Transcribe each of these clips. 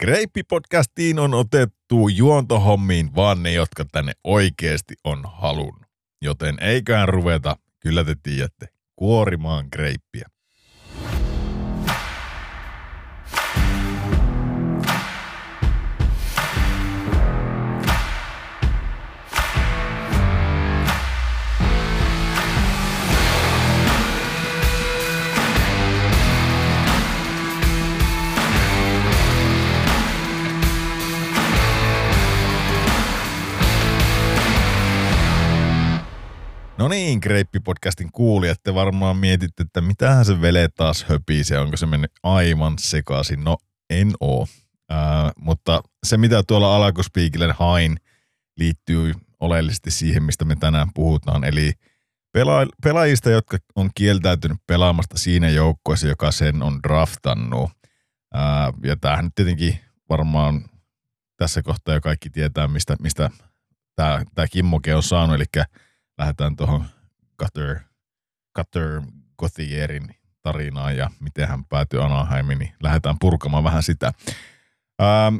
Kreippipodcastiin on otettu juontohommiin vaan ne, jotka tänne oikeasti on halunnut. Joten eiköhän ruveta, kyllä te tiedätte, kuorimaan kreippiä. No niin, Kreippi-podcastin kuulijat, te varmaan mietitte, että mitähän se vele taas höpii, se onko se mennyt aivan sekaisin. No, en oo. Äh, mutta se, mitä tuolla alakospiikille hain, liittyy oleellisesti siihen, mistä me tänään puhutaan. Eli pela- pelaajista, jotka on kieltäytynyt pelaamasta siinä joukkueessa, joka sen on draftannut. Äh, ja tämähän nyt tietenkin varmaan tässä kohtaa jo kaikki tietää, mistä, mistä tämä, tämä Kimmoke on saanut, eli lähdetään tuohon Cutter, Cutter Gothierin tarinaan ja miten hän päätyi Anaheimiin, niin lähdetään purkamaan vähän sitä. Ähm,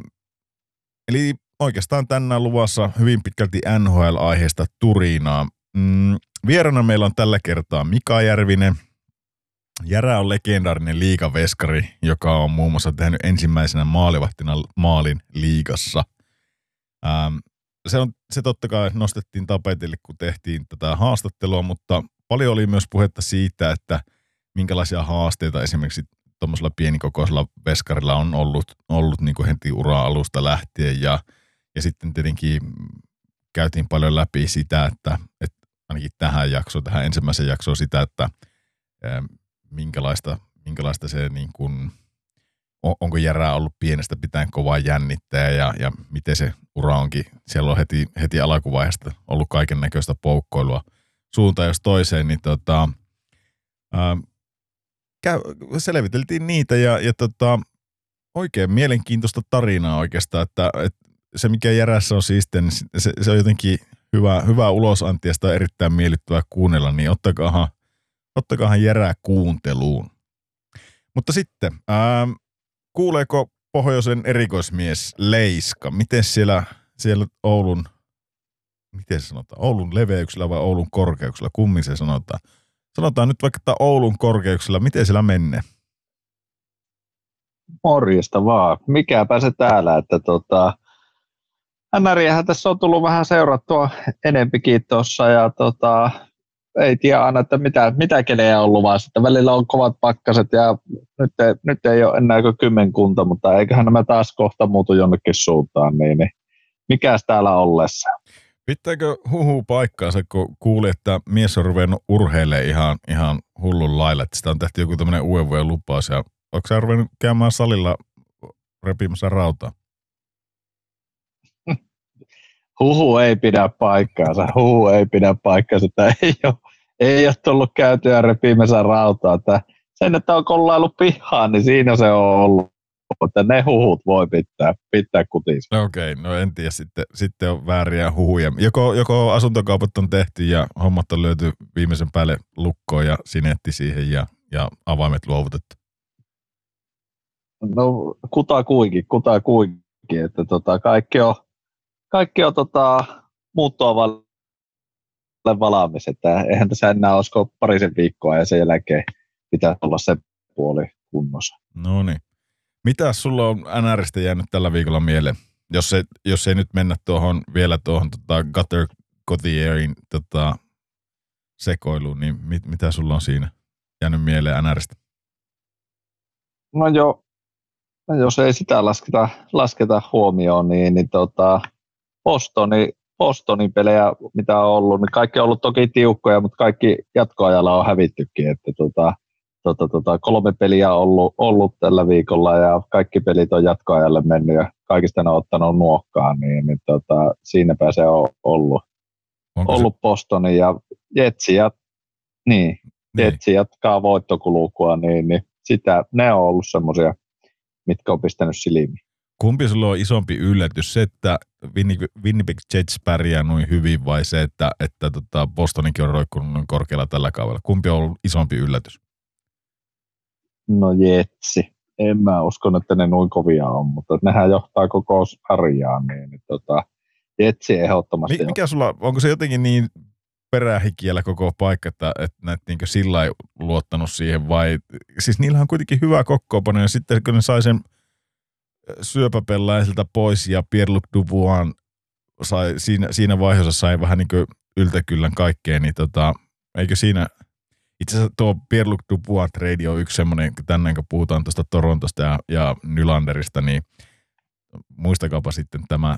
eli oikeastaan tänään luvassa hyvin pitkälti NHL-aiheesta turinaa. Mm, vierana meillä on tällä kertaa Mika Järvinen. Järä on legendaarinen liigaveskari, joka on muun muassa tehnyt ensimmäisenä maalivahtina maalin liigassa. Ähm, se, on, se totta kai nostettiin tapetille, kun tehtiin tätä haastattelua, mutta paljon oli myös puhetta siitä, että minkälaisia haasteita esimerkiksi tuommoisella pienikokoisella veskarilla on ollut, ollut niin kuin heti ura-alusta lähtien. Ja, ja sitten tietenkin käytiin paljon läpi sitä, että, että ainakin tähän jaksoon, tähän ensimmäiseen jaksoon sitä, että ää, minkälaista, minkälaista se niin kuin, onko Järää ollut pienestä pitäen kovaa jännittää ja, ja miten se ura onkin. Siellä on heti, heti alkuvaiheesta ollut kaiken näköistä poukkoilua suuntaan jos toiseen, niin tota, ää, käy, selviteltiin niitä ja, ja tota, oikein mielenkiintoista tarinaa oikeastaan, että, että se mikä Järässä on siistiä, niin se, se on jotenkin hyvä, hyvä ulosanti ja sitä on erittäin miellyttävää kuunnella, niin ottakaahan, ottakaahan Järää kuunteluun. Mutta sitten, ää, kuuleeko pohjoisen erikoismies Leiska? Miten siellä, siellä Oulun, miten sanotaan, Oulun leveyksellä vai Oulun korkeuksella, kummin se sanotaan? Sanotaan nyt vaikka, että Oulun korkeuksella, miten siellä menee? Morjesta vaan. Mikäpä se täällä, että tota, NRiähän tässä on tullut vähän seurattua enempikin tuossa ja tota, ei tiedä aina, että mitä, mitä kelejä on luvassa. Että välillä on kovat pakkaset ja nyt ei, nyt ei ole enää kuin kymmenkunta, mutta eiköhän nämä taas kohta muutu jonnekin suuntaan. Niin, niin. Mikäs täällä ollessa? Pitääkö huhu paikkaansa, kun kuuli, että mies on ruvennut urheilemaan ihan, ihan hullun lailla, että sitä on tehty joku tämmöinen uuden vuoden lupaus, ja onko sä ruvennut käymään salilla repimässä rautaa? Huhu ei pidä paikkaansa, huhu ei pidä paikkaansa, että ei ole, ei ole tullut käytyä repimässä rautaa. Että sen, että on kollailu pihaan, niin siinä se on ollut. Mutta ne huhut voi pitää, pitää kutissa. No okei, okay, no en tiedä, sitten, sitten on vääriä huhuja. Joko, joko asuntokaupat on tehty ja hommat on löyty viimeisen päälle lukkoon ja sinetti siihen ja, ja avaimet luovutettu? No kuta kuinkin, kuta kuinkin, että tota, kaikki on kaikki on tota, muuttoa vaille valmis, että eihän tässä enää olisiko parisen viikkoa ja sen jälkeen pitää olla se puoli kunnossa. No niin. Mitä sulla on NRistä jäänyt tällä viikolla mieleen? Jos, se, jos ei nyt mennä tuohon vielä tuohon tota Gutter Cotierin tota, sekoiluun, niin mit, mitä sulla on siinä jäänyt mieleen NRistä? No joo, no jos ei sitä lasketa, lasketa huomioon, niin, niin tota, Bostoni, Bostonin pelejä, mitä on ollut, niin kaikki on ollut toki tiukkoja, mutta kaikki jatkoajalla on hävittykin. Että tota, tota, tota, kolme peliä on ollut, ollut tällä viikolla ja kaikki pelit on jatkoajalle mennyt ja kaikista ne on ottanut nuokkaan, niin, niin tota, siinäpä se on ollut, Onko ollut se? Bostoni ja Jetsi, ja, niin, niin. Jetsi jatkaa voittokulukua, niin, niin sitä, ne on ollut semmoisia, mitkä on pistänyt silmiin. Kumpi sulla on isompi yllätys, se, että Winnipeg Jets pärjää noin hyvin vai se, että, että tota Bostoninkin on roikkunut noin korkealla tällä kaudella? Kumpi on ollut isompi yllätys? No Jetsi. en mä usko, että ne noin kovia on, mutta nehän johtaa koko sarjaan, niin, niin tota, Jetsi ehdottomasti. Mikä sulla, onko se jotenkin niin perähikiellä koko paikka, että, että näet niin sillä luottanut siihen vai, siis niillä on kuitenkin hyvä kokkoopano ja sitten kun ne sai sen syöpäpellaisilta pois ja Pierre-Luc Dubois sai, siinä, siinä vaiheessa sai vähän niin kuin yltäkyllän kaikkeen, niin tota, eikö siinä, itse asiassa tuo Pierre-Luc Dubois trade on yksi semmoinen, tänään kun puhutaan tuosta Torontosta ja, ja Nylanderista, niin muistakaapa sitten tämä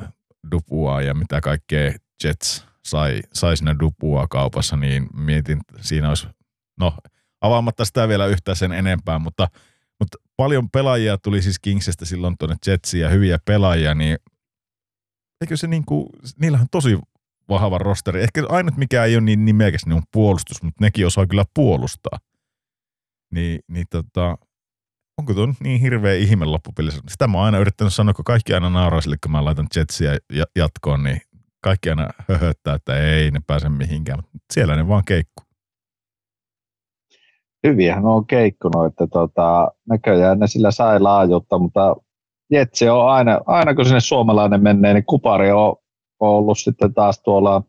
Dubois ja mitä kaikkea Jets sai, sai siinä Dubois kaupassa, niin mietin, siinä olisi, no avaamatta sitä vielä yhtään sen enempää, mutta paljon pelaajia tuli siis Kingsestä silloin tuonne Jetsiin ja hyviä pelaajia, niin eikö se niin kuin, niillähän on tosi vahva rosteri. Ehkä ainut mikä ei ole niin nimekäs, niin on puolustus, mutta nekin osaa kyllä puolustaa. Niin, niin tota, onko tuo niin hirveä ihme loppupelissä? Sitä mä oon aina yrittänyt sanoa, kun kaikki aina nauraa sille, kun mä laitan Jetsiä jatkoon, niin kaikki aina höhöttää, että ei ne pääse mihinkään, mutta siellä ne vaan keikku. Hyviähän on keikkunut, että tota, näköjään ne sillä sai laajuutta, mutta Jetsi on aina, aina kun sinne suomalainen menee, niin Kupari on, on ollut sitten taas tuolla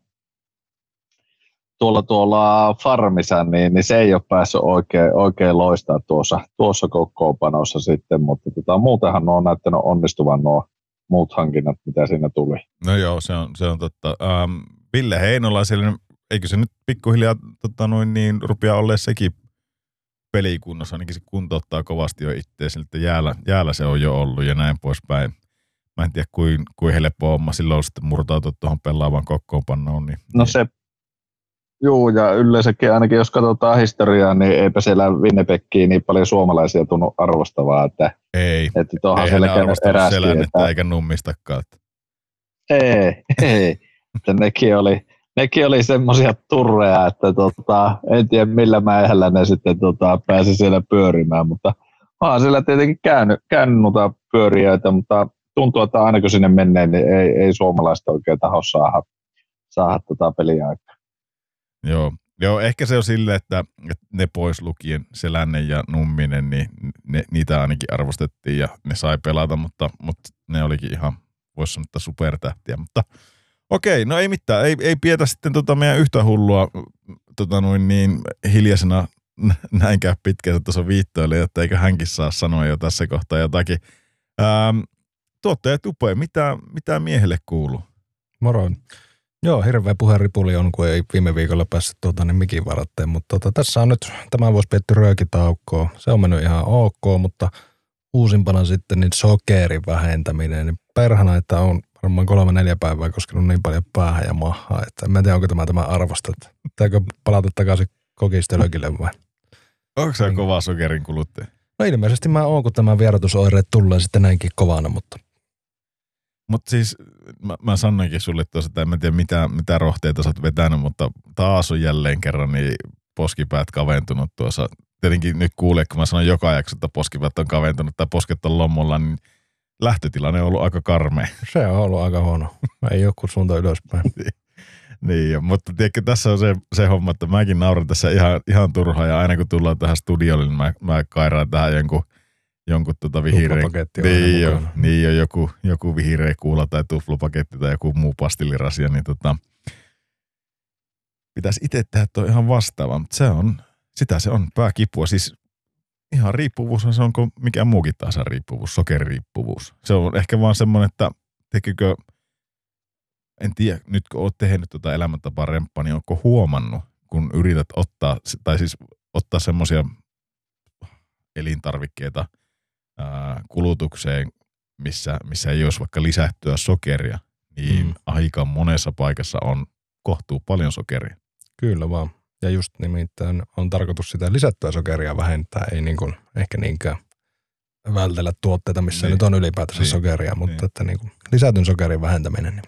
tuolla, tuolla farmissa, niin, niin, se ei ole päässyt oikein, oikein loistaa tuossa, tuossa kokoopanossa sitten, mutta tota, muutenhan on näyttänyt onnistuvan nuo muut hankinnat, mitä siinä tuli. No joo, se on, se on totta. Ähm, Ville Heinola, siellä, eikö se nyt pikkuhiljaa tota, noin niin, rupeaa olleen sekin pelikunnossa, ainakin se kuntouttaa kovasti jo itseäsi, että jäällä, jäällä, se on jo ollut ja näin poispäin. Mä en tiedä, kuin, kuin helppo homma silloin sitten murtautua tuohon pelaavan kokkoonpannoon. Niin, no se Joo, ja yleensäkin ainakin jos katsotaan historiaa, niin eipä siellä Winnipegkiin niin paljon suomalaisia tunnu arvostavaa. Että, ei, että ei hän arvostanut selännettä eikä nummistakaan. Ei, ei. että nekin oli, nekin oli semmoisia turreja, että tota, en tiedä millä mäihällä ne sitten tota, pääsi siellä pyörimään, mutta onhan siellä tietenkin käynyt, käynyt noita pyörijöitä, mutta tuntuu, että aina kun sinne menee, niin ei, ei suomalaista oikein taho saada, saada tota peliaikaa. Joo. Joo, ehkä se on silleen, että, ne pois lukien, se Länne ja Numminen, niin ne, niitä ainakin arvostettiin ja ne sai pelata, mutta, mutta ne olikin ihan, voisi sanoa, supertähtiä. Mutta okei, no ei mitään, ei, ei pietä sitten tota meidän yhtä hullua tota noin niin hiljaisena näinkään pitkään, tuossa viittoille, että eikö hänkin saa sanoa jo tässä kohtaa jotakin. Ähm, tuottaja Tupe, mitä, mitä miehelle kuuluu? Moro. Joo, hirveä puheripuli on, kun ei viime viikolla päässyt tuota, niin mikin varatteen, mutta tota, tässä on nyt tämä vuosi pietty röökitaukkoa. Se on mennyt ihan ok, mutta uusimpana sitten niin sokerin vähentäminen. Niin perhana, että on varmaan kolme neljä päivää koskenut niin paljon päähän ja mahaa, että en tiedä, onko tämä tämä arvosta. Pitääkö palata takaisin kokistelökille vai? Onko se niin. kova sokerin kuluttaja? No ilmeisesti mä oon, kun tämä vierotusoireet tulee sitten näinkin kovana, mutta mutta siis mä, mä sanoinkin sulle tuossa, että en tiedä mitä, mitä rohteita sä oot vetänyt, mutta taas on jälleen kerran niin poskipäät kaventunut tuossa. Tietenkin nyt kuulee, kun mä sanon joka jakso, että poskipäät on kaventunut tai posket on lommolla, niin lähtötilanne on ollut aika karmea. Se on ollut aika huono. Ei joku suunta ylöspäin. niin, mutta tiedätkö, tässä on se, se homma, että mäkin nauran tässä ihan, ihan turhaa ja aina kun tullaan tähän studiolle, niin mä, mä kairaan tähän jonkun – jonkun tota vihreä, niin, jo, niin jo, joku, joku vihreä kuula tai tuflopaketti tai joku muu pastillirasia, niin tota, pitäisi itse tehdä tuo ihan vastaava, mutta se on, sitä se on pääkipua. Siis ihan riippuvuus on se onko mikä muukin taas riippuvuus, sokeririippuvuus. Se on ehkä vaan semmoinen, että tekikö, en tiedä, nyt kun oot tehnyt tuota elämäntapaa remppaa, niin onko huomannut, kun yrität ottaa, tai siis ottaa semmoisia elintarvikkeita – kulutukseen, missä, missä ei olisi vaikka lisättyä sokeria, niin mm. aika monessa paikassa on kohtuu paljon sokeria. Kyllä vaan. Ja just nimittäin on tarkoitus sitä lisättyä sokeria vähentää, ei niin kuin, ehkä niinkään vältellä tuotteita, missä niin. nyt on ylipäätänsä niin. sokeria, mutta niin. että niin kuin lisätyn sokerin vähentäminen. Niin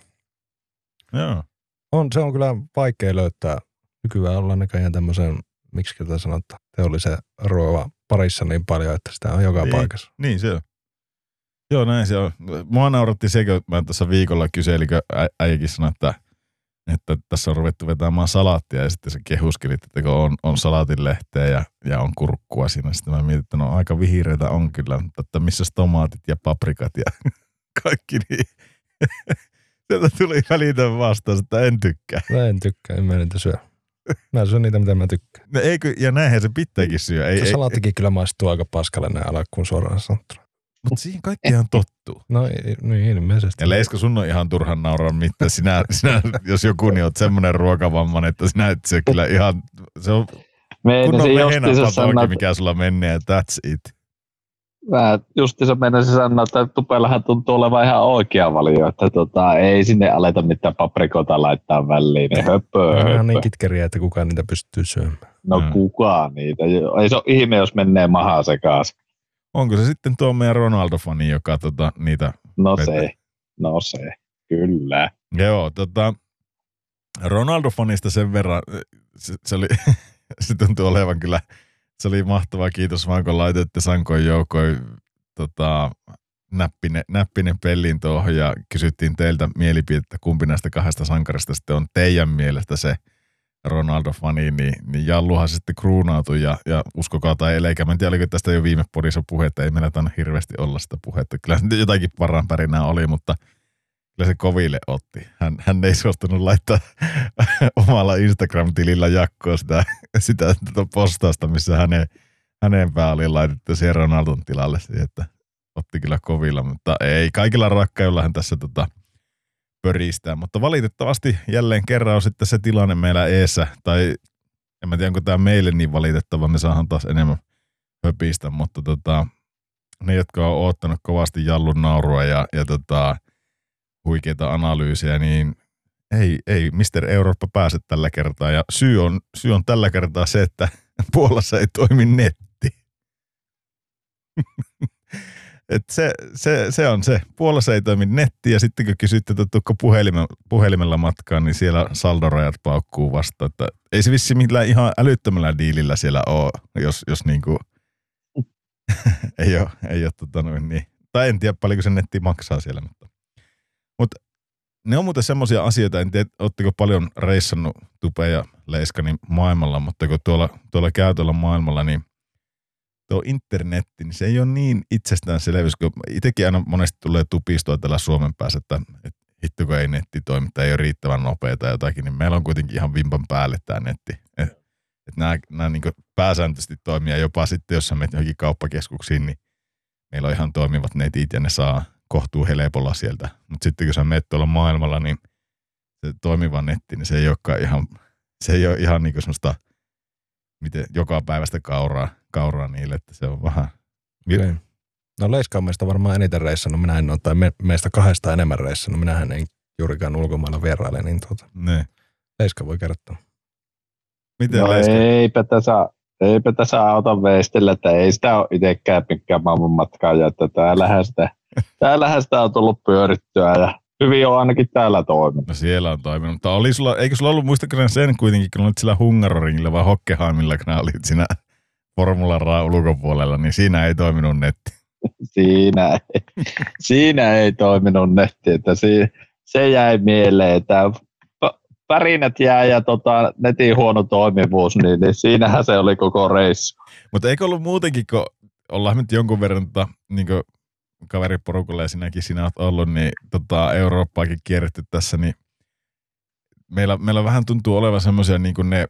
Joo. On, se on kyllä vaikea löytää. Nykyään ollaan näköjään tämmöisen, miksi tätä sanotaan, teollisen ruoan parissa niin paljon, että sitä on joka niin, paikassa. Niin se on. Joo, näin se on. Mua nauratti se, kun mä tuossa viikolla kyselin, kun äijäkin sanoi, että että tässä on ruvettu vetämään salaattia ja sitten se kehuskeli, että kun on, on salaatinlehteä ja, ja on kurkkua siinä. Sitten mä mietin, että no aika vihreitä on kyllä, mutta että missä tomaatit ja paprikat ja kaikki niin. Sieltä tuli välitön vastaus, että en tykkää. Mä en tykkää, en mä niitä syö. Mä syön niitä, mitä mä tykkään. No eikö, ja näinhän se pitääkin syö. Ei, Se ei, salaattikin kyllä maistuu aika paskalle näin alkuun suoraan sanottuna. Mutta siihen kaikkihan tottuu. No ei- niin ilmeisesti. Ja Leiska, sun on ihan turhan nauraa mitään. Sinä, sinä, jos joku, niin oot semmoinen ruokavammainen, että sinä et syö kyllä ihan, se on kunnon Meinasin justiinsa vehenapatoki, sanoa, mikä sulla menee ja that's it. mä justiinsa meinasin sanoa, että tupellahan tuntuu olevan ihan oikea valio, että tota, ei sinne aleta mitään paprikoita laittaa väliin, niin höpö, Ne on höpö. ihan niin kitkeriä, että kukaan niitä pystyy syömään. No Mm. kukaan niitä. Ei se ole ihme, jos menee maha sekaisin. Onko se sitten tuo meidän Ronaldo-fani, joka tota, niitä... No Vettä. se, no se, kyllä. Joo, tota, Ronaldo-fanista sen verran, se, se, oli, se tuntui olevan kyllä, se oli mahtavaa, kiitos vaan kun laitoitte Sankoin joukoin tota, näppinen, näppinen pellin tuohon ja kysyttiin teiltä mielipidettä, kumpi näistä kahdesta sankarista sitten on teidän mielestä se Ronaldo-fani, niin, niin Jalluhan sitten kruunautui ja, ja uskokaa tai eleikä. Mä en tiedä, oliko tästä jo viime podissa puhetta, ei meillä tainnut hirveästi olla sitä puhetta. Kyllä jotakin paran pärinää oli, mutta kyllä se koville otti. Hän, hän ei suostunut laittaa omalla Instagram-tilillä jakkoa sitä, sitä tätä postausta, missä hänen, hänen pää oli laitettu siihen Ronaldon tilalle että otti kyllä kovilla, mutta ei kaikilla rakkailla hän tässä tota, pöristää, mutta valitettavasti jälleen kerran on sitten se tilanne meillä eessä, tai en mä tiedä, onko tämä meille niin valitettava, me saadaan taas enemmän höpistä, mutta tota, ne, jotka on oottanut kovasti jallun naurua ja, ja tota, huikeita analyysejä, niin ei, ei Mr. Eurooppa pääse tällä kertaa. Ja syy on, syy on tällä kertaa se, että Puolassa ei toimi netti. Et se, se, se, on se. Puolassa ei toimi netti ja sitten kun kysytte, että tuukko puhelimella, puhelimella matkaan, niin siellä saldorajat paukkuu vasta. Että ei se vissi millään ihan älyttömällä diilillä siellä ole, jos, jos niinku ei ole, ei ole tota noin niin. Tai en tiedä paljonko se netti maksaa siellä, mutta, mutta ne on muuten semmoisia asioita, en tiedä, ootteko paljon reissannut Tupe ja Leiskani maailmalla, mutta kun tuolla, tuolla käy tuolla maailmalla, niin tuo internetti, niin se ei ole niin itsestäänselvyys, kun itsekin aina monesti tulee tupistua tällä Suomen päässä, että, että hitto kun ei netti toimi ei ole riittävän nopeaa tai jotakin, niin meillä on kuitenkin ihan vimpan päälle tämä netti. Et, et nämä, nämä niin pääsääntöisesti toimii ja jopa sitten, jos sä menet johonkin kauppakeskuksiin, niin meillä on ihan toimivat netit ja ne saa kohtuu helpolla sieltä. Mutta sitten kun sä menet tuolla maailmalla, niin se toimiva netti, niin se ei olekaan ihan, se ei ole ihan niin semmoista miten, joka päivästä kauraa, kauraa niille, että se on vähän... Okei. No Leiska on meistä varmaan eniten reissannut, minä en ole, tai me, meistä kahdesta enemmän reissannut, minähän en juurikaan ulkomailla vieraile, niin tuota, Ne. Leiska voi kertoa. Miten No Leiska? eipä tässä, eipä tässä auta veistellä, että ei sitä ole itsekään pitkään maailman matkaa, ja että täällähän sitä, täällähän sitä on tullut pyörittyä, ja hyvin on ainakin täällä toiminut. No siellä on toiminut, mutta oli sulla, eikö sulla ollut, muistatko sen kuitenkin, kun olit sillä Hungaroringilla vai Hockenheimilla, kun olit siinä Formula Ra ulkopuolella, niin siinä ei toiminut netti. Siinä ei, siinä ei toiminut netti, että si, se jäi mieleen, että p- värinät jää ja tota, netin huono toimivuus, niin, niin siinähän se oli koko reissu. Mutta eikö ollut muutenkin, kun ollaan nyt jonkun verran tota, niin kaveriporukalla ja sinäkin sinä olet ollut, niin tota, Eurooppaakin kierretty tässä, niin meillä, meillä vähän tuntuu olevan semmoisia niin kuin ne,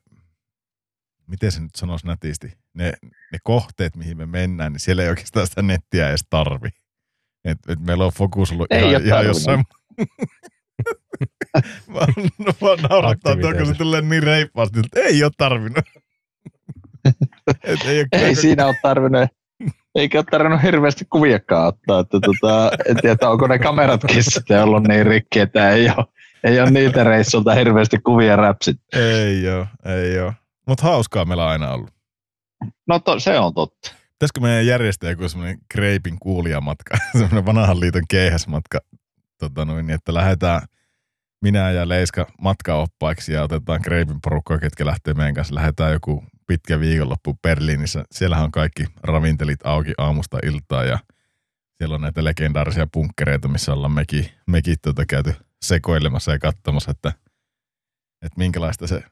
miten se nyt sanoisi nätisti, ne, ne kohteet, mihin me mennään, niin siellä ei oikeastaan sitä nettiä edes tarvi. Et, et meillä on fokus ollut Ei ihan, ihan jossain... vaan, no, vaan naurattaa, kun se tulee niin reippaasti, että ei ole tarvinnut. Et ei, ole Ei siinä ole tarvinnut, eikä ole tarvinnut hirveästi kuviakaan ottaa. Että tota, en tiedä, onko ne kameratkin sitten ollut niin rikki, että ei ole, ei ole niitä reissulta hirveästi kuvia räpsit. Ei oo, ei oo. Mutta hauskaa meillä on aina ollut. No to, se on totta. Pitäisikö meidän järjestää joku semmoinen Kreipin kuulijamatka, semmoinen vanhan liiton keihäsmatka, tota noin, että lähdetään minä ja Leiska matkaoppaiksi ja otetaan Kreipin porukkaa, ketkä lähtee meidän kanssa. Lähdetään joku pitkä viikonloppu Berliinissä. Siellähän on kaikki ravintelit auki aamusta iltaa ja siellä on näitä legendaarisia punkkereita, missä ollaan mekin, mekin tuota käyty sekoilemassa ja katsomassa, että että minkälaista se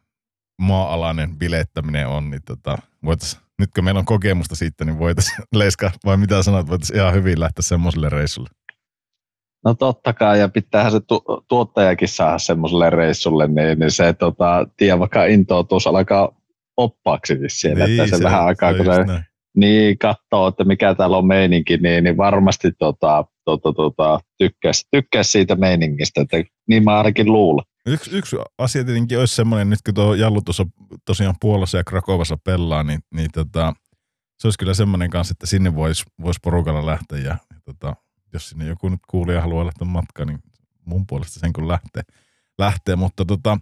maa-alainen bilettäminen on, niin tota, voitais, nyt kun meillä on kokemusta siitä, niin voitaisiin, Leiska, vai mitä sanot, voitaisiin ihan hyvin lähteä semmoiselle reissulle. No totta kai, ja pitäähän se tu- tuottajakin saada semmoiselle reissulle, niin, niin se tota, tiedä vaikka intoutuus alkaa oppaaksi vissiin, niin, että se, se vähän aikaa, kun se näin. niin katsoo, että mikä täällä on meininki, niin, niin varmasti tota, tota, tota, tykkäisi, tykkäisi siitä meiningistä, että niin mä ainakin luulen. Yksi, yksi asia tietenkin olisi semmoinen, nyt kun tuo Jallu tuossa tosiaan Puolassa ja Krakovassa pelaa, niin, niin tota, se olisi kyllä semmoinen kanssa, että sinne voisi vois porukalla lähteä ja, ja tota, jos sinne joku nyt kuulija haluaa lähteä matkaan, niin mun puolesta sen kun lähtee. lähtee. Mutta tota,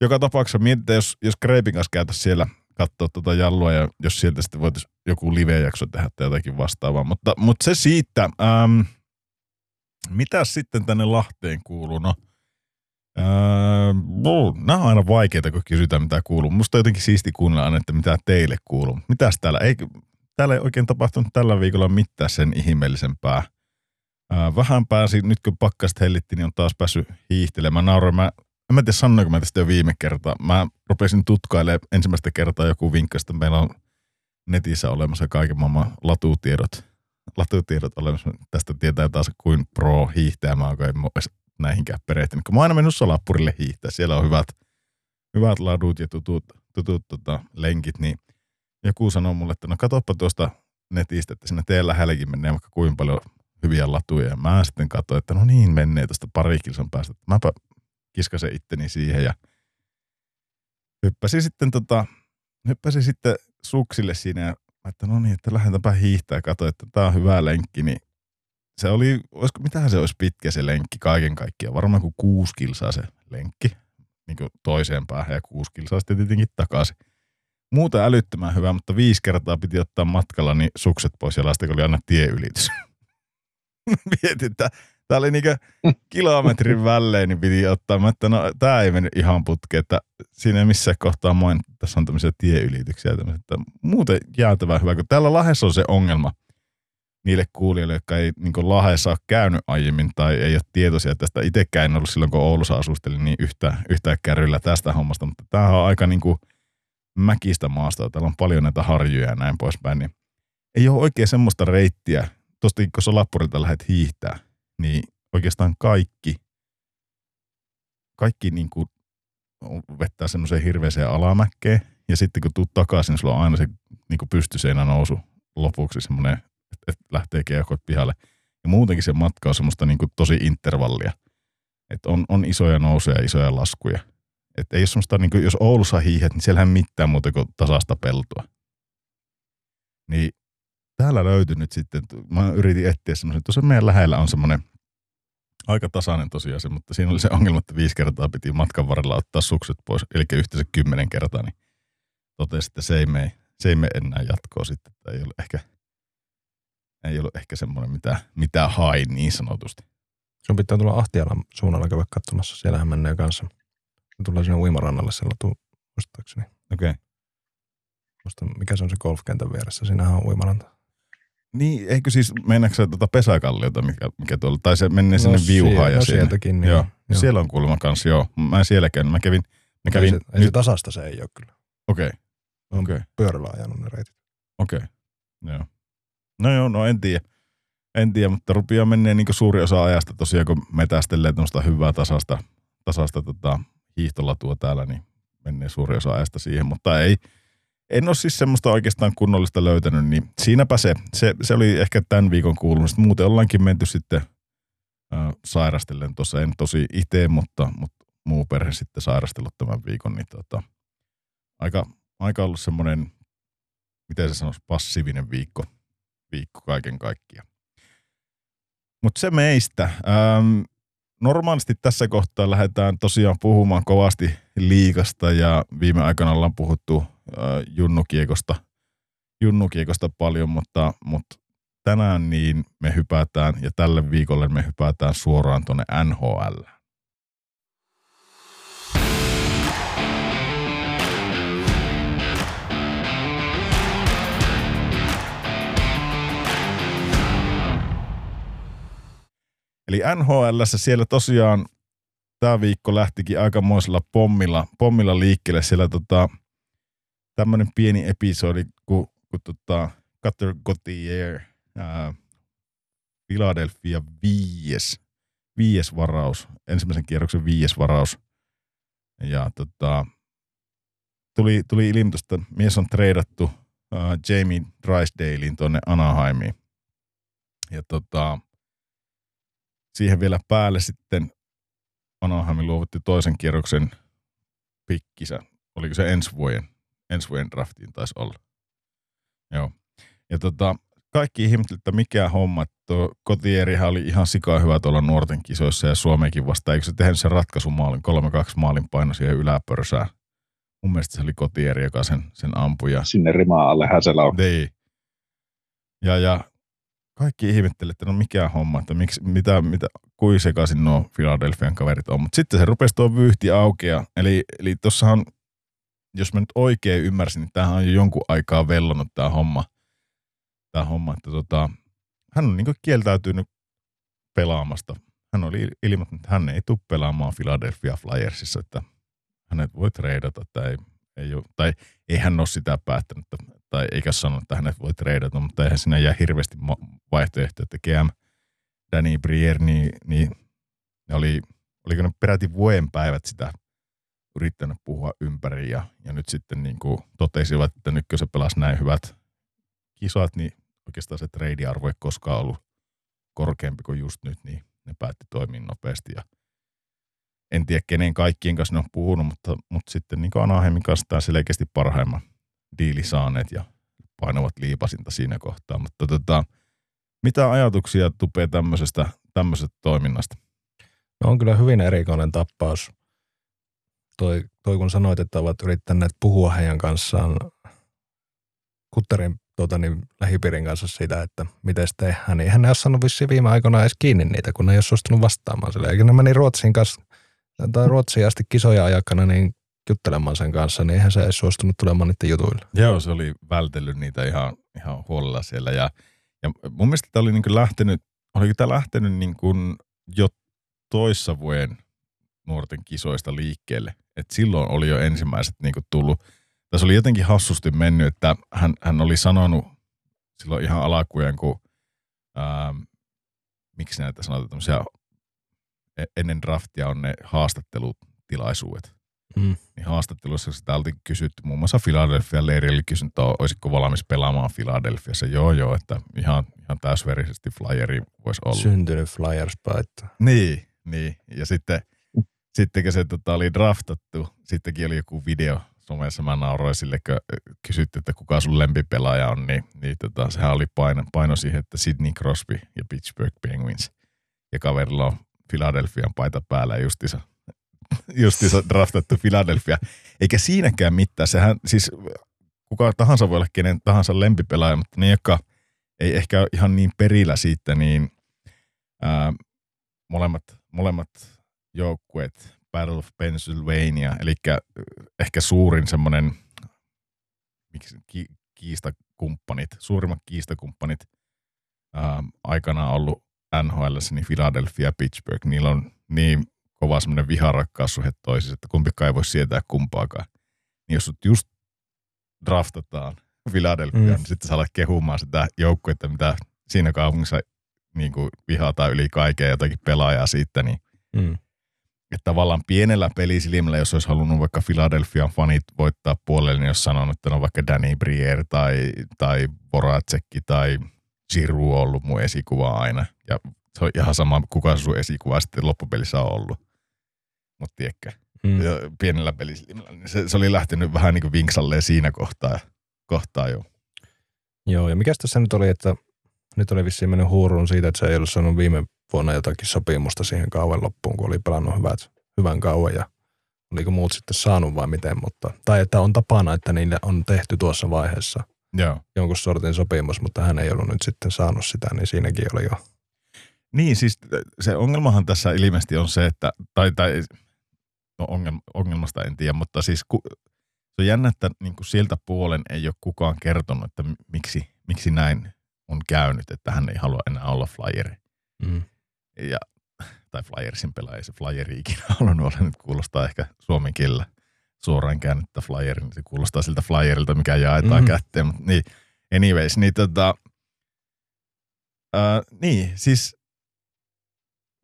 joka tapauksessa mietitään, jos, jos Kreipin kanssa käytäisiin siellä katsoa tuota jallua ja jos sieltä sitten voitaisiin joku live-jakso tehdä tai jotakin vastaavaa. Mutta, mutta se siitä, ähm, mitä sitten tänne Lahteen kuuluu? No, äh, nämä on aina vaikeita, kun kysytään mitä kuuluu. Musta on jotenkin siisti kuunnella että mitä teille kuuluu. Mitäs täällä? Ei, täällä ei oikein tapahtunut tällä viikolla mitään sen ihmeellisempää. Äh, vähän pääsi, nyt kun pakkasta hellitti, niin on taas päässyt hiihtelemään. Nauroin, mä, en mä tiedä sanoinko mä tästä jo viime kertaa. Mä rupesin tutkailemaan ensimmäistä kertaa joku vinkkasta. Meillä on netissä olemassa kaiken maailman latutiedot. Latutiedot olemassa. Tästä tietää taas kuin pro hiihtäjä mä oon näihinkään perehtynyt. Kun mä oon aina mennyt Solapurille hiihtää. Siellä on hyvät, hyvät ladut ja tutut, tutut tota, lenkit. Niin joku sanoi mulle, että no katoppa tuosta netistä, että sinne teidän lähelläkin menee vaikka kuinka paljon hyviä latuja. Ja mä sitten katsoin, että no niin, menee tuosta pari kilsan päästä. Mäpä kiskasin itteni siihen ja hyppäsin sitten, tota, hyppäsin sitten suksille siinä ja että no niin, että lähdetäänpä hiihtää ja katsoin, että tämä on hyvä lenkki, niin se oli, olisiko, mitähän se olisi pitkä se lenkki kaiken kaikkiaan, varmaan kuin kuusi kilsaa se lenkki niin kuin toiseen päähän ja kuusi kilsaa sitten tietenkin takaisin. Muuta älyttömän hyvä, mutta viisi kertaa piti ottaa matkalla niin sukset pois ja lasten oli aina tieylitys. Mietin, että tämä oli niinku kilometrin välein, niin piti ottaa. Mä että no tämä ei mennyt ihan putkeen, että siinä ei missään kohtaa moin, tässä on tämmöisiä tieylityksiä. Että muuten jäätävän hyvä, kun täällä Lahdessa on se ongelma niille kuulijoille, jotka ei niin Lahdessa ole käynyt aiemmin tai ei ole tietoisia tästä. Itsekään en ollut silloin, kun Oulussa asustelin, niin yhtä, yhtä kärryllä tästä hommasta, mutta tämä on aika niin kuin mäkistä maasta. Täällä on paljon näitä harjuja ja näin poispäin, niin ei ole oikein semmoista reittiä, tuosta kun Solappurilta lähdet hiihtää, niin oikeastaan kaikki, kaikki niin kuin vettää semmoiseen hirveäseen alamäkkeen, ja sitten kun tuut takaisin, sulla on aina se niin pystyseinä nousu lopuksi semmoinen, että lähtee keuhkot pihalle. Ja muutenkin se matka on semmoista niin kuin tosi intervallia. Että on, on isoja nousuja ja isoja laskuja. Että ei ole semmoista, niin kuin, jos Oulussa hiihet, niin siellähän mitään muuta kuin tasasta peltoa. Niin täällä löytyi nyt sitten, mä yritin etsiä semmoisen, tuossa meidän lähellä on semmoinen aika tasainen tosiaan se, mutta siinä oli se ongelma, että viisi kertaa piti matkan varrella ottaa sukset pois, eli yhteensä kymmenen kertaa, niin totesi, että se ei mene, se ei mene enää jatkoa sitten, että ei ollut ehkä, ei ollut ehkä semmoinen, mitä, mitä hain niin sanotusti. Sun pitää tulla Ahtialan suunnalla käydä katsomassa, siellähän menee kanssa. Tulee sinne uimarannalle siellä tuu, muistaakseni. Okei. Okay. Musta, mikä se on se golfkentän vieressä, siinähän on uimaranta. Niin, eikö siis, mennäänkö se tuota pesäkalliota, mikä, mikä tuolla, tai se menee no, sinne viuhaan ja no, sinne. sieltäkin, niin, joo. joo. Siellä on kuulemma kanssa, joo. Mä en siellä käynyt, mä kävin. Mä kävin ei, se, ei se tasasta se ei ole kyllä. Okei. Okay. On okay. pyörällä ajanut ne reitit. Okei, okay. joo. No joo, no en tiedä. En tiedä, mutta rupeaa menee niin suuri osa ajasta tosiaan, kun metästelee tämmöistä hyvää tasasta, tasasta tota, hiihtolatua täällä, niin menee suuri osa ajasta siihen, mutta ei, en ole siis semmoista oikeastaan kunnollista löytänyt, niin siinäpä se. Se, se oli ehkä tämän viikon kuulumista. Muuten ollaankin menty sitten äh, sairastellen tuossa, en tosi itse, mutta, mutta muu perhe sitten sairastellut tämän viikon, niin tota, aika, aika ollut semmoinen, miten se sanoisi, passiivinen viikko, viikko kaiken kaikkiaan. Mutta se meistä. Ähm, normaalisti tässä kohtaa lähdetään tosiaan puhumaan kovasti liikasta ja viime aikana ollaan puhuttu junnukiekosta, junnukiekosta paljon, mutta, mutta tänään niin me hypätään ja tälle viikolle me hypätään suoraan tuonne NHL. Eli NHL siellä tosiaan tämä viikko lähtikin aikamoisella pommilla, pommilla liikkeelle. Siellä tota, tämmöinen pieni episodi, kun, kun tota, Cutter Gautier, ää, Philadelphia viies, viies varaus, ensimmäisen kierroksen viies varaus. Ja tota, tuli, tuli ilmoitus, että mies on treidattu uh, Jamie Drysdalein tuonne Anaheimiin. Ja tota, siihen vielä päälle sitten Anaheimin luovutti toisen kierroksen pikkisä. Oliko se ensi vuoden, ensi vuoden draftiin taisi olla. Joo. Ja tota, kaikki ihmettelivät, että mikä homma. Tuo Kotierihan oli ihan sikaa hyvä tuolla nuorten kisoissa ja Suomekin vasta. Eikö se tehnyt sen ratkaisumaalin, 3-2 maalin paino siihen yläpörsään? Mun mielestä se oli Kotieri, joka sen, sen ampui. Ja... Sinne rimaa alle Häselä on. Niin. Ja, ja kaikki ihmetteli, että no mikä homma, että miksi, mitä, mitä, kuin sekaisin nuo Philadelphian kaverit on. Mutta sitten se rupesi tuo vyyhti aukea. Eli, eli tuossahan, jos mä nyt oikein ymmärsin, niin tämähän on jo jonkun aikaa vellonut tämä homma. Tämä homma, että tota, hän on niin kieltäytynyt pelaamasta. Hän oli ilmoittanut, että hän ei tule pelaamaan Philadelphia Flyersissa, että hänet voi treidata tai ei ole, tai ei hän ole sitä päättänyt, tai eikä sanonut, että hänet voi treidata, mutta eihän siinä jää hirveästi vaihtoehtoja, että GM Danny Brier, niin, niin ne oli, oliko ne peräti vuoden päivät sitä yrittänyt puhua ympäri ja, ja nyt sitten niin kuin totesivat, että nyt kun se pelasi näin hyvät kisat, niin oikeastaan se trade-arvo ei koskaan ollut korkeampi kuin just nyt, niin ne päätti toimia nopeasti ja en tiedä kenen kaikkien kanssa ne on puhunut, mutta, mutta sitten niin Anaheimin kanssa tämä selkeästi parhaimman diili saaneet ja painavat liipasinta siinä kohtaa. Mutta tota, mitä ajatuksia tupee tämmöisestä, tämmöisestä toiminnasta? No on kyllä hyvin erikoinen tappaus. Toi, toi kun sanoit, että ovat yrittäneet puhua heidän kanssaan Kutterin tuota, niin, lähipiirin kanssa siitä, että miten tehdään, niin hän ei ole saanut vissiin viime aikoina edes kiinni niitä, kun ne ei ole suostunut vastaamaan sille. Eikä ne meni Ruotsin kanssa, tai Ruotsiin asti kisoja ajakana, niin juttelemaan sen kanssa, niin eihän se ei suostunut tulemaan niiden jutuille. Joo, se oli vältellyt niitä ihan, ihan huolella siellä. Ja, ja mun mielestä tämä oli niin lähtenyt, oliko tämä lähtenyt niin kuin jo toissa vuoden nuorten kisoista liikkeelle. Et silloin oli jo ensimmäiset niin kuin tullut. Tässä oli jotenkin hassusti mennyt, että hän, hän oli sanonut silloin ihan alakujen, kun ää, miksi näitä sanotaan, e-, ennen draftia on ne haastattelutilaisuudet. Mm. Niin haastattelussa sitä oltiin kysytty, muun muassa Philadelphia leirillä kysynyt, että olisiko valmis pelaamaan Philadelphiassa. Joo, joo, että ihan, ihan täysverisesti Flyeri voisi olla. Syntynyt Flyers paittaa. Niin, niin. Ja sitten, sitten kun se tota, oli draftattu, sittenkin oli joku video somessa, mä nauroin sille, kun kysyttiin, että kuka sun lempipelaaja on, niin, niin tota, sehän oli paino, paino siihen, että Sidney Crosby ja Pittsburgh Penguins. Ja kaverilla on Philadelphian paita päällä justiinsa justiinsa draftattu Philadelphia. Eikä siinäkään mitään. Sehän siis kuka tahansa voi olla kenen tahansa lempipelaaja, mutta ne, jotka ei ehkä ole ihan niin perillä siitä, niin ää, molemmat, molemmat joukkueet, Battle of Pennsylvania, eli ehkä suurin semmoinen miksi, ki, kiistakumppanit, suurimmat kiistakumppanit ää, aikanaan ollut NHL, niin Philadelphia ja Pittsburgh, niillä on niin kova semmoinen viharakkaussuhe toisissa, että kumpikaan ei voi sietää kumpaakaan. Niin jos sut just draftataan Philadelphia, mm. niin sitten sä alat kehumaan sitä joukkuetta, mitä siinä kaupungissa niin kuin vihataan yli kaiken jotakin pelaajaa siitä, niin mm. että tavallaan pienellä pelisilmällä, jos olisi halunnut vaikka Philadelphian fanit voittaa puolelle, niin jos sanonut, että on vaikka Danny Briere tai, tai Voracekki tai Giroux ollut mun esikuva aina. Ja se on ihan sama, kuka sun esikuva sitten loppupelissä on ollut mutta tiedätkö, mm. pienellä pelisilmällä, niin se, se, oli lähtenyt vähän niin kuin vinksalleen siinä kohtaa, kohtaa jo. Joo, ja mikä tässä nyt oli, että nyt oli vissiin mennyt huuruun siitä, että se ei ollut saanut viime vuonna jotakin sopimusta siihen kauan loppuun, kun oli pelannut hyvät, hyvän kauan ja oliko muut sitten saanut vai miten, mutta, tai että on tapana, että niille on tehty tuossa vaiheessa Joo. jonkun sortin sopimus, mutta hän ei ollut nyt sitten saanut sitä, niin siinäkin oli jo. Niin, siis se ongelmahan tässä ilmeisesti on se, että, tai, tai no ongelmasta en tiedä, mutta siis ku, se on jännä, että niin kuin sieltä puolen ei ole kukaan kertonut, että miksi, miksi näin on käynyt, että hän ei halua enää olla flyeri. Mm. Ja tai Flyersin pelaaja, ei se Flyeri ikinä halunnut olla, nyt kuulostaa ehkä suomen kielellä suoraan käännettä Flyerin, niin se kuulostaa siltä Flyerilta, mikä jaetaan mm-hmm. kätteen, mutta niin, anyways, niin tota, ää, niin, siis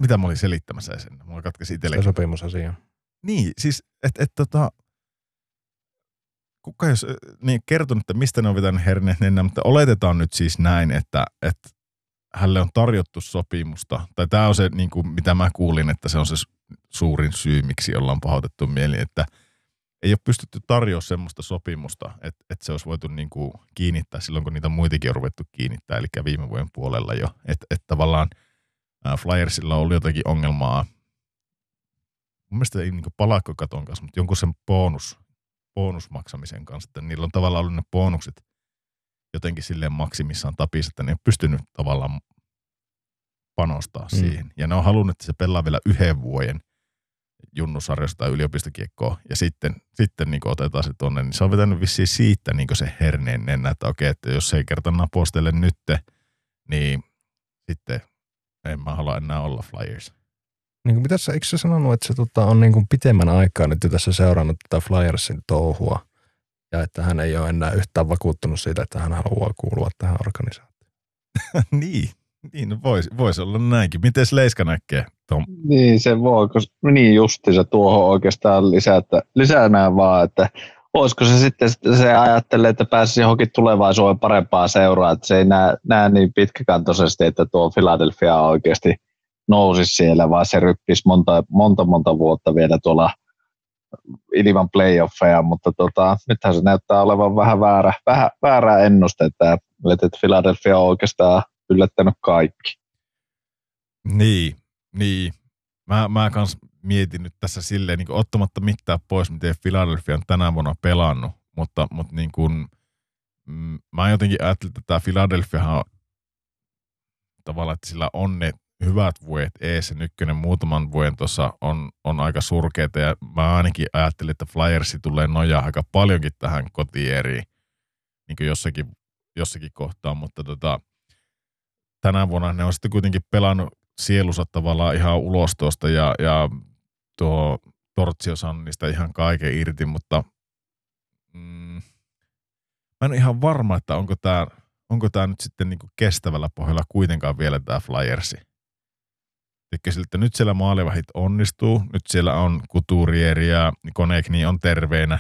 mitä mä olin selittämässä sen? Mulla katkesi itselleen. Se sopimusasia. Niin, siis, että et, tota, kuka jos niin kertonut, että mistä ne on vetänyt herneet nenä, mutta oletetaan nyt siis näin, että, että hälle on tarjottu sopimusta, tai tämä on se, niin kuin, mitä mä kuulin, että se on se suurin syy, miksi ollaan pahoitettu mieli, että ei ole pystytty tarjoamaan semmoista sopimusta, että, että se olisi voitu niin kuin kiinnittää silloin, kun niitä muitakin on ruvettu kiinnittää, eli viime vuoden puolella jo, että, että tavallaan Flyersilla on ollut jotakin ongelmaa, mun mielestä ei niin palakkokaton kanssa, mutta jonkun sen bonus, bonusmaksamisen kanssa, että niillä on tavallaan ollut ne bonukset jotenkin silleen maksimissaan tapissa, että ne on pystynyt tavallaan panostaa mm. siihen. Ja ne on halunnut, että se pelaa vielä yhden vuoden junnusarjosta tai yliopistokiekkoa, ja sitten, sitten niin otetaan se tonne, niin se on vetänyt vissiin siitä niin se herneen nennä, että okei, että jos ei kerta napostele nytte, niin sitten en mä halua enää olla Flyers. Niin kuin mitä sä, eikö sä sanonut, että se tota, on niin kuin pitemmän aikaa nyt jo tässä seurannut tätä Flyersin touhua, ja että hän ei ole enää yhtään vakuuttunut siitä, että hän haluaa kuulua tähän organisaatioon. niin, niin voisi vois olla näinkin. Miten Leiska näkee Tom? Niin, se voi, koska niin justi se tuohon oikeastaan lisätä, lisänään vaan, että olisiko se sitten, se ajattelee, että pääsisi johonkin tulevaisuuden parempaa seuraa, että se ei näe, näe niin pitkäkantoisesti, että tuo Philadelphia oikeasti nousisi siellä, vaan se ryppisi monta, monta, monta vuotta vielä tuolla ilman playoffeja, mutta tota, nythän se näyttää olevan vähän väärä, vähän, väärää ennustetta, että Philadelphia on oikeastaan yllättänyt kaikki. Niin, niin. Mä, mä kans mietin nyt tässä silleen, niin ottamatta mitään pois, miten Philadelphia on tänä vuonna pelannut, mutta, mutta niin kuin, mm, mä jotenkin ajattelin, että tämä Philadelphia on tavallaan, että sillä on ne hyvät vuodet ees, ja ykkönen muutaman vuoden tuossa on, on aika surkeita, ja mä ainakin ajattelin, että Flyersi tulee nojaa aika paljonkin tähän kotieriin, niin jossakin, jossakin kohtaa, mutta tota, tänä vuonna ne on sitten kuitenkin pelannut sielunsa tavallaan ihan ulos tuosta, ja, ja tuo Tortsi on saanut niistä ihan kaiken irti, mutta mm, mä en ole ihan varma, että onko tämä onko tämä nyt sitten niin kestävällä pohjalla kuitenkaan vielä tämä Flyersi. Eli siltä nyt siellä maalivahit onnistuu, nyt siellä on Couturier ja Konekni on terveenä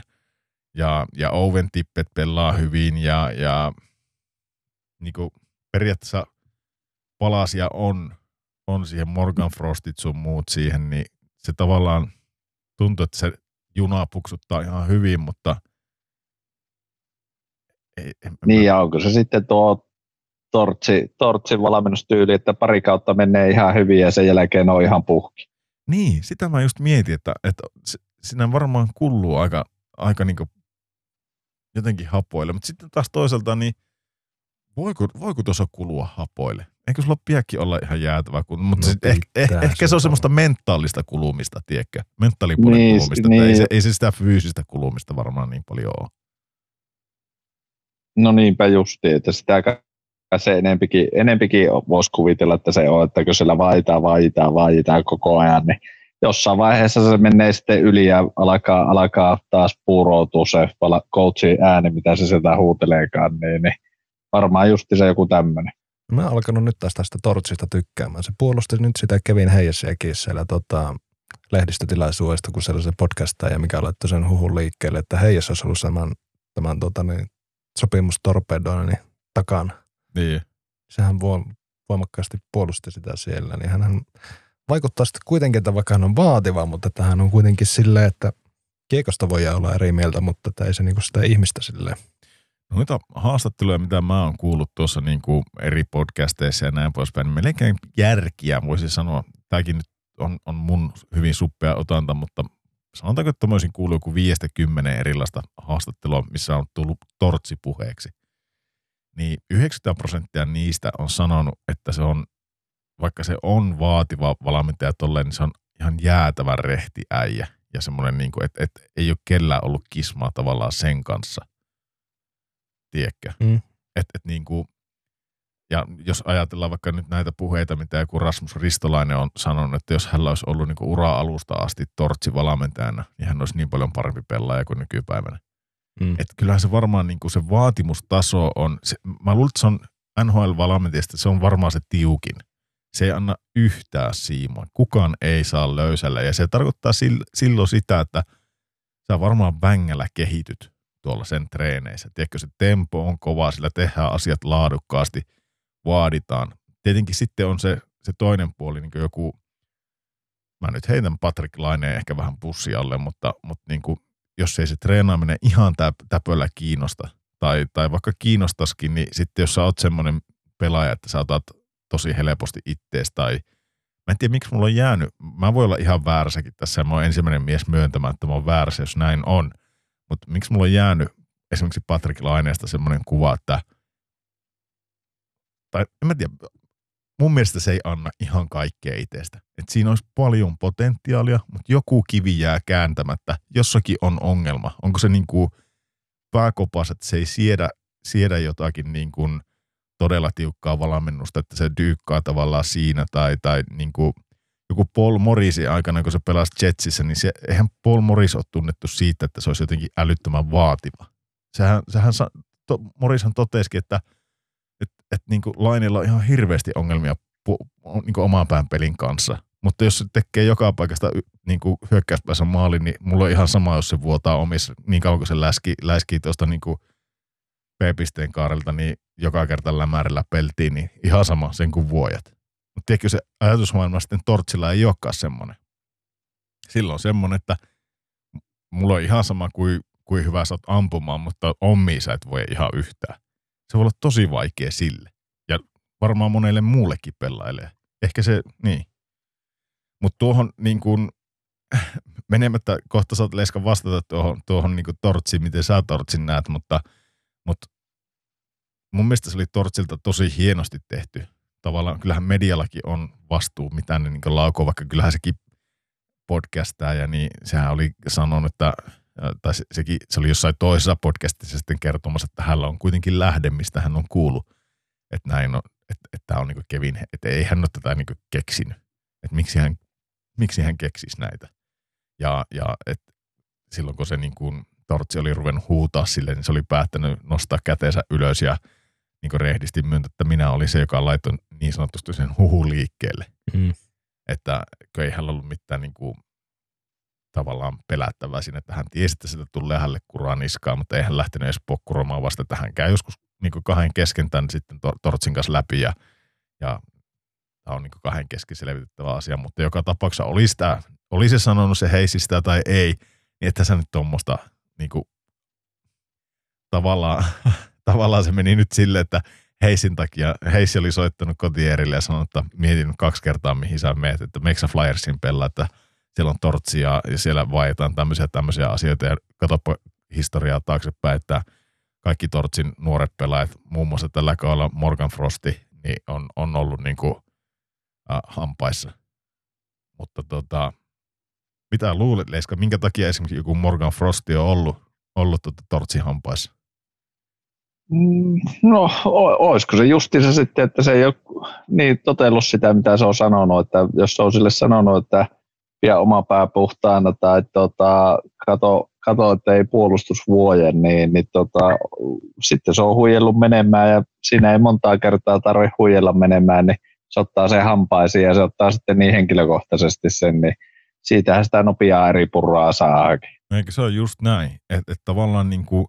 ja, ja Owen Tippet pelaa hyvin ja, ja niin kuin periaatteessa palasia on, on siihen Morgan Frostit sun muut siihen, niin se tavallaan tuntuu, että se juna puksuttaa ihan hyvin, mutta ei, en, niin, ja onko se sitten tuo Tortsi, Tortsin valmennustyyli, että pari kautta menee ihan hyvin ja sen jälkeen on ihan puhki. Niin, sitä mä just mietin, että, että siinä varmaan kulluu aika, aika niin jotenkin hapoille, mutta sitten taas toisaalta niin voiko, voiko tuossa kulua hapoille? Eikö sulla piäkki olla ihan jäätävä? Kun, mutta no, eh, eh, ehkä se on semmoista mentaalista kulumista, tiedätkö? Mentaalipuolen niin, kulumista, niin. Ei, se, ei se sitä fyysistä kulumista varmaan niin paljon ole. No niinpä justi, että sitä se enempikin, enempikin voisi kuvitella, että se on, että kun siellä vaitaa, vaitaa, vaitaa koko ajan, niin jossain vaiheessa se menee sitten yli ja alkaa, alkaa taas puuroutua se coachin ääni, mitä se sieltä huuteleekaan, niin, niin varmaan justi se joku tämmöinen. Mä oon alkanut nyt taas tästä Tortsista tykkäämään. Se puolusti nyt sitä Kevin Heijasiakin siellä tota, lehdistötilaisuudesta, kun siellä se podcastaa ja mikä laittoi sen huhun liikkeelle, että Heijas olisi ollut tämän, tämän tota, niin, sopimustorpedoinnin takana. Niin. Sehän voimakkaasti puolusti sitä siellä, niin hän vaikuttaa sitten kuitenkin, että vaikka hän on vaativa, mutta että hän on kuitenkin silleen, että kiekosta voi olla eri mieltä, mutta että ei se niinku sitä ihmistä silleen. No noita haastatteluja, mitä mä oon kuullut tuossa niin kuin eri podcasteissa ja näin poispäin, niin melkein järkiä voisi sanoa. Tämäkin nyt on, on mun hyvin suppea otanta, mutta sanotaanko, että mä olisin kuullut joku viiestä kymmenen erilaista haastattelua, missä on tullut tortsi puheeksi niin 90 prosenttia niistä on sanonut, että se on, vaikka se on vaativa valmentaja tolleen, niin se on ihan jäätävän rehti äijä. Ja semmoinen, niin että, että ei ole kellään ollut kismaa tavallaan sen kanssa. Tiedätkö? Mm. Että, että niin kuin, ja jos ajatellaan vaikka nyt näitä puheita, mitä joku Rasmus Ristolainen on sanonut, että jos hän olisi ollut niin ura-alusta asti tortsi valmentajana, niin hän olisi niin paljon parempi pelaaja kuin nykypäivänä. Mm. Että kyllähän se varmaan niin kuin se vaatimustaso on, se, mä luulen, että se on NHL-valmentajista, se on varmaan se tiukin. Se ei anna yhtään siimaa. Kukaan ei saa löysällä. Ja se tarkoittaa silloin sitä, että sä varmaan vängällä kehityt tuolla sen treeneissä. Tiedätkö, se tempo on kova, sillä tehdään asiat laadukkaasti, vaaditaan. Tietenkin sitten on se, se toinen puoli, niin kuin joku, mä nyt heitän Patrick Laineen ehkä vähän pussi alle, mutta, mutta niin kuin, jos ei se treenaaminen ihan täpöllä kiinnosta, tai, tai vaikka kiinnostaskin, niin sitten jos sä oot semmoinen pelaaja, että sä otat tosi helposti ittees, tai mä en tiedä miksi mulla on jäänyt, mä voin olla ihan väärässäkin tässä, mä oon ensimmäinen mies myöntämään, että mä oon väärässä, jos näin on, mutta miksi mulla on jäänyt esimerkiksi Patrick Laineesta semmoinen kuva, että tai en mä tiedä, mun mielestä se ei anna ihan kaikkea itsestä. Et siinä olisi paljon potentiaalia, mutta joku kivi jää kääntämättä. Jossakin on ongelma. Onko se niin kuin pääkopas, että se ei siedä, siedä jotakin niin kuin todella tiukkaa valmennusta, että se dyykkaa tavallaan siinä tai, tai niin kuin joku Paul Morrisin aikana, kun se pelasi Jetsissä, niin se, eihän Paul Morris ole tunnettu siitä, että se olisi jotenkin älyttömän vaativa. Sehän, sehän to, Morrishan totesikin, että et, et niin kuin Lainilla on ihan hirveästi ongelmia pu, niin kuin oman pään pelin kanssa. Mutta jos se tekee joka paikasta niin kuin hyökkäyspäässä maalin, niin mulla on ihan sama, jos se vuotaa omissa, niin kauan kuin se läski, läskii tuosta niin kuin P-pisteen kaarelta, niin joka kerta lämärillä peltiin, niin ihan sama sen kuin vuojat. Mutta tiedätkö se ajatusmaailma sitten Tortsilla ei olekaan semmoinen. Silloin semmoinen, että mulla on ihan sama kuin, kuin hyvä sä oot ampumaan, mutta omiin sä et voi ihan yhtään. Se voi olla tosi vaikea sille. Ja varmaan monelle muullekin pelaajille. Ehkä se, niin. Mutta tuohon niin kuin, menemättä, kohta saat Leska vastata tuohon, tuohon niin kuin tortsiin, miten sä tortsin näet, mutta, mutta mun mielestä se oli tortsilta tosi hienosti tehty. Tavallaan kyllähän mediallakin on vastuu, mitä ne niin laukoo, vaikka kyllähän sekin podcastaa ja niin sehän oli sanonut, että tai se, sekin, se oli jossain toisessa podcastissa sitten kertomassa, että hänellä on kuitenkin lähde, mistä hän on kuullut, että näin on, että, että tämä on niin Kevin, että ei hän ole tätä niin keksinyt, että miksi hän, miksi hän keksisi näitä. Ja, ja et silloin kun se niin kuin, Tortsi oli ruvennut huutaa sille, niin se oli päättänyt nostaa käteensä ylös ja niin kuin rehdisti myöntää, että minä olin se, joka laittoi niin sanotusti sen huhu liikkeelle. Mm. Että ei hänellä ollut mitään niin kuin, tavallaan pelättävää siinä, että hän tiesi, että sitä tulee hänelle kuraa niskaa, mutta ei hän lähtenyt edes pokkuromaan vasta, että hän käy joskus niin kuin kahden kesken tämän sitten Tortsin kanssa läpi ja, ja tämä on niin kahden kesken selvitettävä asia, mutta joka tapauksessa oli, sitä, oli se sanonut se heisi sitä tai ei, niin että sä nyt tuommoista niin kuin, tavallaan, tavallaan se meni nyt silleen, että Heisin takia, Heisi oli soittanut kotierille ja sanonut, että mietin kaksi kertaa, mihin sä meet, että Meksa Flyersin pelaa, että siellä on tortsia ja siellä vaihdetaan tämmöisiä tämmöisiä asioita ja katsoppa historiaa taaksepäin, että kaikki Tortsin nuoret pelaajat, muun muassa tällä kaudella Morgan Frosti, niin on, on ollut niin kuin, äh, hampaissa. Mutta tota, mitä luulet, Leiska, minkä takia esimerkiksi joku Morgan Frosti on ollut, ollut tota Tortsin hampaissa? Mm, no, olisiko se justiinsa sitten, että se ei ole niin totellut sitä, mitä se on sanonut, että jos se on sille sanonut, että pidä oma pää puhtaana tai tota, kato, kato, että ei puolustus vuoje, niin, niin tota, sitten se on huijellut menemään ja siinä ei montaa kertaa tarvitse huijella menemään, niin se ottaa sen hampaisiin ja se ottaa sitten niin henkilökohtaisesti sen, niin siitähän sitä nopeaa eri purraa saakin. Eikö se ole just näin, että et tavallaan niin kuin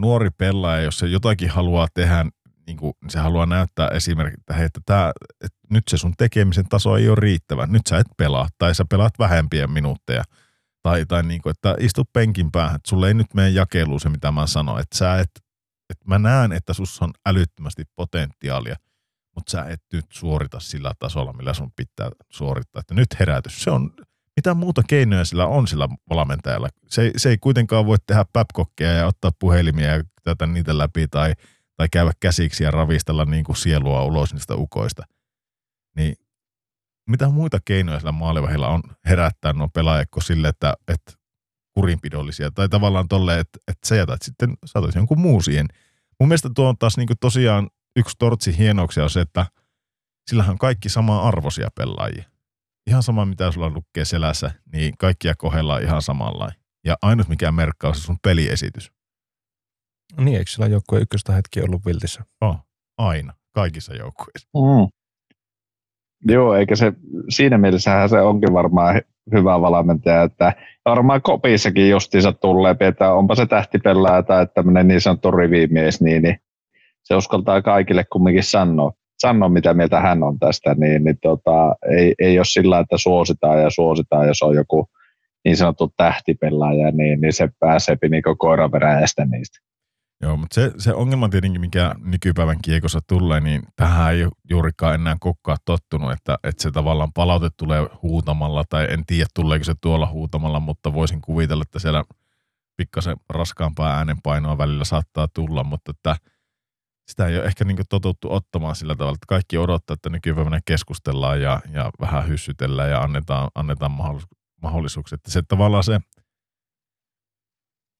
nuori pelaaja, jos se jotakin haluaa tehdä niin kuin, se haluaa näyttää esimerkiksi, että, hei, että, tämä, että nyt se sun tekemisen taso ei ole riittävä. Nyt sä et pelaa tai sä pelaat vähempiä minuutteja. Tai, tai niin kuin, että istu penkin päähän, että sulle ei nyt mene jakeluun se, mitä mä sanoin. Että sä et, että mä näen, että sussa on älyttömästi potentiaalia, mutta sä et nyt suorita sillä tasolla, millä sun pitää suorittaa. Että nyt herätys. Se on, mitä muuta keinoja sillä on sillä valmentajalla. Se, se ei kuitenkaan voi tehdä päpkokkeja ja ottaa puhelimia ja tätä niitä läpi tai – tai käydä käsiksi ja ravistella niin kuin sielua ulos niistä ukoista. Niin mitä muita keinoja sillä maalivahilla on herättää nuo pelaajat sille, että, että kurinpidollisia tai tavallaan tolleen, että, että sä jätät sitten, saatat jonkun muun siihen. Mun mielestä tuo on taas niin kuin tosiaan yksi Tortsi hienouksia on se, että sillähän on kaikki sama arvoisia pelaajia. Ihan sama, mitä sulla lukee selässä, niin kaikkia kohdellaan ihan samalla. Ja ainut mikä merkkaa on se sun peliesitys. Niin, eikö sillä joukkueen ykköstä hetki ollut viltissä? Oh, aina, kaikissa joukkueissa. Mm. Joo, eikä se, siinä mielessähän se onkin varmaan hyvä valmentaja, että varmaan kopissakin justiinsa tulee, että onpa se tähtipelaaja tai tämmöinen niin sanottu rivimies, niin, niin se uskaltaa kaikille kumminkin sanoa, sanoa, mitä mieltä hän on tästä, niin, niin tota, ei, ei ole sillä, että suositaan ja suositaan, jos on joku niin sanottu tähtipelaaja, niin, niin se pääsee niin koiraperäistä niistä. Joo, mutta se, se ongelma tietenkin, mikä nykypäivän kiekossa tulee, niin tähän ei juurikaan enää kokkaa tottunut, että, että se tavallaan palaute tulee huutamalla, tai en tiedä tuleeko se tuolla huutamalla, mutta voisin kuvitella, että siellä pikkasen raskaampaa äänenpainoa välillä saattaa tulla, mutta että sitä ei ole ehkä niin totuttu ottamaan sillä tavalla, että kaikki odottaa, että nykypäivänä keskustellaan ja, ja vähän hyssytellään ja annetaan, annetaan mahdollisuuksia. Että se tavallaan se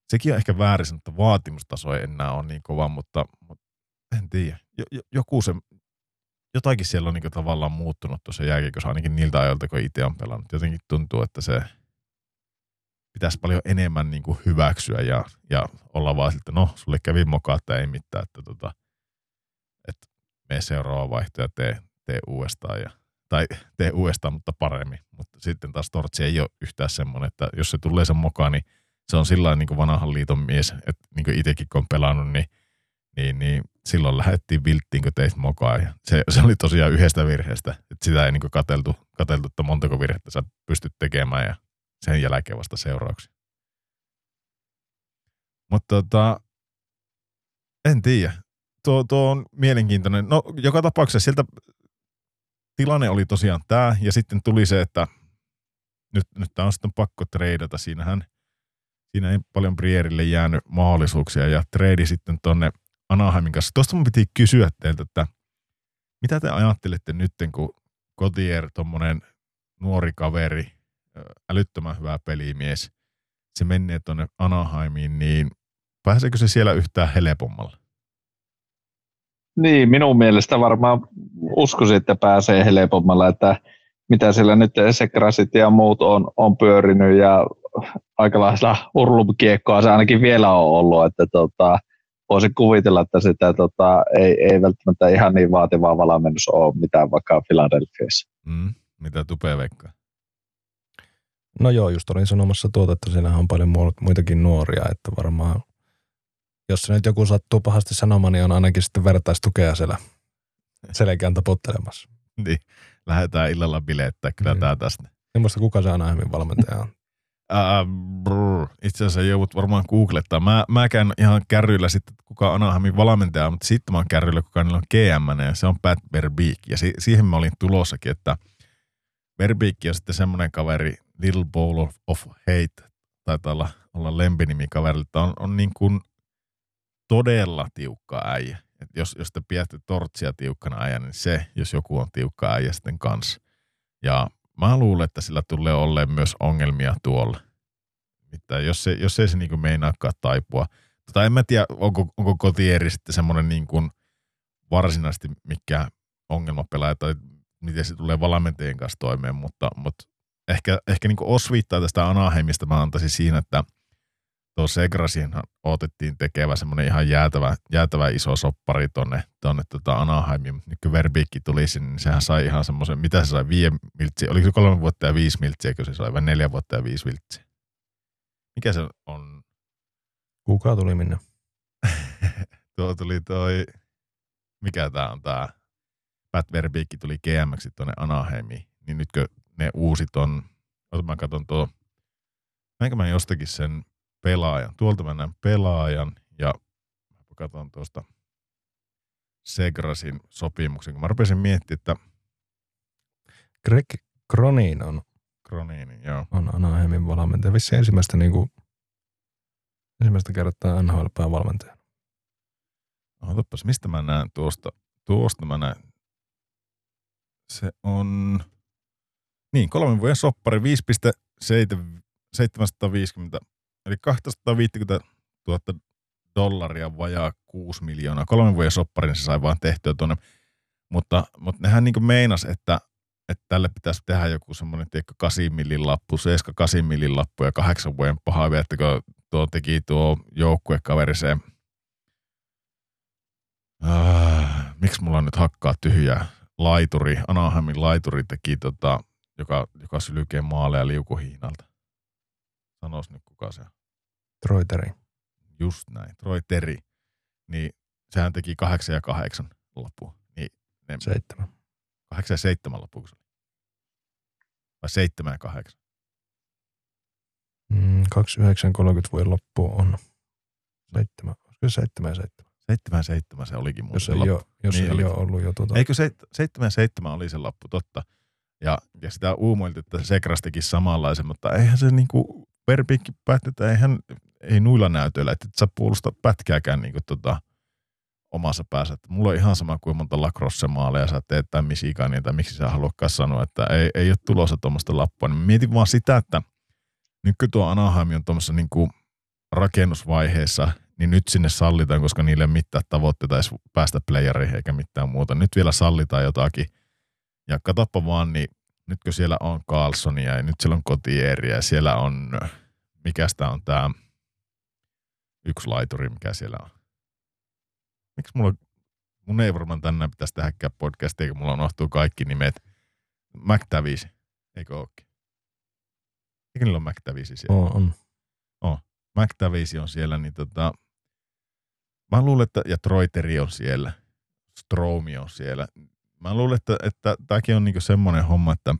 sekin on ehkä väärin, että vaatimustaso ei enää ole niin kova, mutta, mutta en tiedä. Joku se, jotakin siellä on niin tavallaan muuttunut tuossa jääkiekossa, ainakin niiltä ajoilta, kun itse on pelannut. Jotenkin tuntuu, että se pitäisi paljon enemmän niin hyväksyä ja, ja olla vaan että no, sulle kävi mokaa, että ei mitään, että, tota, että me seuraava vaihto ja tee, tee uudestaan. Ja, tai tee uudestaan, mutta paremmin. Mutta sitten taas Tortsi ei ole yhtään semmoinen, että jos se tulee sen mokaa, niin se on sillä niin vanhan liiton mies, että niin itsekin kun on pelannut, niin, niin, niin silloin lähdettiin vilttiin, kun teit mokaa. Ja se, se, oli tosiaan yhdestä virheestä, että sitä ei niin kateltu, kateltu, että montako virhettä sä pystyt tekemään ja sen jälkeen vasta seurauksia. Mutta tota, en tiedä. Tuo, tuo on mielenkiintoinen. No joka tapauksessa sieltä tilanne oli tosiaan tämä, ja sitten tuli se, että nyt, nyt tämä on sitten pakko treidata. Siinähän siinä ei paljon Brierille jäänyt mahdollisuuksia ja trade sitten tonne Anaheimin kanssa. Tuosta mun piti kysyä teiltä, että mitä te ajattelette nyt, kun Kotier, tuommoinen nuori kaveri, älyttömän hyvä pelimies, se menee tuonne Anaheimiin, niin pääseekö se siellä yhtään helpommalla? Niin, minun mielestä varmaan uskoisin, että pääsee helpommalla, että mitä siellä nyt Sekrasit ja muut on, on pyörinyt ja aikalaisella urlumkiekkoa se ainakin vielä on ollut, että tota, voisin kuvitella, että sitä tota, ei, ei välttämättä ihan niin vaativaa valmennus ole mitään vaikka Philadelphiassa. Mm, mitä tupee veikkaa? No joo, just olin sanomassa tuota, että siellä on paljon muitakin nuoria, että varmaan jos se nyt joku sattuu pahasti sanomaan, niin on ainakin sitten vertaistukea siellä selkeän taputtelemassa. Niin, lähdetään illalla bileettää kyllä niin. tämä tästä. En muista kuka se Anaheimin valmentaja on. Uh, itse asiassa joudut varmaan googlettaa. Mä, mä käyn ihan kärryillä sitten, kuka Anaheimin valmentaja, mutta sitten mä oon kärryillä, kuka niillä on GM, ja se on Pat Verbeek. Ja si- siihen mä olin tulossakin, että Verbeek on sitten semmoinen kaveri, Little Bowl of Hate, taitaa olla, olla lempinimi kaverille, on, on niin kuin todella tiukka äijä. Et jos, jos te pidätte tortsia tiukkana äijä, niin se, jos joku on tiukka äijä sitten kanssa. Ja mä luulen, että sillä tulee olleen myös ongelmia tuolla. Mitä, jos, se, jos ei se niin meinaakaan taipua. Tota, en mä tiedä, onko, onko kotieri sitten semmoinen niin kuin varsinaisesti mikä ongelmapelaaja tai miten se tulee valmentajien kanssa toimeen, mutta, mutta ehkä, ehkä niin osviittaa tästä Anaheimista mä antaisin siinä, että tuo Segrasiinhan otettiin tekevä semmoinen ihan jäätävä, jäätävä iso soppari tonne, tonne tota Anaheimiin. Nyt kun Verbiikki tuli sinne, niin sehän sai ihan semmoisen, mitä se sai, viiden miltsiä, oliko se kolme vuotta ja viisi miltsiä, kun se sai, vai neljä vuotta ja viisi miltsiä? Mikä se on? Kuka tuli minne? tuo tuli toi, mikä tää on tää, Pat Verbiikki tuli GMX tuonne Anaheimiin, niin nytkö ne uusit on, mä katson tuo, näinkö mä jostakin sen pelaajan. Tuolta mä näen pelaajan ja katson tuosta Segrasin sopimuksen. Kun mä rupesin miettimään, että Greg Cronin on, Cronin, joo. on Anaheimin valmentaja. Vissi ensimmäistä, niin kuin, ensimmäistä kertaa nhl valmentaja. Otapas, mistä mä näen tuosta? Tuosta mä näen. Se on, niin, kolmen vuoden soppari, 5,750 Eli 250 000 dollaria vajaa 6 miljoonaa. Kolmen vuoden sopparin se sai vaan tehtyä tuonne. Mutta, mutta nehän niin meinas, että, että tälle pitäisi tehdä joku semmoinen, tiedätkö, 8 millin lappu, 7 8 millin lappu ja 8 vuoden paha, että kun tuo teki tuo joukkuekaveri se, äh, miksi mulla on nyt hakkaa tyhjää, laituri, Anaheimin laituri teki, tota, joka, joka sylkee maaleja liukuhiinalta. Sanois nyt kuka se on. Troy Terry. Just näin, Troy Terry. Niin sehän teki kahdeksan ja kahdeksan loppua. Niin ne, Seitsemän. kahdeksan ja seitsemän loppuun se oli. Vai seitsemän ja kahdeksan. Mm, 2930 vuoden loppu on seitsemän. Olisiko se seitsemän ja seitsemän? Seitsemän ja seitsemän se olikin muuten Jos se ei, ole, jos Niin ei oli. ole ollut jo tuota. Eikö se, seitsemän ja seitsemän oli se loppu, totta. Ja, ja sitä uumoilti, että Segras teki samanlaisen, mutta eihän se niinku, Verbikki päätti, että ei nuilla näytöillä, että et sä puolusta pätkääkään niinku tota, omassa päässä. Että mulla on ihan sama kuin monta lacrosse-maaleja sä teet tai Michigania, tai miksi sä haluatkaan sanoa, että ei, ei ole tulossa tuommoista lappua. Niin mietin vaan sitä, että nyt kun tuo Anaheim on tuommoisessa niinku rakennusvaiheessa, niin nyt sinne sallitaan, koska niille ei mitään tavoitteita edes päästä playereihin eikä mitään muuta. Nyt vielä sallitaan jotakin. Ja katoppa vaan, niin nyt kun siellä on Carlsonia ja nyt siellä on Kotieriä ja siellä on, mikä sitä on tämä yksi laituri, mikä siellä on. Miksi mulla, mun ei varmaan tänään pitäisi tehdäkään podcastia, kun mulla unohtuu kaikki nimet. McTavish, eikö ookin? Eikö niillä ole McTavish siellä? on, on. McTavish on siellä, niin tota, mä luulen, että, ja Troiteri on siellä, Stromi on siellä. Mä luulen, että, että tämäkin on niinku semmoinen homma, että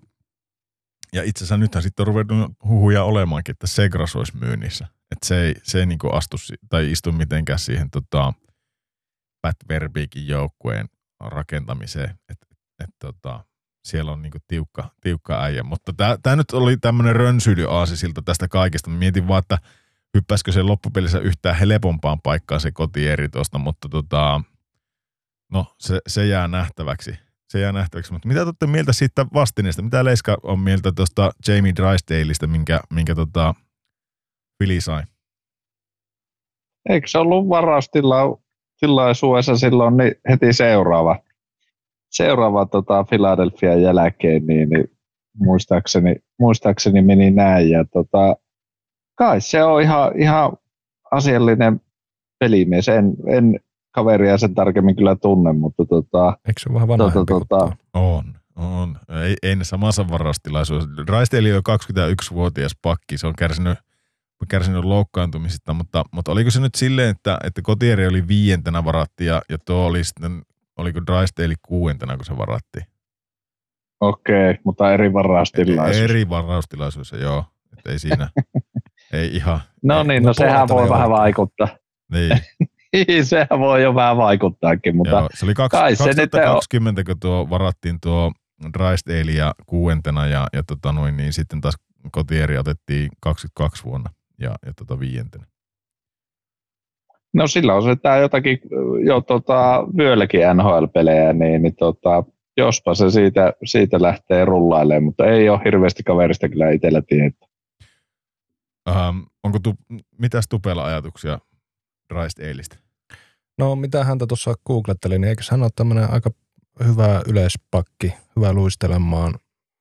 ja itse asiassa nythän sitten on ruvennut huhuja olemaankin, että Segras olisi myynnissä. Että se ei, se ei niinku astu tai istu mitenkään siihen tota, Pat Verbeekin joukkueen rakentamiseen. Että et, tota, siellä on niinku tiukka, tiukka äijä. Mutta tämä nyt oli tämmöinen rönsyily siltä tästä kaikesta. Mä mietin vaan, että hyppäisikö se loppupelissä yhtään helpompaan paikkaan se kotieri tuosta, mutta tota, no se, se jää nähtäväksi. Se jää nähtäväksi. Mutta mitä te olette mieltä siitä vastineesta? Mitä Leiska on mieltä tuosta Jamie Drysdaleista, minkä, minkä tota Philly sai? Eikö se ollut varaustilaisuudessa silloin niin heti seuraava, seuraava tota Philadelphia jälkeen, niin, niin muistaakseni, muistaakseni meni näin. Ja tota, kai se on ihan, ihan asiallinen pelimies. En, en kaveria sen tarkemmin kyllä tunne, mutta tota, Eikö se ole vähän vanha Tota, tota. On, on. Ei, ei ne samassa varaustilaisuudessa. Drysdale on 21-vuotias pakki, se on kärsinyt, kärsinyt loukkaantumisista, mutta, mutta oliko se nyt silleen, että, että kotieri oli viientenä varattiin ja, ja tuo oli sitten, oliko Drysdale kuuentena, kun se varattiin? okei, mutta eri varaustilaisuus. Eri varaustilaisuudessa, joo. Et ei siinä, ei ihan, No ei, niin, no no sehän voi vähän vaikuttaa. niin. sehän voi jo vähän vaikuttaakin, mutta Joo, se oli kaksi, kai se nyt 2020, kun tuo varattiin tuo Drysdale ja kuuentena ja, ja tota noin, niin sitten taas kotieri otettiin 22 vuonna ja, ja tota viientenä. No sillä on se tää jotakin jo tota, vyölläkin NHL-pelejä, niin, niin tota, jospa se siitä, siitä lähtee rullailemaan, mutta ei ole hirveästi kaverista kyllä itsellä tietoa. Ähm, onko tu, mitäs Tupella ajatuksia Drysdaleista? No mitä häntä tuossa googlettelin, niin eikö hän ole tämmöinen aika hyvä yleispakki, hyvä luistelemaan,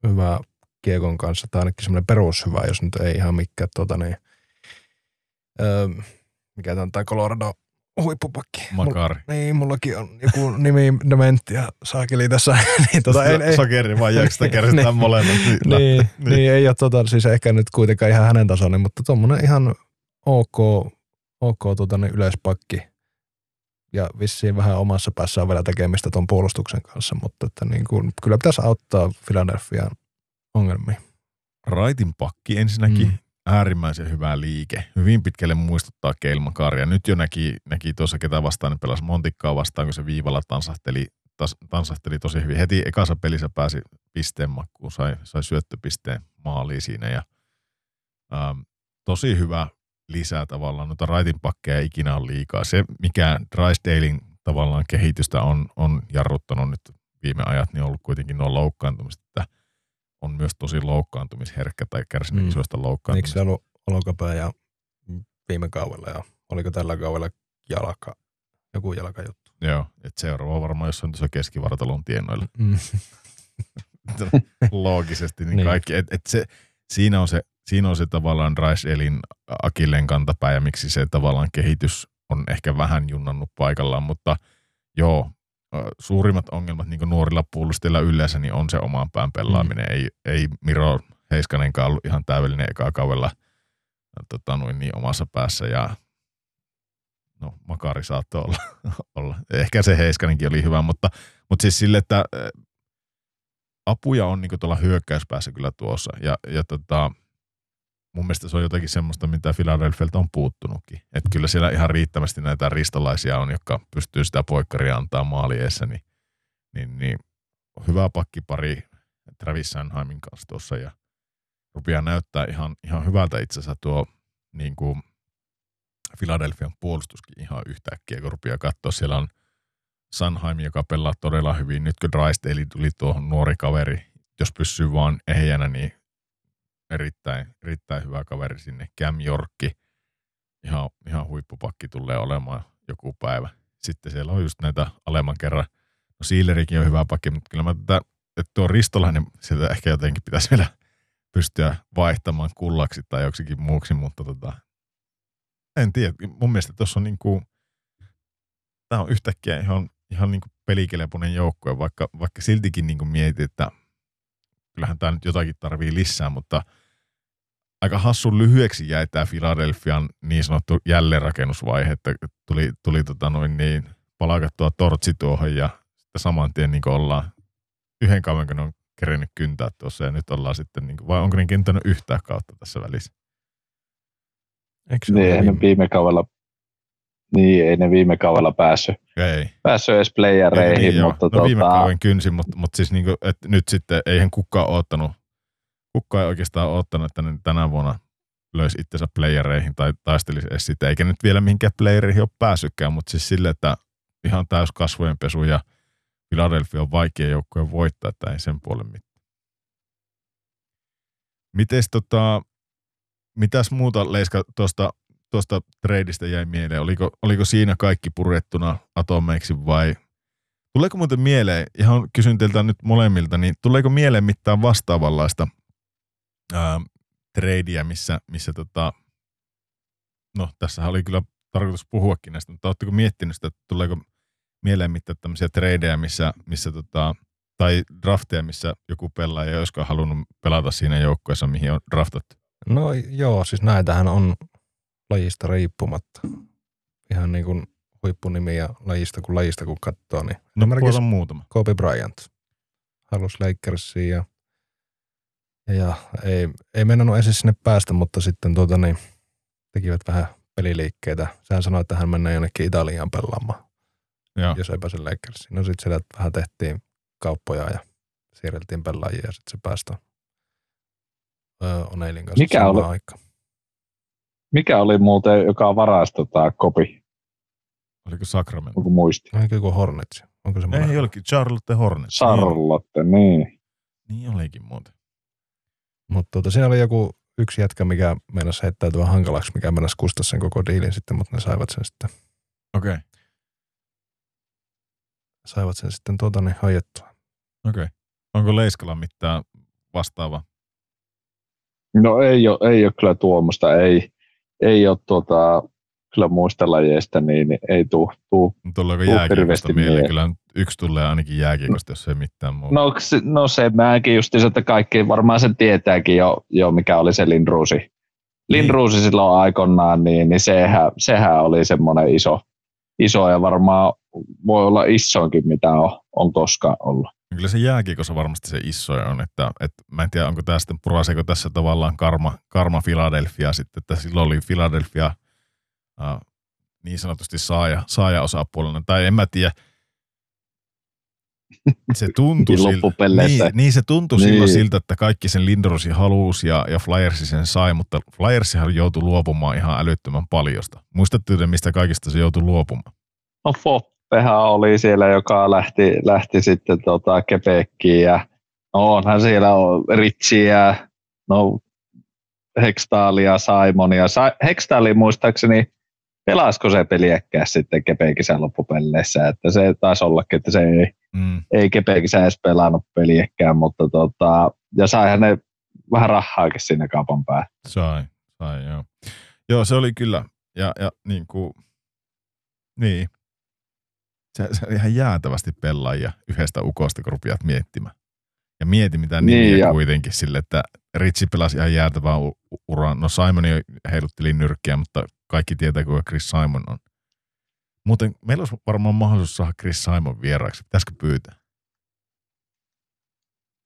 hyvä kiekon kanssa, tai ainakin semmoinen perushyvä, jos nyt ei ihan mikään tuota niin, öö, mikä tämä on tämä Colorado huippupakki. Makari. Mulla, niin, mullakin on joku nimi dementti ja saakeli tässä. niin, tota, ei, ei, Sokeri vai jääkö sitä kärsittää Niin. molemmat? niin, niin. niin, ei ole tota, siis ehkä nyt kuitenkaan ihan hänen tasoinen, mutta tuommoinen ihan ok, ok tota, niin yleispakki. Ja vissiin vähän omassa päässään vielä tekemistä tuon puolustuksen kanssa, mutta että niin kuin, kyllä pitäisi auttaa Philadelphiaan ongelmiin. Raitin pakki ensinnäkin Mm. mm. äärimmäisen hyvä liike. Hyvin pitkälle muistuttaa Keilmakaria. Nyt jo näki, näki tuossa ketä vastaan, niin pelasi Montikkaa vastaan, kun se viivalla tansahteli, tas, tansahteli tosi hyvin. Heti ekassa pelissä pääsi pisteen makkuun, sai, sai syöttöpisteen maaliin siinä. Ja, ähm, tosi hyvä lisää tavallaan, noita raitin pakkeja ikinä ole liikaa. Se, mikä Drysdalein tavallaan kehitystä on, on jarruttanut nyt viime ajat, niin on ollut kuitenkin nuo loukkaantumiset, että on myös tosi loukkaantumisherkkä tai kärsinyt Mm. isoista Eikö loukkaantumisista. se ollut olokapää ja viime kaudella ja oliko tällä kaudella jalka, joku jalkajuttu. Joo, että seuraava on varmaan jossain tuossa keskivartalon tienoilla. Mm. Loogisesti, niin Niin. kaikki. Et, et se, siinä, on se, siinä on se tavallaan Rice Elin Akilleen kantapää ja miksi se tavallaan kehitys on ehkä vähän junnannut paikallaan, mutta joo, suurimmat ongelmat niin nuorilla puolustajilla yleensä niin on se oman pään pelaaminen. Ei, ei Miro Heiskanenkaan ollut ihan täydellinen ekaa kaudella tota, noin niin omassa päässä ja no Makari saattoi olla, olla. Ehkä se Heiskanenkin oli hyvä, mutta, mutta siis sille, että apuja on niin tuolla hyökkäyspäässä kyllä tuossa ja, ja tota, mun mielestä se on jotakin semmoista, mitä Philadelphialta on puuttunutkin. Että kyllä siellä ihan riittävästi näitä ristolaisia on, jotka pystyy sitä poikkaria antaa maalieessä, niin, niin, niin hyvä pakkipari Travis Sanheimin kanssa tuossa ja rupeaa näyttää ihan, ihan hyvältä itse asiassa tuo niin kuin Philadelphian puolustuskin ihan yhtäkkiä, kun rupeaa katsoa. Siellä on Sanheim, joka pelaa todella hyvin. Nyt kun Drysdale tuli tuohon nuori kaveri, jos pysyy vaan ehjänä, niin erittäin, erittäin hyvä kaveri sinne. Cam Yorkki, ihan, ihan huippupakki tulee olemaan joku päivä. Sitten siellä on just näitä alemman kerran. No Sealerikin on hyvä pakki, mutta kyllä mä tätä, että tuo Ristolainen, sieltä ehkä jotenkin pitäisi vielä pystyä vaihtamaan kullaksi tai joksikin muuksi, mutta tota, en tiedä. Mun mielestä tuossa on niinku, tämä on yhtäkkiä ihan, ihan niinku pelikelepunen joukkue, vaikka, vaikka siltikin niinku mietit, että kyllähän tämä nyt jotakin tarvii lisää, mutta aika hassun lyhyeksi jäi tämä Philadelphian niin sanottu jälleenrakennusvaihe, että tuli, tuli tota noin niin palakattua tortsi tuohon ja sitten saman tien niin ollaan yhden kauden, kun ne on kerennyt kyntää tuossa ja nyt ollaan sitten, niin kuin, vai onko ne kentänyt yhtään kautta tässä välissä? Eikö se Niin, viime- viime kaudella, niin ei ne viime kaudella päässyt, Ei. päässyt edes playereihin, niin, mutta no, viime tota, kauden kynsi, mutta, mutta siis niin kuin, että nyt sitten eihän kukaan oottanut, kukaan ei oikeastaan oottanut, että ne tänä vuonna löysi itsensä playereihin tai taistelisi edes sitä, eikä nyt vielä mihinkään playereihin ole päässytkään, mutta siis sille, että ihan täys kasvojen pesu ja Philadelphia on vaikea joukkue voittaa, että ei sen puolen mitään. Mites tota, mitäs muuta Leiska tuosta tuosta treidistä jäi mieleen? Oliko, oliko siinä kaikki purettuna atomeiksi vai tuleeko muuten mieleen, ihan kysyn teiltä nyt molemmilta, niin tuleeko mieleen mitään vastaavanlaista ää, treidiä, missä, missä tota, no tässä oli kyllä tarkoitus puhuakin näistä, mutta oletteko miettinyt sitä, että tuleeko mieleen mitään tämmöisiä treidejä, missä, missä tota, tai drafteja, missä joku pelaaja ei olisikaan halunnut pelata siinä joukkueessa, mihin on draftattu? No joo, siis näitähän on lajista riippumatta. Ihan niin kuin huippunimi ja lajista kuin lajista kun katsoo, niin No Esimerkiksi- puhutaan muutama. Kobe Bryant halusi Lakersiin ja, ja, ja ei, ei mennnyt edes sinne päästä, mutta sitten tuota, niin, tekivät vähän peliliikkeitä. Sehän sanoi, että hän menee jonnekin Italiaan pelaamaan, Joo. jos ei pääse Lakersiin. No sitten siellä vähän tehtiin kauppoja ja siirreltiin pelaajia ja sitten se päästä öö, Oneilin kanssa Mikä samaan oli- aikaan. Mikä oli muuten, joka varasi tota kopi, Oliko Sacramento? onko muisti? Onko joku Hornets? Onko se Ei olikin Charlotte Hornets. Charlotte, niin. Niin, niin olikin muuten. Mutta tuota, siinä oli joku yksi jätkä, mikä meinasi heittäytyä hankalaksi, mikä meinasi kustaa sen koko diilin sitten, mutta ne saivat sen sitten, Okei, okay, saivat sen sitten tuota, niin hoidettua. okei. Okay. Onko Leiskalla mitään vastaavaa? No ei ole, ei ole kyllä tuommoista, ei, ei ole tuota, kyllä muista lajeista, niin niin ei tuu, tuu. Tuleeko jääkiekosta hirveästi mieleen? Kyllä yksi tulee ainakin jääkiekosta, jos ei mitään muuta. No, se- no se mäkin just, että kaikki varmaan sen tietääkin jo, jo mikä oli se Lindruusi. Lindruusi silloin aikoinaan, niin, niin sehän, sehän oli semmoinen iso, iso ja varmaan voi olla isoinkin, mitä on, on koskaan ollut. Kyllä se jääkiekossa varmasti se iso on, että, että mä en tiedä, onko tämä sitten puraseeko tässä tavallaan karma, karma Philadelphia sitten, että silloin oli Philadelphia äh, niin sanotusti saaja, saaja osapuolena, tai en mä tiedä, se tuntui siltä, Loppupeleissä. niin, niin, se tuntui Niin. silloin siltä, että kaikki sen Lindrosi halusi ja, ja Flyersi sen sai, mutta Flyersihan joutui luopumaan ihan älyttömän paljosta. Muistatte te, mistä kaikista se joutui luopumaan? No Foppehan oli siellä, joka lähti, lähti sitten tota Quebeciin ja no onhan siellä on Ritsiä, no Hextalia, Simonia. Sa- muistaakseni pelaisiko se peliäkkää sitten kepekisän loppupelleissä, että se taisi ollakin, että se ei, mm. ei kepekisä edes pelannut peliäkkää, mutta tota, ja saihan ne vähän rahaakin siinä kaupan päälle. Sai, sai joo. Joo, se oli kyllä, ja, ja niin kuin, niin, se, se oli ihan jäätävästi pelaajia yhdestä ukosta, kun rupiat miettimään. Ja mieti mitä niin, nimiä ja... kuitenkin sille, että Ritsi pelasi ihan jäätävää uraa. No Simon heilutteli nyrkkiä, mutta kaikki tietää, kuinka Chris Simon on. Muuten meillä olisi varmaan mahdollisuus saada Chris Simon vieraaksi. Pitäisikö pyytää?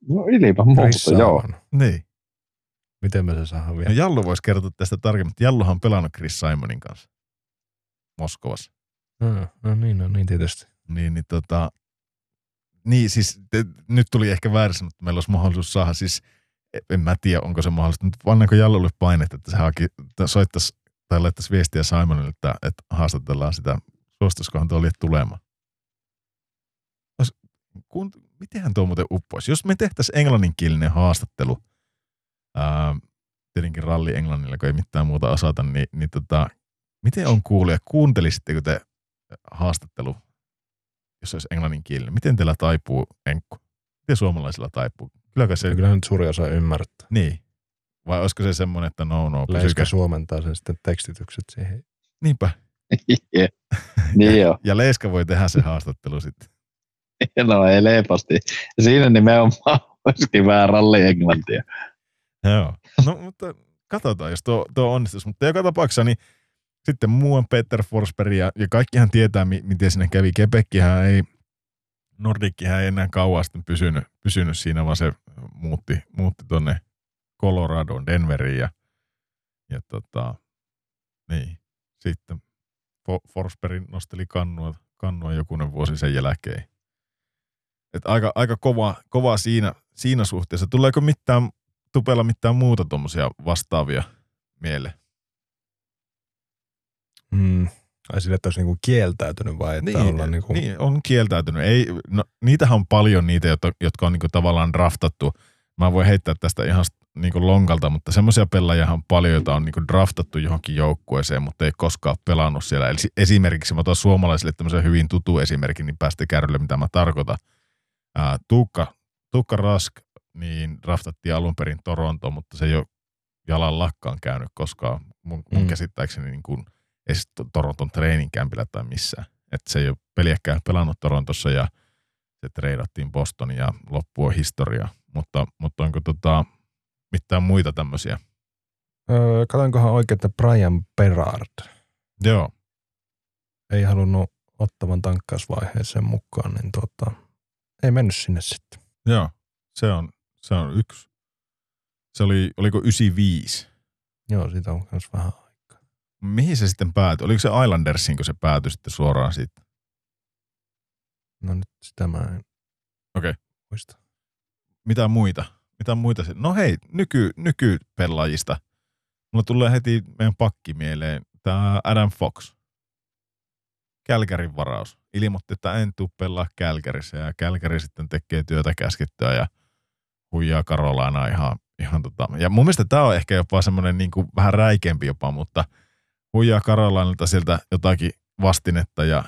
No ilman muuta, joo. Niin. Miten me se saadaan vielä? No Jallu voisi kertoa tästä tarkemmin, että Jalluhan on pelannut Chris Simonin kanssa Moskovassa. No, no niin, no niin tietysti. Niin, niin tota, niin siis te, nyt tuli ehkä väärässä, mutta meillä olisi mahdollisuus saada siis, en mä tiedä onko se mahdollista, mutta vannaanko Jallulle painetta, että se haki, soittaisi tai laittaisi viestiä Simonille, että, että haastatellaan sitä, suostuisikohan tuo tulemaan. Kun, mitenhän tuo muuten uppoisi? Jos me tehtäisiin englanninkielinen haastattelu, ää, tietenkin ralli englannilla, kun ei mitään muuta osata, niin, niin tota, miten on kuulija? Kuuntelisitteko te haastattelu, jos olisi englanninkielinen? Miten teillä taipuu enkku? Miten suomalaisilla taipuu? Kylläkö se... Kyllä nyt suuri osa ymmärtää. Niin. Vai olisiko se semmoinen, että no no, Leiska suomentaa sen sitten tekstitykset siihen. Niinpä. yeah. niin joo. ja Leiska voi tehdä se haastattelu sitten. no ei leipasti. Siinä nimenomaan olisikin vähän ralli englantia. Joo. No mutta katsotaan, jos tuo, tuo onnistus. Mutta joka tapauksessa niin sitten muuan Peter Forsberg ja, ja kaikkihan tietää, miten sinne kävi. Kepekkihän ei, Nordickihän ei enää kauan sitten pysynyt, pysynyt siinä, vaan se muutti, muutti tuonne Coloradoon, Denveriin ja, ja tota, niin, sitten Forsberg nosteli kannua, kannua jokunen vuosi sen jälkeen. Et aika, aika kova, kova siinä, siinä suhteessa. Tuleeko mitään, tupella mitään muuta tuommoisia vastaavia mieleen? Mm. Ai sille, että olisi niinku kieltäytynyt vai että niin, olla niinku... niin, on kieltäytynyt. Ei, no, niitähän on paljon niitä, jotka, jotka on niinku tavallaan draftattu. Mä voin heittää tästä ihan niinku lonkalta, mutta semmoisia pelaajia on paljon, joita on niinku draftattu johonkin joukkueeseen, mutta ei koskaan pelannut siellä. Eli esimerkiksi mä otan suomalaisille tämmöisen hyvin tutu esimerkin, niin päästä kärrylle, mitä mä tarkoitan. Ää, Tuukka, Tuukka Rask, niin draftattiin alun perin Toronto, mutta se ei ole jalan lakkaan käynyt koskaan mun, mun mm. käsittääkseni niin kuin – ei siis Toronton treeninkämpillä tai missään. Että se ei ole peliäkään pelannut Torontossa ja se treidattiin Boston ja loppu on historia. Mutta, mutta onko tota, mitään muita tämmöisiä? Öö, katoinkohan oikein, että Brian Berard. Joo. Ei halunnut ottavan tankkausvaiheeseen mukaan, niin tota, ei mennyt sinne sitten. Joo, se on, se on yksi. Se oli, oliko 95? Joo, siitä on myös vähän Mihin se sitten päätyi? Oliko se Islandersin, kun se päätyi sitten suoraan siitä? No nyt sitä mä en okay. muista. Mitä muita? Mitä muita? No hei, nyky, nykypelaajista. Mulla tulee heti meidän pakki mieleen tämä Adam Fox. Kälkärin varaus. Ilmoitti, että en tuu pelaa Kälkärissä ja Kälkäri sitten tekee työtä käskettyä ja huijaa Karolaina ihan, ihan tota. Ja mun mielestä tämä on ehkä jopa semmoinen niin vähän räikeämpi jopa, mutta – huijaa Karolainalta sieltä jotakin vastinetta ja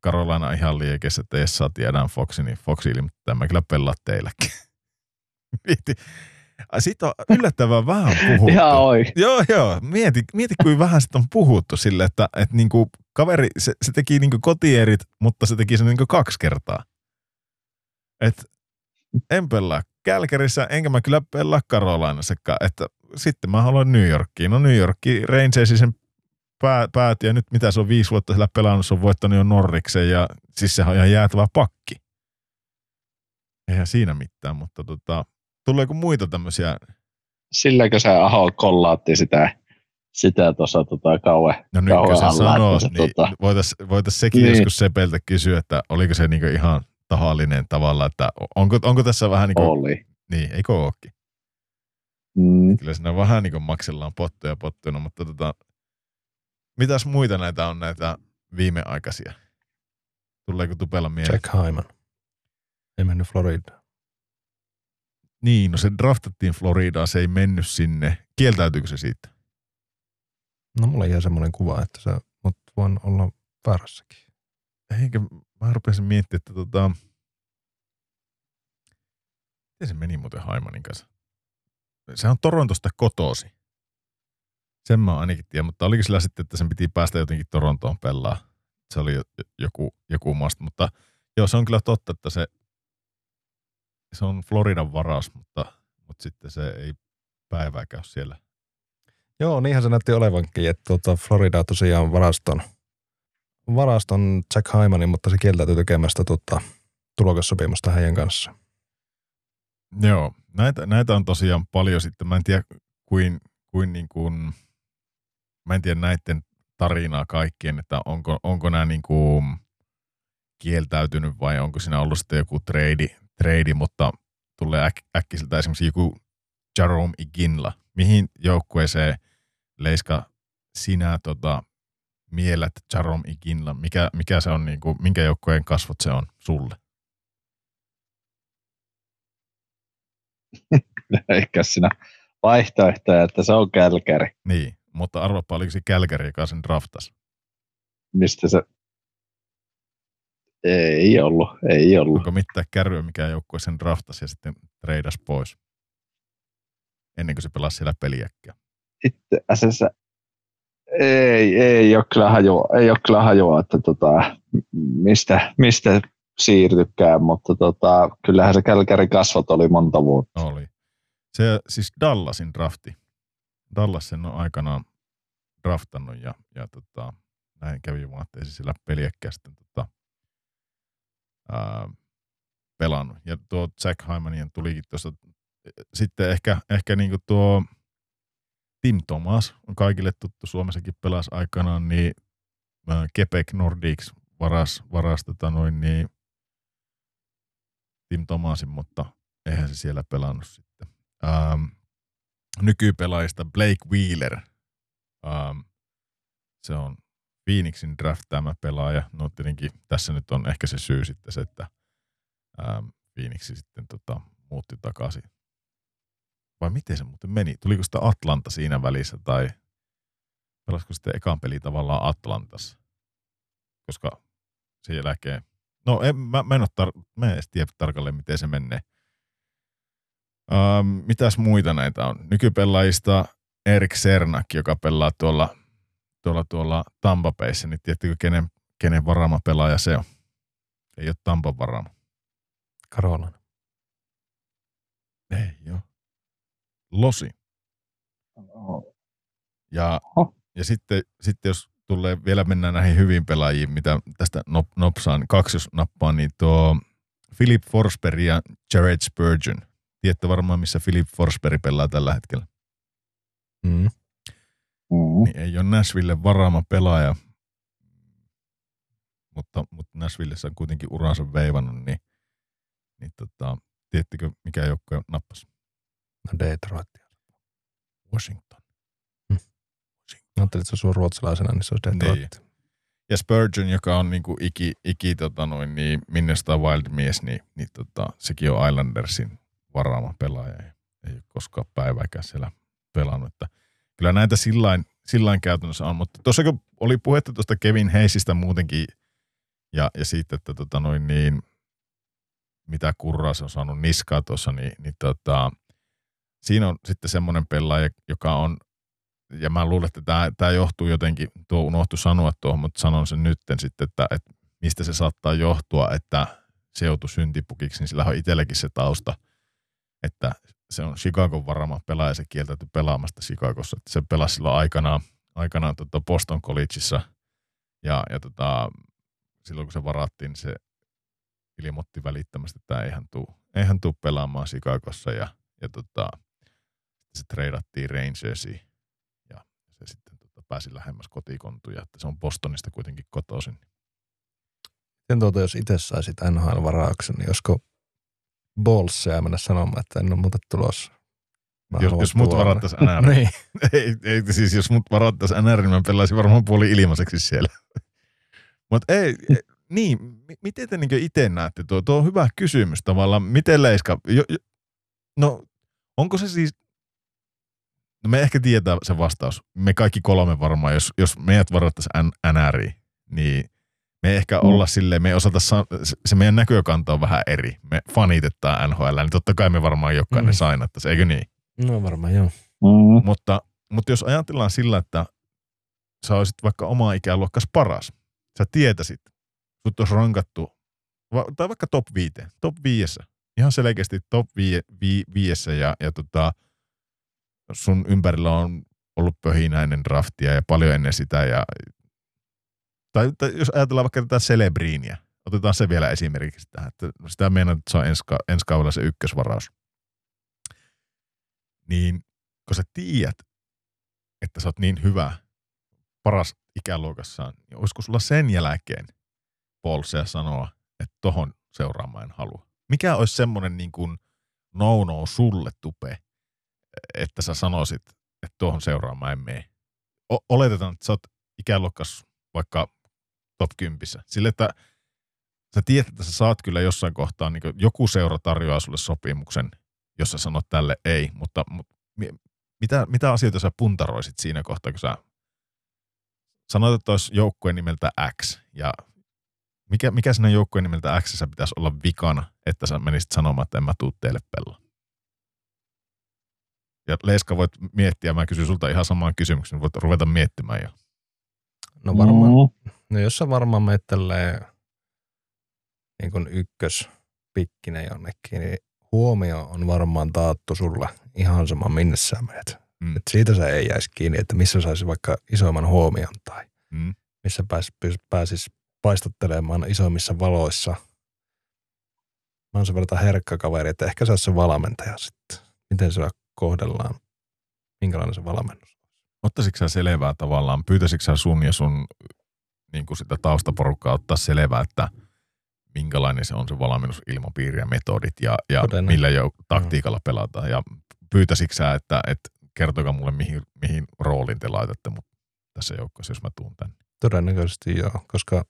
Karolaina ihan liekessä, että jos sä tiedän Foxi, niin Foxi ilmoittaa, mä kyllä pelaa teilläkin. Sitten on yllättävän vähän puhuttu. Ihan oi. Joo, joo. Mieti, mieti kuin vähän sitten on puhuttu sille, että, että niinku kaveri, se, se teki niinku kotierit, mutta se teki sen niinku kaksi kertaa. Et en pelaa Kälkärissä, enkä mä kyllä pelaa Karolainassakaan. Että sitten mä haluan New Yorkiin. No New Yorkiin Rangersin sen pää, pääti ja nyt mitä se on viisi vuotta sillä pelannut, se on voittanut jo Norriksen ja siis sehän on ihan jäätävä pakki. Eihän siinä mitään, mutta tota, tuleeko muita tämmöisiä? Silläkö se Aho kollaatti sitä sitä tuossa tota, kauan. No nyt kun sä sanoo, niin tota... voitaisiin voitais sekin niin. joskus Sepeltä kysyä, että oliko se niinku ihan tahallinen tavalla, että onko, onko tässä vähän niin kuin, Oli. Niin, eikö ookin? Mm. Kyllä siinä vähän niin kuin maksellaan pottuja pottuna, mutta tota, Mitäs muita näitä on näitä viimeaikaisia? Tuleeko tupella mieleen? Jack Hyman. Ei mennyt Floridaan. Niin, no se draftattiin Floridaan, se ei mennyt sinne. Kieltäytyykö se siitä? No mulla jää semmoinen kuva, että se, mutta voin olla väärässäkin. Eikä, mä rupesin miettimään, että tota, miten se meni muuten Haimanin kanssa? Se on Torontosta kotosi. Sen mä ainakin tiedän, mutta oliko sillä sitten, että sen piti päästä jotenkin Torontoon pelaa. Se oli joku, joku maasta, mutta joo, se on kyllä totta, että se, se on Floridan varas, mutta, mutta sitten se ei päivää käy siellä. Joo, niinhän se näytti olevankin, että tuota Florida tosiaan varaston, varaston Jack Hymanin, mutta se kieltäytyi tekemästä tuota, tulokassopimusta heidän kanssa. Joo, näitä, näitä on tosiaan paljon sitten. Mä en tiedä, kuin, kuin, niin kuin mä en tiedä näiden tarinaa kaikkien, että onko, onko nämä niin kuin kieltäytynyt vai onko siinä ollut sitten joku trade, trade mutta tulee äk, äkkiseltä esimerkiksi joku Jerome Iginla. Mihin joukkueeseen Leiska sinä tota, mielät Jerome Iginla? Mikä, mikä se on, niin kuin, minkä joukkueen kasvot se on sulle? Ehkä sinä vaihtoehtoja, että se on Kälkäri. Niin, mutta arvapa, oliko se Kälkäri, joka sen draftas? Mistä se... Ei ollut, ei ollut. Onko mitään kärryä, mikä joukkue sen draftasi ja sitten treidas pois? Ennen kuin se pelasi siellä peliäkkiä. Itse asiassa ei, ei ole kyllä hajua, ei ole kyllä hajua että tota, mistä, mistä siirtykään, mutta tota, kyllähän se Kälkärin kasvot oli monta vuotta. Oli. Se siis Dallasin drafti. Dallas sen on aikanaan draftannut ja, ja tota, näin kävi vaan, että ei se sillä peliäkkiä sitten tota, ää, pelannut. Ja tuo Jack Hymanien tulikin tuossa sitten ehkä, ehkä niinku tuo Tim Thomas on kaikille tuttu, Suomessakin pelasi aikanaan, niin Quebec Nordics varas, varas tota noin, niin Tim Thomasin, mutta eihän se siellä pelannut sitten. Ähm, nykypelaajista Blake Wheeler. Ähm, se on Phoenixin draftaama pelaaja. No tietenkin tässä nyt on ehkä se syy sitten se, että ähm, Phoenixi sitten tota, muutti takaisin. Vai miten se muuten meni? Tuliko sitä Atlanta siinä välissä tai pelasiko sitten ekan peli tavallaan Atlantassa? Koska sen jälkeen No en, mä, mä en, tar- mä en edes tiedä tarkalleen, miten se menee. Um, mitäs muita näitä on? Nykypelaajista Erik Sernak, joka pelaa tuolla, tuolla, tuolla Tampa Bayssä, niin tiedättekö kenen, kenen varama pelaaja se on? Ei ole Tampa varama. Karolan. Ei joo. Losi. Ja, ja sitten, sitten jos tulee, vielä mennään näihin hyviin pelaajiin, mitä tästä nop, nopsaan kaksi jos nappaa, niin tuo Philip Forsberg ja Jared Spurgeon. Tiedätte varmaan, missä Philip Forsberg pelaa tällä hetkellä. Mm. Mm. Niin ei ole Nashville varaama pelaaja, mutta, mutta Nashvillessä on kuitenkin uransa veivannut, niin, niin tota, tiedättekö mikä joukkue nappasi? No Detroit. Washington. Ajattelin, että se on sun ruotsalaisena, niin se on Detroit. Niin. Ja Spurgeon, joka on niinku iki, iki tota noin, niin Minnesota Wild-mies, niin, niin tota, sekin on Islandersin varaama pelaaja. Ei, ei ole koskaan päivääkään siellä pelannut. Että kyllä näitä sillain, sillain käytännössä on, mutta tuossa kun oli puhetta tuosta Kevin Heisistä muutenkin ja, ja siitä, että tota noin niin, mitä kurraa se on saanut niskaa tuossa, niin, niin tota, siinä on sitten semmoinen pelaaja, joka on ja mä luulen, että tämä, tämä johtuu jotenkin, tuo unohtu sanoa tuohon, mutta sanon sen nytten sitten, että, että mistä se saattaa johtua, että se joutui syntipukiksi, niin sillä on itselläkin se tausta, että se on Chicagon varama pelaaja, se kieltäytyi pelaamasta Chicagossa. Se pelasi silloin aikanaan, aikanaan tota Boston Collegeissa ja, ja tota, silloin kun se varattiin, niin se ilmoitti välittömästi, että eihän tuu, eihän tuu pelaamaan Chicagossa ja, ja tota, se treidattiin Rangersiin se sitten tota, pääsi lähemmäs kotikontuja, että se on Bostonista kuitenkin kotoisin. Sitten tuota, jos itse saisit NHL-varauksen, niin josko Ballsia mennä sanomaan, että en ole muuten tulossa. Mä jos, jos mut varattaisi NR. niin. ei, ei, siis jos mut varattaisi NR, niin mä pelaisin varmaan puoli ilmaiseksi siellä. Mutta ei, niin, miten te niinku itse näette tuo? Tuo on hyvä kysymys tavallaan. Miten Leiska, jo, jo, no onko se siis No me ehkä tietää se vastaus. Me kaikki kolme varmaan, jos, jos meidät varattaisiin NRI, niin me ehkä mm. olla silleen, me ei osata, se meidän näkökanta on vähän eri. Me fanitetaan NHL, niin totta kai me varmaan jokainen mm. sainattaisiin, eikö niin? No varmaan joo. Mm. Mutta, mutta jos ajatellaan sillä, että sä olisit vaikka oma ikäluokkas paras, sä tietäisit, sut olisi rankattu, tai vaikka top 5, top 5, ihan selkeästi top 5 ja, ja tota, sun ympärillä on ollut pöhinäinen draftia ja paljon ennen sitä ja tai, tai jos ajatellaan vaikka tätä Celebriinia, otetaan se vielä esimerkiksi tähän, että sitä meinaa, että se on ensi, ensi kaudella se ykkösvaraus. Niin kun sä tiedät, että sä oot niin hyvä, paras ikäluokassaan, niin olisiko sulla sen jälkeen polsea sanoa, että tohon seuraamaan en halua? Mikä olisi semmoinen niin kuin no-no sulle tupe, että sä sanoisit, että tuohon seuraamaan en mene? O- oletetaan, että sä oot ikäluokkas vaikka top 10. Sille, että sä tiedät, että sä saat kyllä jossain kohtaa, niin joku seura tarjoaa sulle sopimuksen, jos sä sanot tälle ei, mutta, mutta mitä, mitä asioita sä puntaroisit siinä kohtaa, kun sä sanoit, että olisi joukkueen nimeltä X, ja mikä, mikä siinä joukkueen nimeltä X pitäisi olla vikana, että sä menisit sanomaan, että en mä tuu teille pelaa? Ja Leiska voit miettiä, mä kysyn sulta ihan samaan kysymyksen, voit ruveta miettimään jo. No varmaan, mm. No jos sä varmaan mettelee niin kuin ykköspikkinen jonnekin, niin huomio on varmaan taattu sulle ihan sama minne sä menet. Mm. Et siitä se ei jäisi kiinni, että missä saisi vaikka isoimman huomion tai mm. missä pääs, pääsis paistattelemaan isoimmissa valoissa. Mä oon sen verran herkkä kaveri, että ehkä sä se valmentaja sitten. Miten se kohdellaan, minkälainen se valmennus Ottaisitko sä selvää tavallaan, pyytäisikö sä sun ja sun niin kuin sitä taustaporukkaa ottaa selvää, että minkälainen se on se valmennusilmapiiri ja metodit ja, ja millä jo taktiikalla pelataan. Ja pyytäisikö sä, että, että kertokaa mulle, mihin, mihin roolin te laitatte mut tässä joukkoissa, jos mä tuun tänne? Todennäköisesti joo, koska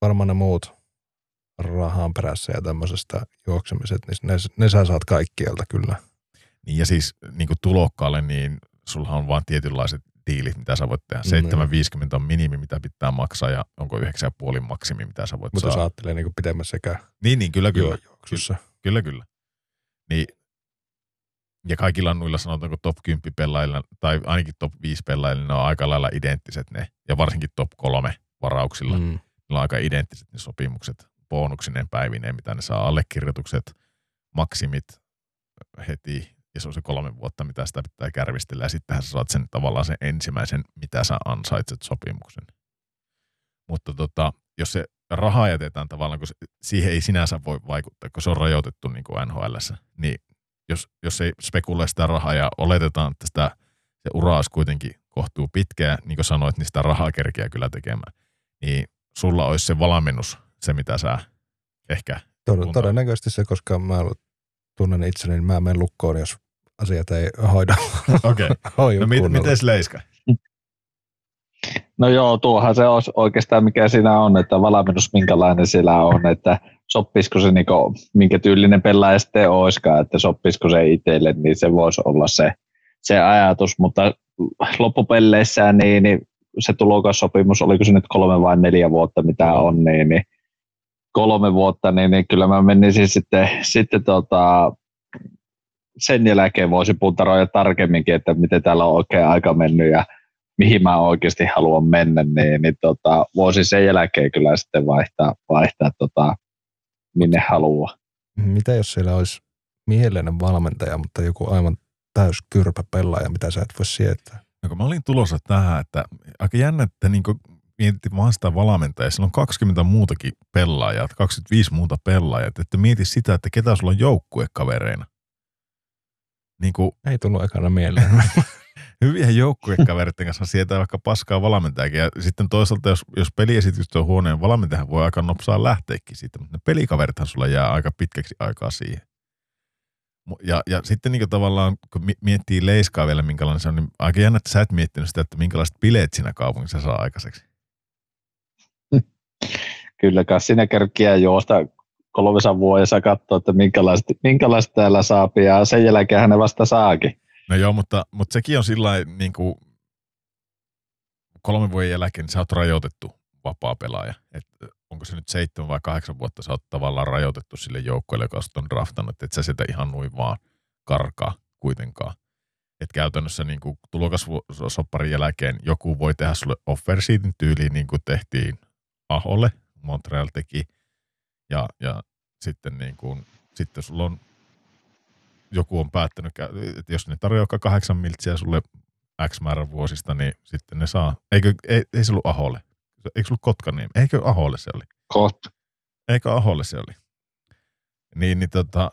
varmaan ne muut rahan perässä ja tämmöisestä juoksemiset, niin ne, ne sä saat kaikkialta kyllä. Niin ja siis niin kuin tulokkaalle, niin sulla on vain tietynlaiset diilit, mitä sä voit tehdä. 7,50 on minimi, mitä pitää maksaa ja onko 9,5 maksimi, mitä sä voit Mutta saada. Mutta sä ajattelee niin pitemmässä sekä Niin, niin, kyllä, kyllä. Juoksussa. Kyllä, kyllä. Niin, ja kaikilla noilla sanotaanko top 10 pelaajilla, tai ainakin top 5 pelaajilla, ne on aika lailla identtiset ne, ja varsinkin top 3 varauksilla. Mm. Ne on aika identtiset ne sopimukset, bonuksineen päivineen, mitä ne saa, allekirjoitukset, maksimit heti, ja se on se kolme vuotta, mitä sitä pitää kärvistellä, ja sittenhän sä saat sen tavallaan sen ensimmäisen, mitä sä ansaitset sopimuksen. Mutta tota, jos se raha jätetään tavallaan, kun siihen ei sinänsä voi vaikuttaa, kun se on rajoitettu niin kuin NHL, niin jos, jos ei spekuloi sitä rahaa ja oletetaan, että sitä, se ura olisi kuitenkin kohtuu pitkään, niin kuin sanoit, niin sitä rahaa kerkeä kyllä tekemään, niin sulla olisi se valmennus, se mitä sä ehkä... Tod- todennäköisesti se, koska mä tunnen itseni, niin mä menen lukkoon, jos asiat ei hoida. Okei. Okay. no mit, miten Leiska? No joo, tuohan se on oikeastaan mikä siinä on, että valmennus minkälainen siellä on, että sopisiko se niin kuin, minkä tyylinen pelaaja sitten olisikaan, että sopisiko se itselle, niin se voisi olla se, se ajatus, mutta loppupelleissä niin, niin se tulokassopimus, oliko se nyt kolme vai neljä vuotta, mitä on, niin, niin kolme vuotta, niin, niin kyllä mä menisin sitten, sitten tota, sen jälkeen voisi puntaroida tarkemminkin, että miten täällä on oikein aika mennyt ja mihin mä oikeasti haluan mennä, niin, niin tota, voisi sen jälkeen kyllä sitten vaihtaa, vaihtaa tota, minne haluaa. Mitä jos siellä olisi mieleinen valmentaja, mutta joku aivan täys kyrpä pelaaja, mitä sä et voi sietää? No kun mä olin tulossa tähän, että aika jännä, että niin mietitte vaan sitä valmentajaa. Siellä on 20 muutakin pelaajaa, 25 muuta pelaajaa. Että mieti sitä, että ketä sulla on joukkuekavereina. Niin kuin, Ei tullut ekana mieleen. hyvien joukkuekaveritten kanssa sietää vaikka paskaa valmentajakin. Ja sitten toisaalta, jos, jos peliesitys on huoneen, valmentajahan voi aika nopsaa lähteäkin siitä, mutta ne pelikaverithan sulla jää aika pitkäksi aikaa siihen. Ja, ja sitten niin tavallaan, kun miettii Leiskaa vielä, minkälainen se on, niin aika jännä, että sä et miettinyt sitä, että minkälaiset bileet siinä kaupungissa saa aikaiseksi. Kyllä, kai siinä kerkiä juosta kolmessa vuodessa katsoa, että minkälaiset, minkälaiset täällä saapii, ja sen jälkeen hän vasta saakin No joo, mutta, mutta sekin on sillä niin kuin kolmen vuoden jälkeen niin sä oot rajoitettu vapaa pelaaja. Et onko se nyt seitsemän vai kahdeksan vuotta sä oot tavallaan rajoitettu sille joukkueelle, joka on draftannut, että sä sitä ihan noin vaan karkaa kuitenkaan. Et käytännössä niin kuin tulokasopparin jälkeen joku voi tehdä sulle offer tyyliin, niin kuin tehtiin Aholle, Montreal teki, ja, ja sitten, niin kuin, sitten sulla on joku on päättänyt, että jos ne tarjoaa kahdeksan miltsiä sulle X määrän vuosista, niin sitten ne saa. Eikö, ei, ei se ollut Aholle? Eikö se ollut Kotkaniem? Eikö Aholle se oli? Kot. Eikö Aholle se oli? Niin, niin tota,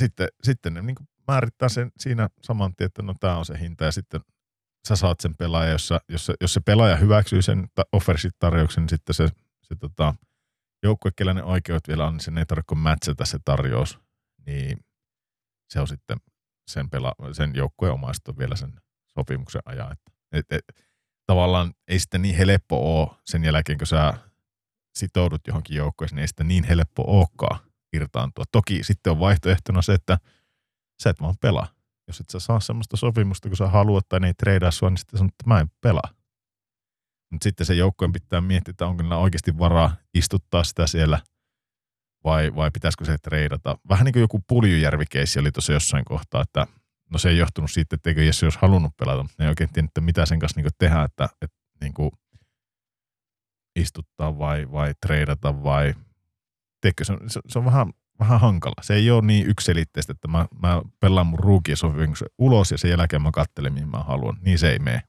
sitten, sitten ne niin määrittää sen siinä saman tien, että no tämä on se hinta ja sitten sä saat sen pelaajan, jos, sä, jos, se, jos se pelaaja hyväksyy sen offersit-tarjouksen, niin sitten se, se tota, joukkue, kellä ne oikeudet vielä on, niin sen ei tarvitse matchata se tarjous, niin se on sitten sen, pela, sen joukkueen omaista vielä sen sopimuksen ajan. Että, et, et, tavallaan ei sitten niin helppo ole sen jälkeen, kun sä sitoudut johonkin joukkueeseen, niin ei sitten niin helppo olekaan irtaantua. Toki sitten on vaihtoehtona se, että sä et vaan pelaa. Jos et sä saa semmoista sopimusta, kun sä haluat tai ne ei treidaa sua, niin sitten sanot, että mä en pelaa. Mutta sitten se joukkueen pitää miettiä, että onko niillä oikeasti varaa istuttaa sitä siellä vai, vai pitäisikö se treidata. Vähän niin kuin joku puljujärvikeissi oli tuossa jossain kohtaa, että no se ei johtunut siitä, etteikö Jesse olisi halunnut pelata, mutta ne ei oikein tiedä, että mitä sen kanssa niin tehdä, että, että niin kuin istuttaa vai, vai treidata vai tiedätkö, se, on, se, se on vähän, vähän hankala. Se ei ole niin yksilitteistä, että mä, mä pelaan mun ruukiesopimuksen ulos ja sen jälkeen mä katselen, mihin mä haluan. Niin se ei mene.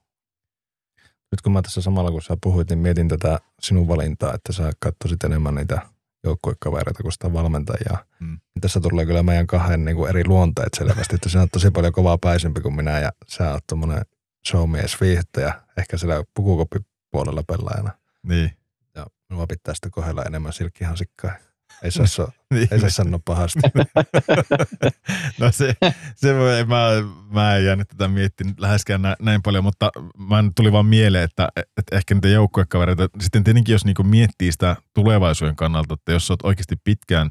Nyt kun mä tässä samalla kun sä puhuit, niin mietin tätä sinun valintaa, että sä katsoisit enemmän niitä joukkuekavereita kuin sitä valmentajaa. Mm. Tässä tulee kyllä meidän kahden niin kuin eri luonteet selvästi, että sinä on tosi paljon kovaa päisempi kuin minä ja sä oot tuommoinen showmies viihdyttäjä, ehkä siellä pukukoppipuolella pelaajana. Niin. Ja minua pitää sitten kohdella enemmän silkkihansikkaa. Ei saa, so, niin. ei saa sanoa pahasti. no se, se voi, mä, mä en jäänyt tätä miettinyt läheskään näin, näin paljon, mutta mä tuli vaan mieleen, että, että ehkä niitä joukkuekavereita, sitten tietenkin jos niinku miettii sitä tulevaisuuden kannalta, että jos olet oikeasti pitkään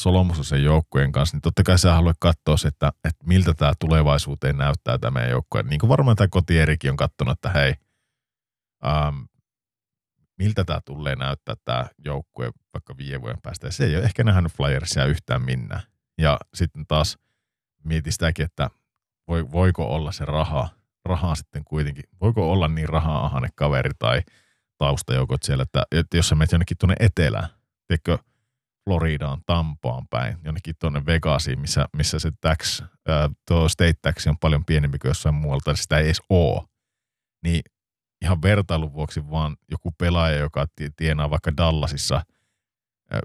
solomussa sen joukkueen kanssa, niin totta kai sä haluat katsoa se, että, että miltä tämä tulevaisuuteen näyttää tämä meidän joukkue. Niin kuin varmaan tämä kotierikin on katsonut, että hei, um, miltä tämä tulee näyttää tämä joukkue vaikka viiden vuoden päästä. Ja se ei ole ehkä nähnyt Flyersia yhtään minä. Ja sitten taas mietin sitäkin, että voi, voiko olla se raha, raha sitten kuitenkin, voiko olla niin rahaa kaveri tai taustajoukot siellä, että, että jos sä menet jonnekin tuonne etelään, tiedätkö, Floridaan, Tampaan päin, jonnekin tuonne Vegasiin, missä, missä se tax, tuo state tax on paljon pienempi kuin jossain muualta, sitä ei edes ole. Niin ihan vertailun vuoksi vaan joku pelaaja, joka tienaa vaikka Dallasissa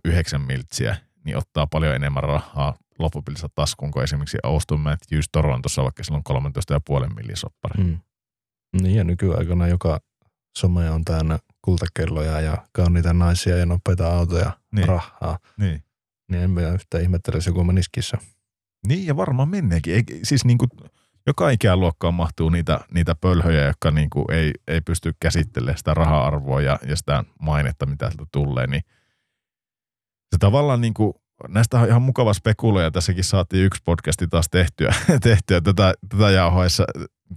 yhdeksän miltsiä, niin ottaa paljon enemmän rahaa loppupelissä taskuun kuin esimerkiksi Austin Matthews Torontossa, vaikka sillä on 13,5 millisoppari. Mm. Niin ja nykyaikana joka some on täynnä kultakelloja ja kauniita naisia ja nopeita autoja, niin. rahaa. Niin. Niin en mä yhtään ihmettele, jos joku meniskissä. Niin ja varmaan menneekin. Ei, siis niin kuin joka ikäluokkaan mahtuu niitä, niitä pölhöjä, jotka niin kuin ei, ei pysty käsittelemään sitä raha-arvoa ja, ja sitä mainetta, mitä sieltä tulee, niin se tavallaan niin kuin, näistä on ihan mukava spekuloja. Tässäkin saatiin yksi podcasti taas tehtyä, tehtyä tätä, tätä jauhoissa.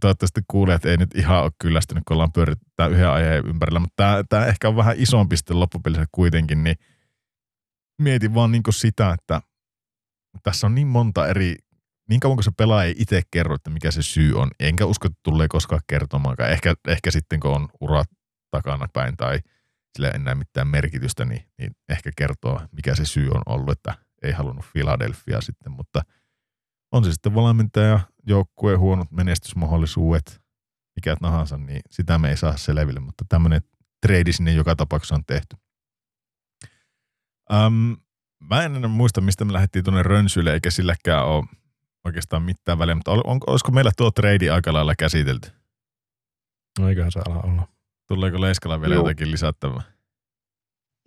Toivottavasti kuulijat ei nyt ihan ole kyllästynyt, kun ollaan pyöritty yhden aiheen ympärillä, mutta tämä, tämä ehkä on vähän isompi sitten loppupelissä kuitenkin, niin mietin vaan niin sitä, että tässä on niin monta eri niin kauan kuin se pelaaja ei itse kerro, että mikä se syy on, enkä usko, että tulee koskaan kertomaankaan. Ehkä, ehkä sitten, kun on urat takana päin tai sillä ei enää mitään merkitystä, niin, niin ehkä kertoo, mikä se syy on ollut, että ei halunnut Philadelphia sitten, mutta on se sitten valmentaja, joukkueen huonot menestysmahdollisuudet, mikä tahansa, niin sitä me ei saa selville, mutta tämmöinen trade sinne joka tapauksessa on tehty. Um, mä en enää muista, mistä me lähdettiin tuonne Rönsylle, eikä silläkään ole oikeastaan mitään väliä, mutta on, olisiko meillä tuo trade aika lailla käsitelty? No eiköhän se ala olla. Tuleeko Leiskalla vielä Joo. jotakin lisättävää?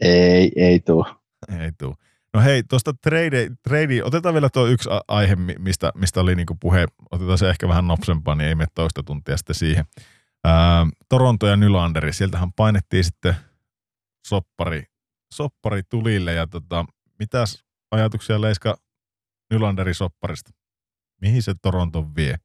Ei, ei tuu. Ei tuu. No hei, tuosta trade, trade, otetaan vielä tuo yksi aihe, mistä, mistä oli niinku puhe, otetaan se ehkä vähän nopsempaa, niin ei mene toista tuntia sitten siihen. Ää, Toronto ja Nylanderi, sieltähän painettiin sitten soppari, soppari tulille ja tota, mitäs ajatuksia Leiska Nylanderi sopparista? Mihin se Toronto vie?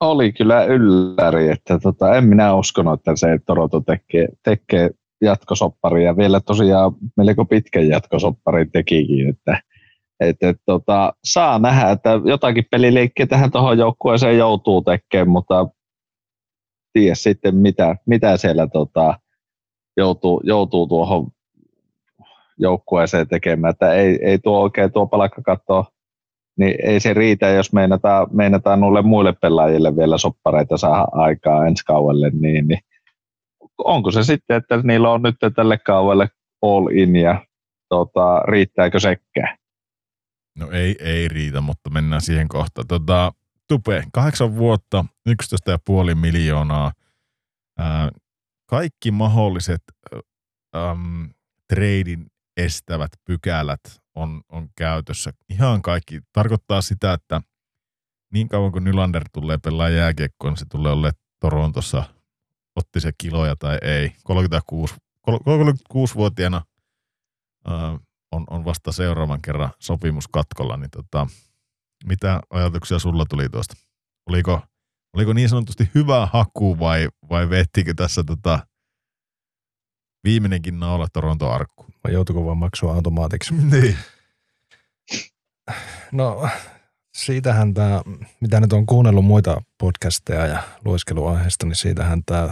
oli kyllä ylläri, että tota, en minä uskonut, että se Toronto tekee, tekee jatkosoppari ja vielä tosiaan melko pitkän jatkosopparin tekikin, että et, et, tota, saa nähdä, että jotakin peliliikkeä tähän tuohon joukkueeseen joutuu tekemään, mutta tiedä sitten mitä, mitä siellä tota, joutuu, joutuu tuohon joukkueeseen tekemään, että ei, ei tuo oikein tuo palkkakatto, niin ei se riitä, jos meinataan, meinataan noille muille pelaajille vielä soppareita saada aikaa ensi kauelle, niin, niin onko se sitten, että niillä on nyt tälle kauelle all in ja tota, riittääkö sekään? No ei, ei riitä, mutta mennään siihen kohtaan. Tota, Tupe, kahdeksan vuotta, 11,5 miljoonaa. Ää, kaikki mahdolliset äm, treidin estävät pykälät on, on käytössä. Ihan kaikki. Tarkoittaa sitä, että niin kauan kuin Nylander tulee pelaa jääkiekkoon, niin se tulee olla Torontossa, otti se kiloja tai ei. 36, 36-vuotiaana ää, on, on vasta seuraavan kerran sopimus katkolla, niin tota, mitä ajatuksia sulla tuli tuosta? Oliko, oliko niin sanotusti hyvä haku vai, vai vettikö tässä tota, viimeinenkin naula Toronto arkku? Vai joutuiko vaan maksua automaatiksi? niin. No, siitähän tämä, mitä nyt on kuunnellut muita podcasteja ja lueskeluaiheista, niin siitähän tämä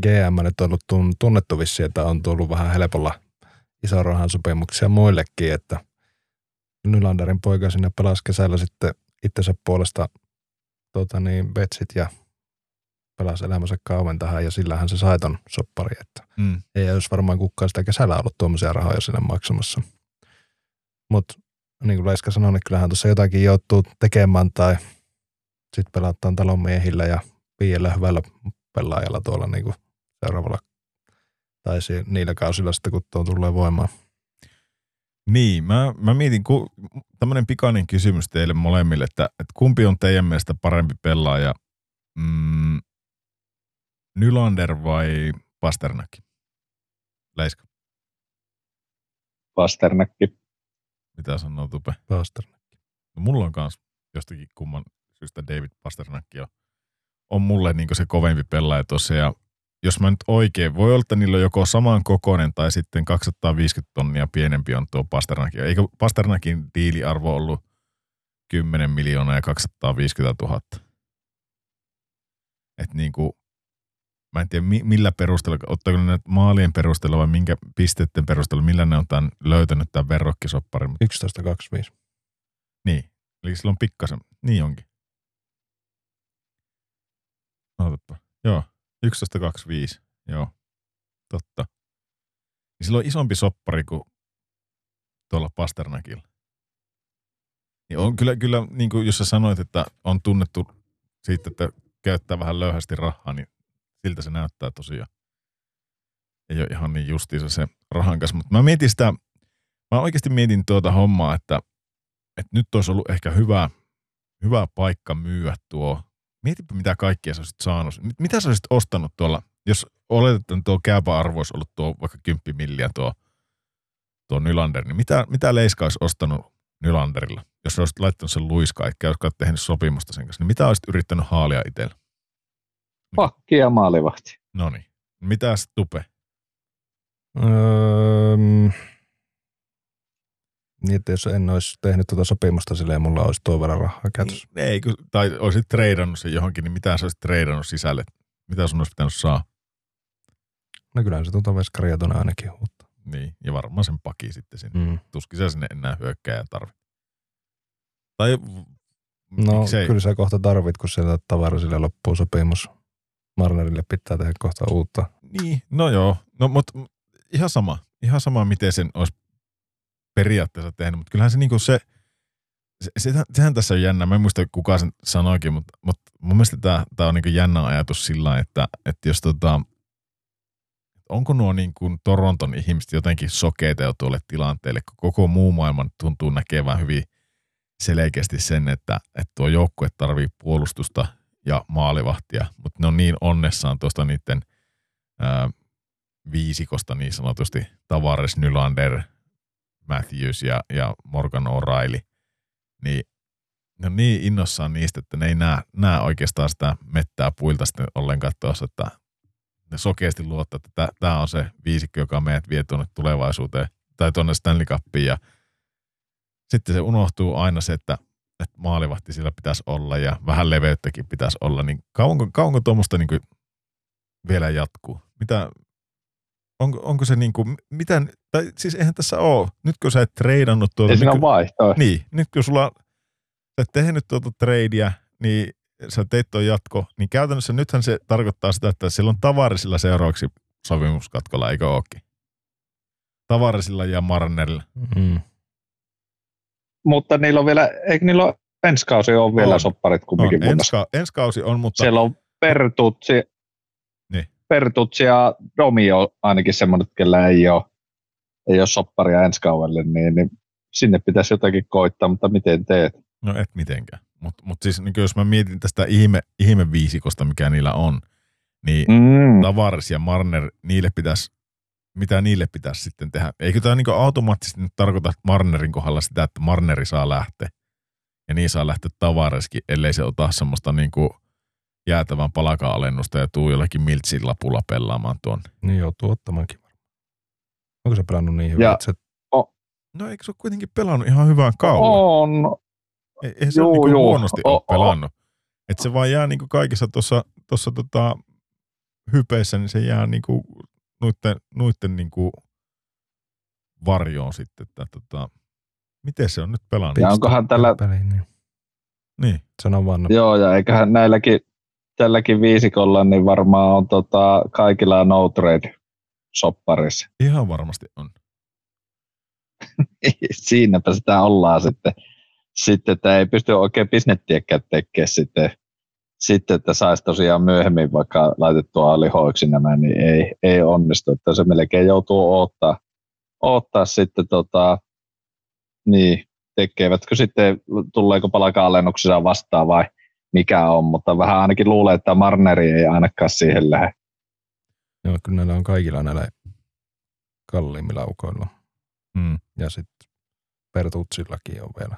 GM nyt on ollut tunnettu vissi, että on tullut vähän helpolla ison rahan sopimuksia muillekin, että Nylanderin poika sinne pelasi kesällä sitten itsensä puolesta tota niin, betsit ja pelasi elämänsä kauan tähän ja sillähän se sai ton soppari, että mm. ei olisi varmaan kukaan sitä kesällä ollut tuommoisia rahoja sinne maksamassa. Mutta niin kuin Leiska sanoi, niin kyllähän tuossa jotakin joutuu tekemään tai sitten pelataan talon miehillä ja piiellä hyvällä pelaajalla tuolla niin kuin seuraavalla tai niillä kausilla sitten, kun tuo tulee voimaan. Niin, mä, mä mietin, ku, tämmöinen pikainen kysymys teille molemmille, että, että kumpi on teidän mielestä parempi pelaaja, mm, Nylander vai Pasternakki? Leiska. Pasternakki. Mitä sanoo Tupe? Pasternakki. No, mulla on kans jostakin kumman syystä David Pasternakki on, on mulle niin se kovempi pelaaja tuossa ja jos mä nyt oikein, voi olla, että niillä on joko saman kokoinen tai sitten 250 tonnia pienempi on tuo Pasternakin. Eikö Pasternakin diiliarvo ollut 10 miljoonaa ja 250 000? Että niin kuin, mä en tiedä millä perusteella, ottaako ne maalien perusteella vai minkä pisteiden perusteella, millä ne on tämän löytänyt tämän verrokkisopparin. 11.25. Niin, eli sillä on pikkasen, niin onkin. Ootapa, joo. 11.25, joo. Totta. Niin sillä on isompi soppari kuin tuolla Pasternakilla. Niin on kyllä, kyllä niin kuin jos sä sanoit, että on tunnettu siitä, että käyttää vähän löyhästi rahaa, niin siltä se näyttää tosiaan. Ei ole ihan niin justiinsa se rahan kanssa. Mutta mä mietin sitä, mä oikeasti mietin tuota hommaa, että, että nyt olisi ollut ehkä hyvä, hyvä paikka myyä tuo mietipä mitä kaikkea sä olisit saanut. Mitä sä olisit ostanut tuolla, jos oletetaan tuo käypä arvo olisi ollut tuo vaikka 10 milliä tuo, tuo Nylander, niin mitä, mitä Leiska olisi ostanut Nylanderilla? Jos olisit laittanut sen luiskaa, eikä olisi tehnyt sopimusta sen kanssa, niin mitä olisit yrittänyt haalia itsellä? Pakki ja maalivahti. No niin. Mitäs Tupe? Öö, niin, että jos en olisi tehnyt tuota sopimusta silleen, mulla olisi tuo verran rahaa käytössä. Niin, ei, tai olisit treidannut sen johonkin, niin mitä sä olisit treidannut sisälle? Mitä sun olisi pitänyt saa? No kyllähän se tuntuu veskaria tuonne ainakin uutta. Niin, ja varmaan sen paki sitten sinne. Mm. Tuskin sä sinne enää ja tarvit. Tai No miksei? kyllä sä kohta tarvit, kun sieltä tavara sille loppuu sopimus. Marnerille pitää tehdä kohta uutta. Niin, no joo. No mutta ihan sama. Ihan sama, miten sen olisi periaatteessa tehnyt, mutta kyllähän se niinku se, se, se, sehän tässä on jännä. Mä en muista kuka sen sanoikin, mutta, mutta mun mielestä tämä, tämä on niinku jännä ajatus sillä että, että jos tota, onko nuo niin kuin Toronton ihmiset jotenkin sokeita jo tuolle tilanteelle, kun koko muu maailma tuntuu näkevän hyvin selkeästi sen, että, että tuo joukkue tarvii puolustusta ja maalivahtia, mutta ne on niin onnessaan tuosta niiden ää, viisikosta niin sanotusti Tavares, Nylander, Matthews ja, ja Morgan O'Reilly, niin ne on niin innossaan niistä, että ne ei näe, näe oikeastaan sitä mettää puilta sitten ollenkaan tuossa, että ne sokeasti luottaa, että tämä on se viisikkö, joka meidät vie tuonne tulevaisuuteen tai tuonne Stanley Cupiin ja sitten se unohtuu aina se, että, että maalivahti sillä pitäisi olla ja vähän leveyttäkin pitäisi olla, niin kauanko, kauanko tuommoista niin vielä jatkuu? Mitä, onko, onko se niin kuin, mitä, tai siis eihän tässä ole, nyt kun sä et treidannut tuota. Ei siinä niin, vaihtoa. Niin, nyt kun sulla, sä et tehnyt tuota tradea, niin sä teit tuon jatko, niin käytännössä nythän se tarkoittaa sitä, että sillä on tavarisilla seuraavaksi sopimuskatkolla, eikö ookin? Tavarisilla ja Marnerilla. Mm. Mutta niillä on vielä, eikö niillä ole, ensi kausi on vielä On. sopparit kumminkin On, ensi, ensi kausi on, mutta Siellä on Pertutsi, Niin. Pertutsi ja Domi on ainakin semmoinen, kellä ei ole, ei ole sopparia ensi kaudelle, niin, niin sinne pitäisi jotakin koittaa, mutta miten teet? no et mitenkään. Mutta mut siis niin jos mä mietin tästä ihme, ihmeviisikosta, mikä niillä on, niin Mm. Tavares ja Marner, niille pitäisi, mitä niille pitäisi sitten tehdä? Eikö tämä niinku automaattisesti nyt tarkoita Marnerin kohdalla sitä, että Marneri saa lähteä? Ja niin saa lähteä Tavareskin, ellei se ota semmoista niinku jäätävän palaka-alennusta ja tuu jollakin miltsin lapulla pelaamaan tuon. Niin joutuu ottamaankin varmaan. Onko se pelannut niin hyvin, Ja- se No eikö se ole kuitenkin pelannut ihan hyvään kauan? On, Ei, eihän se Juu, niinku juu. huonosti O- ole o- pelannut. Että se vaan jää niinku kaikissa tuossa tossa tota hypeissä, niin se jää niinku nuitten, nuitten niinku varjoon sitten. Että tota, miten se on nyt pelannut? Ja onkohan tällä, peliin, niin Niin, sano vaan, joo, ja eiköhän näilläkin, tälläkin viisikolla, niin varmaan on tota, kaikilla no trade sopparissa. ihan varmasti on. Siinäpä sitä ollaan sitten, sitten että ei pysty oikein bisnettiäkään tekemään sitten, sitten, että saisi tosiaan myöhemmin vaikka laitettua lihoiksi nämä, niin ei, ei onnistu, että se melkein joutuu odottaa, odottaa sitten tota, niin, tekevätkö sitten, tuleeko palaka-alennuksessa vastaan vai mikä on, mutta vähän ainakin luulee, että Marneri ei ainakaan siihen lähde. joo, kyllä näillä on kaikilla näillä kalliimmilla ukoilla. Mm. Ja sitten Pertutsillakin on vielä.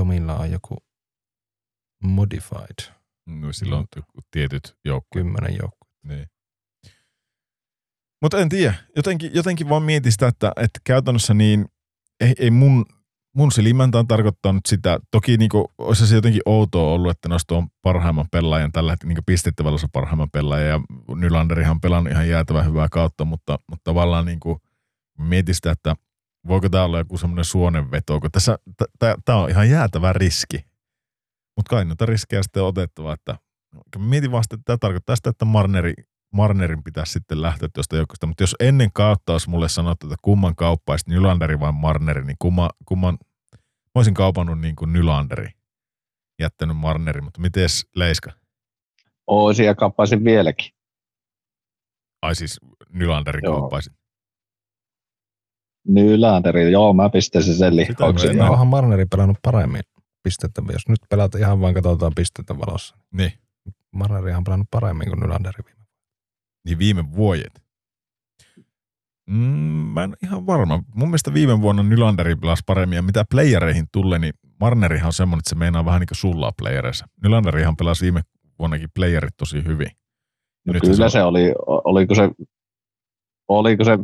Domilla on joku modified, No, silloin Mutta- joku tietyt joukkueet. kymmenen joukko. Niin. Mutta en tiedä. Jotenkin, jotenkin vaan mietin sitä, että, että käytännössä niin ei, ei mun, mun silmäntään tarkoittaa nyt sitä. Toki niinku, olisi se jotenkin outoa ollut, että noista on parhaimman pelaajan tällä hetkellä niin pistettä valossa parhaimman pelaajan ja Nylanderihan on pelannut ihan jäätävän hyvää kautta, mutta, mutta tavallaan niinku, mietin sitä, että voiko tämä olla joku semmoinen suonenveto, kun tässä, tämä on ihan jäätävä riski. Mutta kai noita riskejä sitten on otettava, että mietin vasta, että tämä tarkoittaa sitä, että Marneri, Marnerin pitäisi sitten lähteä tuosta joukosta. Mutta jos ennen kautta olisi mulle sanottu, että kumman kauppaisit Nylanderi vai Marneri, niin kumman, kumman mä olisin kaupannut niin kuin Nylanderi, jättänyt Marneri, mutta mites Leiska? Oisin ja kappaisin vieläkin. Ai siis Nylanderi Joo. kauppaisit. Nylanderi, joo, mä pistäisin sen joo. onhan Marneri pelannut paremmin pistettä. Jos nyt pelata ihan vaan katsotaan pistettä valossa. Niin, Marnerihan on pelannut paremmin kuin Nylanderi viime. niin viime vuodet. Mm, mä en ole ihan varma. Mun mielestä viime vuonna Nylanderi pelasi paremmin ja mitä playereihin tulee, niin Marnerihan on semmoinen, että se meinaa vähän niin kuin sullaa playereissa. Nylanderihan pelasi viime vuonnakin playerit tosi hyvin. No Nyt kyllä on- se oli, oliko se, oliko se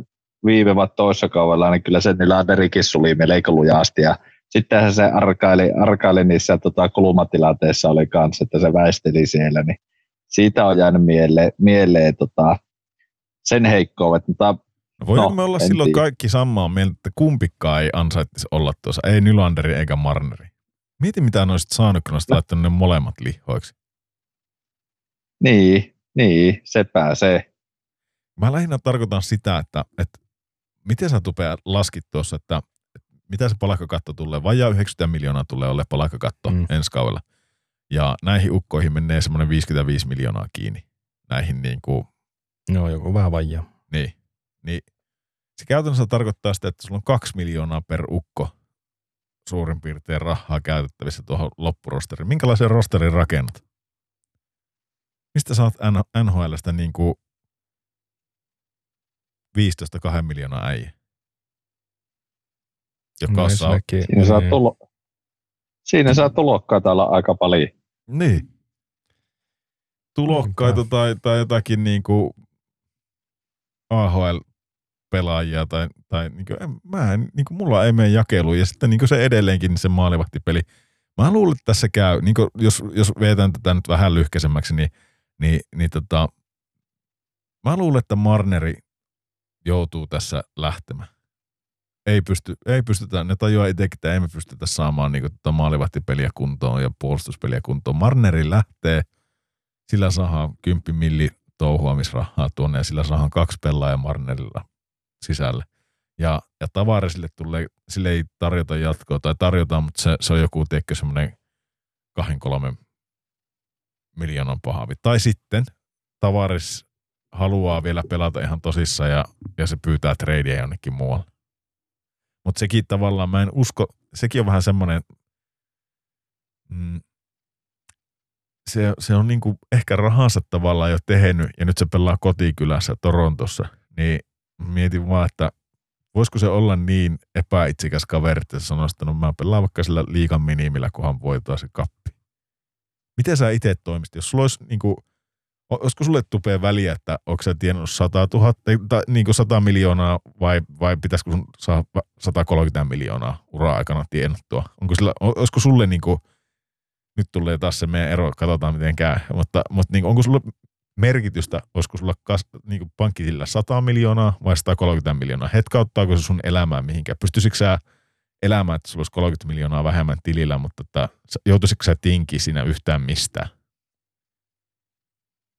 viime vai toissa kaudella, niin kyllä se Nylanderikin suli melko lujasti ja sittenhän se arkaili, arkaili niissä tota, kulmatilanteissa oli kanssa, että se väisteli siellä, niin siitä on jäänyt mieleen, mieleen tota, sen heikkoudet, mutta No voidaanko No, me olla silloin tiedä. kaikki samaa mieltä, että kumpikaan ei ansaittisi olla tuossa, ei Nylanderi eikä Marneri. Mieti mitä ne olisit saanut, kun olisit No. laittanut ne molemmat lihoiksi. niin, niin, se pääsee. Mä lähinnä tarkoitan sitä, että, että miten sä tupea laskit tuossa, että mitä se palkkakatto tulee, vajaa 90 miljoonaa tulee ole palkkakatto mm. Ensi kaudella. Ja näihin ukkoihin menee semmoinen 55 miljoonaa kiinni. Näihin niin kuin, Joo, joku vähän vajaa. niin, niin se käytännössä tarkoittaa sitä, että sulla on kaksi miljoonaa per ukko suurin piirtein rahaa käytettävissä tuohon loppurosteriin. Minkälaisen rosterin rakennat? Mistä saat NHLstä niin kuin 15 2 miljoonaa äijä? Joka No no, saa, Siinä saa niin, tulla, siinä saa tulokkaita olla aika paljon. Niin. Tulokkaita Niinpä. tai, tai jotakin niin kuin AHL-pelaajia tai, tai niin kuin, en, mä en, niin kuin mulla ei mene jakeluun. Ja sitten niin kuin se edelleenkin niin se maalivahtipeli. Mä luulen, että tässä käy, niin kuin jos, jos vetän tätä nyt vähän lyhkäisemmäksi, niin, niin, niin tota, mä luulen, että Marneri joutuu tässä lähtemään. Ei, pysty, ei pystytä, ne tajuaa itsekin, että emme pystytä saamaan niin tota maalivahtipeliä kuntoon ja puolustuspeliä kuntoon. Marneri lähtee, sillä saadaan 10 milli touhuamisrahaa tuonne ja sillä saadaan kaksi pelaajaa Marnerilla sisälle. Ja, ja Tavaresille tulee, sille ei tarjota jatkoa, tai tarjotaan, mutta se, se on joku, tiedätkö, semmoinen kahden, kolmen miljoonan pahavi. Tai sitten Tavares haluaa vielä pelata ihan tosissaan ja, ja se pyytää tradea jonnekin muualle. Mutta sekin tavallaan, mä en usko, sekin on vähän semmoinen, mm, se, se on niinku ehkä rahansa tavallaan jo tehnyt ja nyt se pelaa kotikylässä Torontossa, niin mietin vaan, että voisiko se olla niin epäitsikäs kaveri, että se sanoisi, että no mä pelaan vaikka sillä liikan minimillä, kunhan voitaa se kappi. Miten sä itse toimisit, jos sulla olisi niinku, olisiko sulle tupea väliä, että onko sä tiennyt 100 000, tai niin kuin 100 miljoonaa vai, vai pitäisikö sun saa 130 miljoonaa ura-aikana tienattua? Onko sillä, olisiko sulle niin kuin, nyt tulee taas se meidän ero, katsotaan miten käy, mutta, mutta niin kuin, onko sulla merkitystä, olisiko sulla kas, niin kuin pankkitilillä 100 miljoonaa vai 130 miljoonaa? Hetkauttaako se sun elämää mihinkään? Pystyisikö sä elämään, että sulla olisi 30 miljoonaa vähemmän tilillä, mutta että, joutuisitko sä tinkiä siinä yhtään mistään?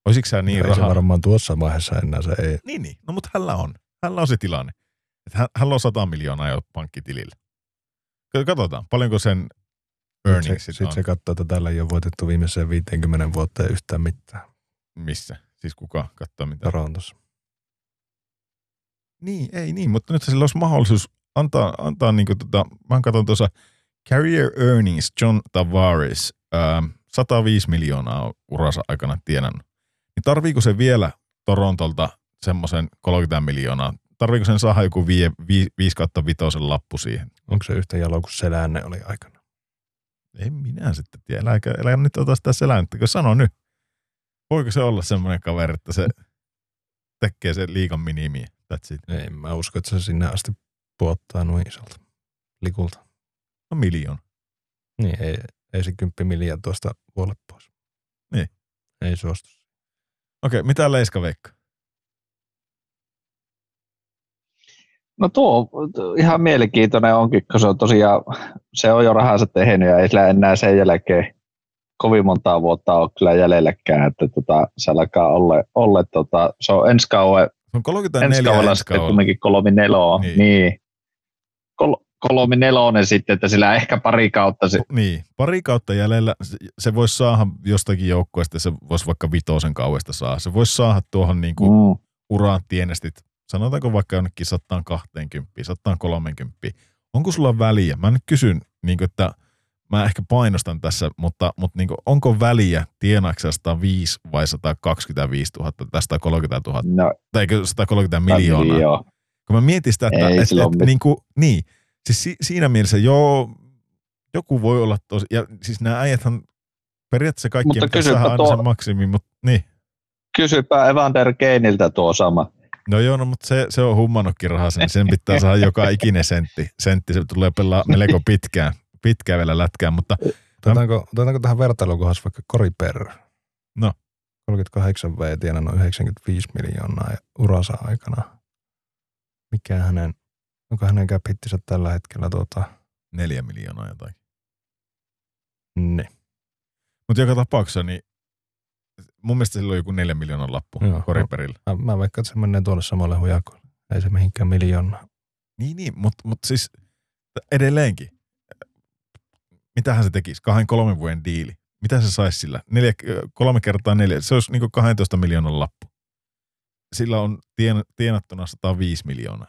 Olisitko sä niin ei se rahaa? varmaan tuossa vaiheessa enää se ei. Niin, niin. No mutta hänellä on. Hänellä on se tilanne. Että hän, hänellä on 100 miljoonaa jo pankkitilillä. Katsotaan, paljonko sen earningsit Sitten on. se katsoo, että täällä ei ole voitettu viimeiseen 50 vuoteen yhtään mitään Missä? Siis kuka katsoo mitä? Torontossa. Niin, ei niin, mutta nyt sillä olisi mahdollisuus antaa, antaa niin kuin tota, mä katson tuossa Career Earnings John Tavares, ää, 105 miljoonaa on uransa aikana tienannut. Niin tarviiko se vielä Torontolta semmoisen 30 miljoonaa? Tarviiko sen saada joku 5 kautta vitosen lappu siihen? Onko se yhtä jalo kuin Selänne oli aikana? En minä sitten tiedä. Älä, älä nyt ota sitä seläntä, kun sano nyt. Voiko se olla semmoinen kaveri, että se tekee sen liikan? That's it. Ei, mä usko, että se sinne asti puottaa noin isolta likulta. No miljoona. Niin, ei, ei se kymppi miljoonaa tuosta vuolle pois. Niin. Ei suostu. Okei, mitä Leiska Veikka? No tuo ihan mielenkiintoinen onkin, kun se on tosiaan, se on jo rahansa tehnyt ja ei sillä enää sen jälkeen kovin montaa vuotta ole kyllä jäljelläkään, että tota, se alkaa olla, olla tota, se on ensi kauan, Se on 34 ensi kaudella ensi sitten kumminkin kolmi neloa, niin. niin. Kol, kolmi nelonen sitten, että sillä ehkä pari kautta se, Niin, pari kautta jäljellä. Se, se voisi saada jostakin joukkueesta, se voisi vaikka vitosen kauesta saa. Se voisi saada tuohon niin kuin mm, uraan tienestit, sanotaanko vaikka jonnekin 120, 130. Onko sulla väliä? Mä nyt kysyn, niin kuin, että mä ehkä painostan tässä, mutta, mutta niin kuin, onko väliä tienaksä 105 vai 125 000 tai 130 000 no, tai eikö 130 miljoonaa? Joo. Kun mä mietin sitä, että, Ei ole että mit- niin, kuin, niin, siis si, siinä mielessä joo, joku voi olla tosi, ja siis nämä äijäthän periaatteessa kaikki Mutta pitäisi saada tuo- sen maksimi, mutta niin. Kysypä Evander Keiniltä tuo sama. No joo, no, mutta se, se on hummannutkin rahassa, niin sen pitää saada joka ikinen sentti. sentti. Se tulee pelaa melko pitkään, pitkään vielä lätkään, mutta Otetaanko, otetaanko tähän vertailukohdassa vaikka Cory Perry? No. 38 V tienannut 95 miljoonaa ja uransa aikana. Mikä hänen, onko hänen cap tällä hetkellä tuota, neljä miljoonaa jotakin. ne. Mutta joka tapauksessa, niin mun mielestä sillä on joku neljä miljoonan lappu Joo. Koriperillä. Mä, mä veikkaan, että se menee tuolle samalle hujakolle. Ei se mihinkään miljoonaa. Niin, niin mutta mut siis edelleenkin. Mitähän se tekisi? Kahden kolmen vuoden diili. Mitä se saisi sillä? Neljä, kolme kertaa neljä. Se olisi niinku 12 miljoonan lappu. Sillä on tien, tienattuna 105 miljoonaa.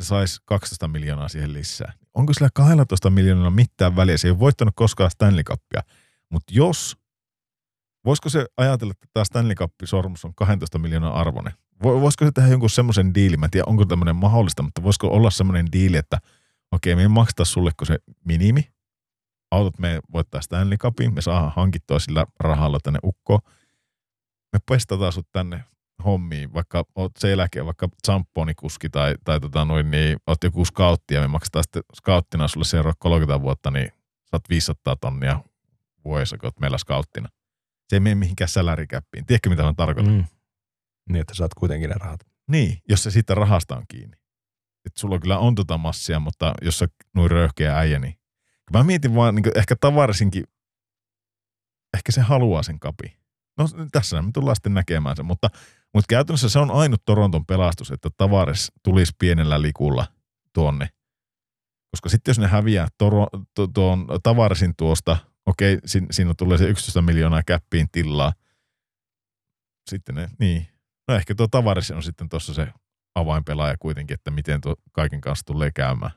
Se saisi 12 miljoonaa siihen lisää. Onko sillä 12 miljoonaa mitään väliä? Se ei ole voittanut koskaan Stanley Cupia. Mutta jos, voisiko se ajatella, että tämä Stanley Cup-sormus on 12 miljoonaa arvoinen? Vo- Voisiko se tehdä jonkun semmoisen diilin? Mä en tiedä, onko tämmöinen mahdollista, mutta voisiko olla semmoinen diili, että okei, me ei makseta sulle kuin se minimi, autot me voittaa Stanley Cupin, me saadaan hankittua sillä rahalla tänne ukko. Me pestataan sut tänne hommiin, vaikka oot sen jälkeen vaikka champonikuski tai, tai tota noin, niin oot joku scoutti ja me maksetaan sitten scouttina sulle seuraava 30 vuotta, niin saat 500 tonnia vuodessa, kun oot meillä scouttina. Se ei mene mihinkään sälärikäppiin. Tiedätkö, mitä mä tarkoitan? Mm. Niin, että saat kuitenkin ne rahat. Niin, jos se siitä rahasta on kiinni. Et sulla kyllä on tota massia, mutta jos sä noin röyhkeä äijä, niin mä mietin vaan, niin ehkä tavarisinkin, ehkä se haluaa sen kapi. No tässä me tullaan sitten näkemään sen, mutta, mutta käytännössä se on ainut Toronton pelastus, että Tavares tulisi pienellä likulla tuonne. Koska sitten jos ne häviää toro, to, tuon Tavaresin tuosta, okei, siinä, siinä tulee se 11 miljoonaa käppiin tilaa. Sitten ne, niin. No ehkä tuo Tavares on sitten tuossa se avainpelaaja kuitenkin, että miten tuo kaiken kanssa tulee käymään.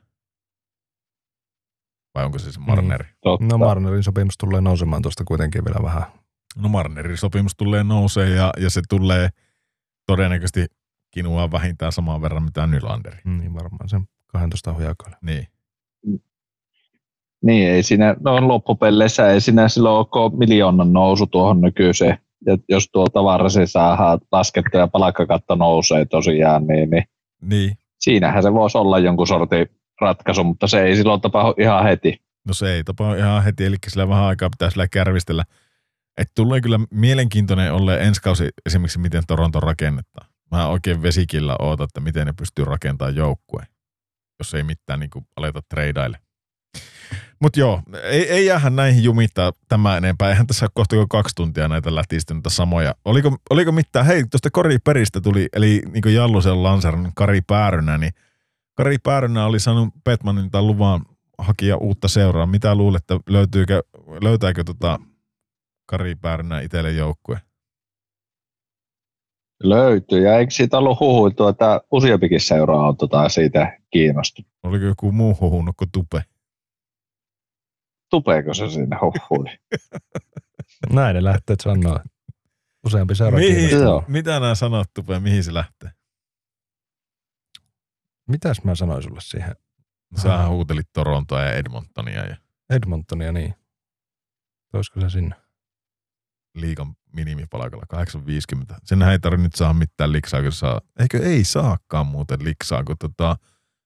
Vai onko se se Marneri? Mm. No Marnerin sopimus tulee nousemaan tuosta kuitenkin vielä vähän. No Marnerin sopimus tulee nousee ja, ja se tulee todennäköisesti kinua vähintään saman verran mitä Nylanderi. Niin varmaan sen 12 hujakoille. Niin. Niin, ei siinä, no loppupeleissä ei siinä silloin ole miljoonan nousu tuohon nykyiseen. Ja jos tuo tavarasi saadaan laskettu ja palkkakatto nousee tosiaan, niin, niin, niin. siinähän se voisi olla jonkun sortin ratkaisu, mutta se ei silloin tapahdu ihan heti. No se ei tapahdu ihan heti, eli sillä vähän aikaa pitää sillä kärvistellä. Että tulee kyllä mielenkiintoinen olla ensi kausi esimerkiksi, miten Toronto rakennettaa. Mä oikein vesikillä ootan, että miten ne pystyy rakentamaan joukkueen, jos ei mitään niin kuin aleta treidaille. Mutta joo, ei, ei jäähän näihin jumittaa tämä enempää. Eihän tässä ole kohta kaksi tuntia näitä lätistyneitä samoja. Oliko, oliko mitään, hei tuosta Kori Peristä tuli, eli niin Jallusen lanseran Kari Päärynä, niin Kari Päärynä oli saanut Petmanilta luvan hakia uutta seuraa. Mitä luulette, löytyykö, löytääkö tota Kari Päärynä itselle joukkue? Löytyy, ja eikö siitä ollut huhuiltu, että useampikin seuraa on tota siitä kiinnostunut? Oliko joku muu huhunut kuin Tupe? Tupeeko se sinne huhuili? Näin ne lähtee sanoa. Useampi seura mihin, Mitä nämä sanot, Tupe, mihin se lähtee? Mitäs mä sanoin sulle siihen? Sä huutelit Torontoa ja Edmontonia. Ja... Edmontonia, niin. Toisko se sinne? Liikan minimipalkalla 850. Senhän ei tarvitse nyt saada mitään liksaa, kun saa. Eikö ei saakaan muuten liksaa, kun tota,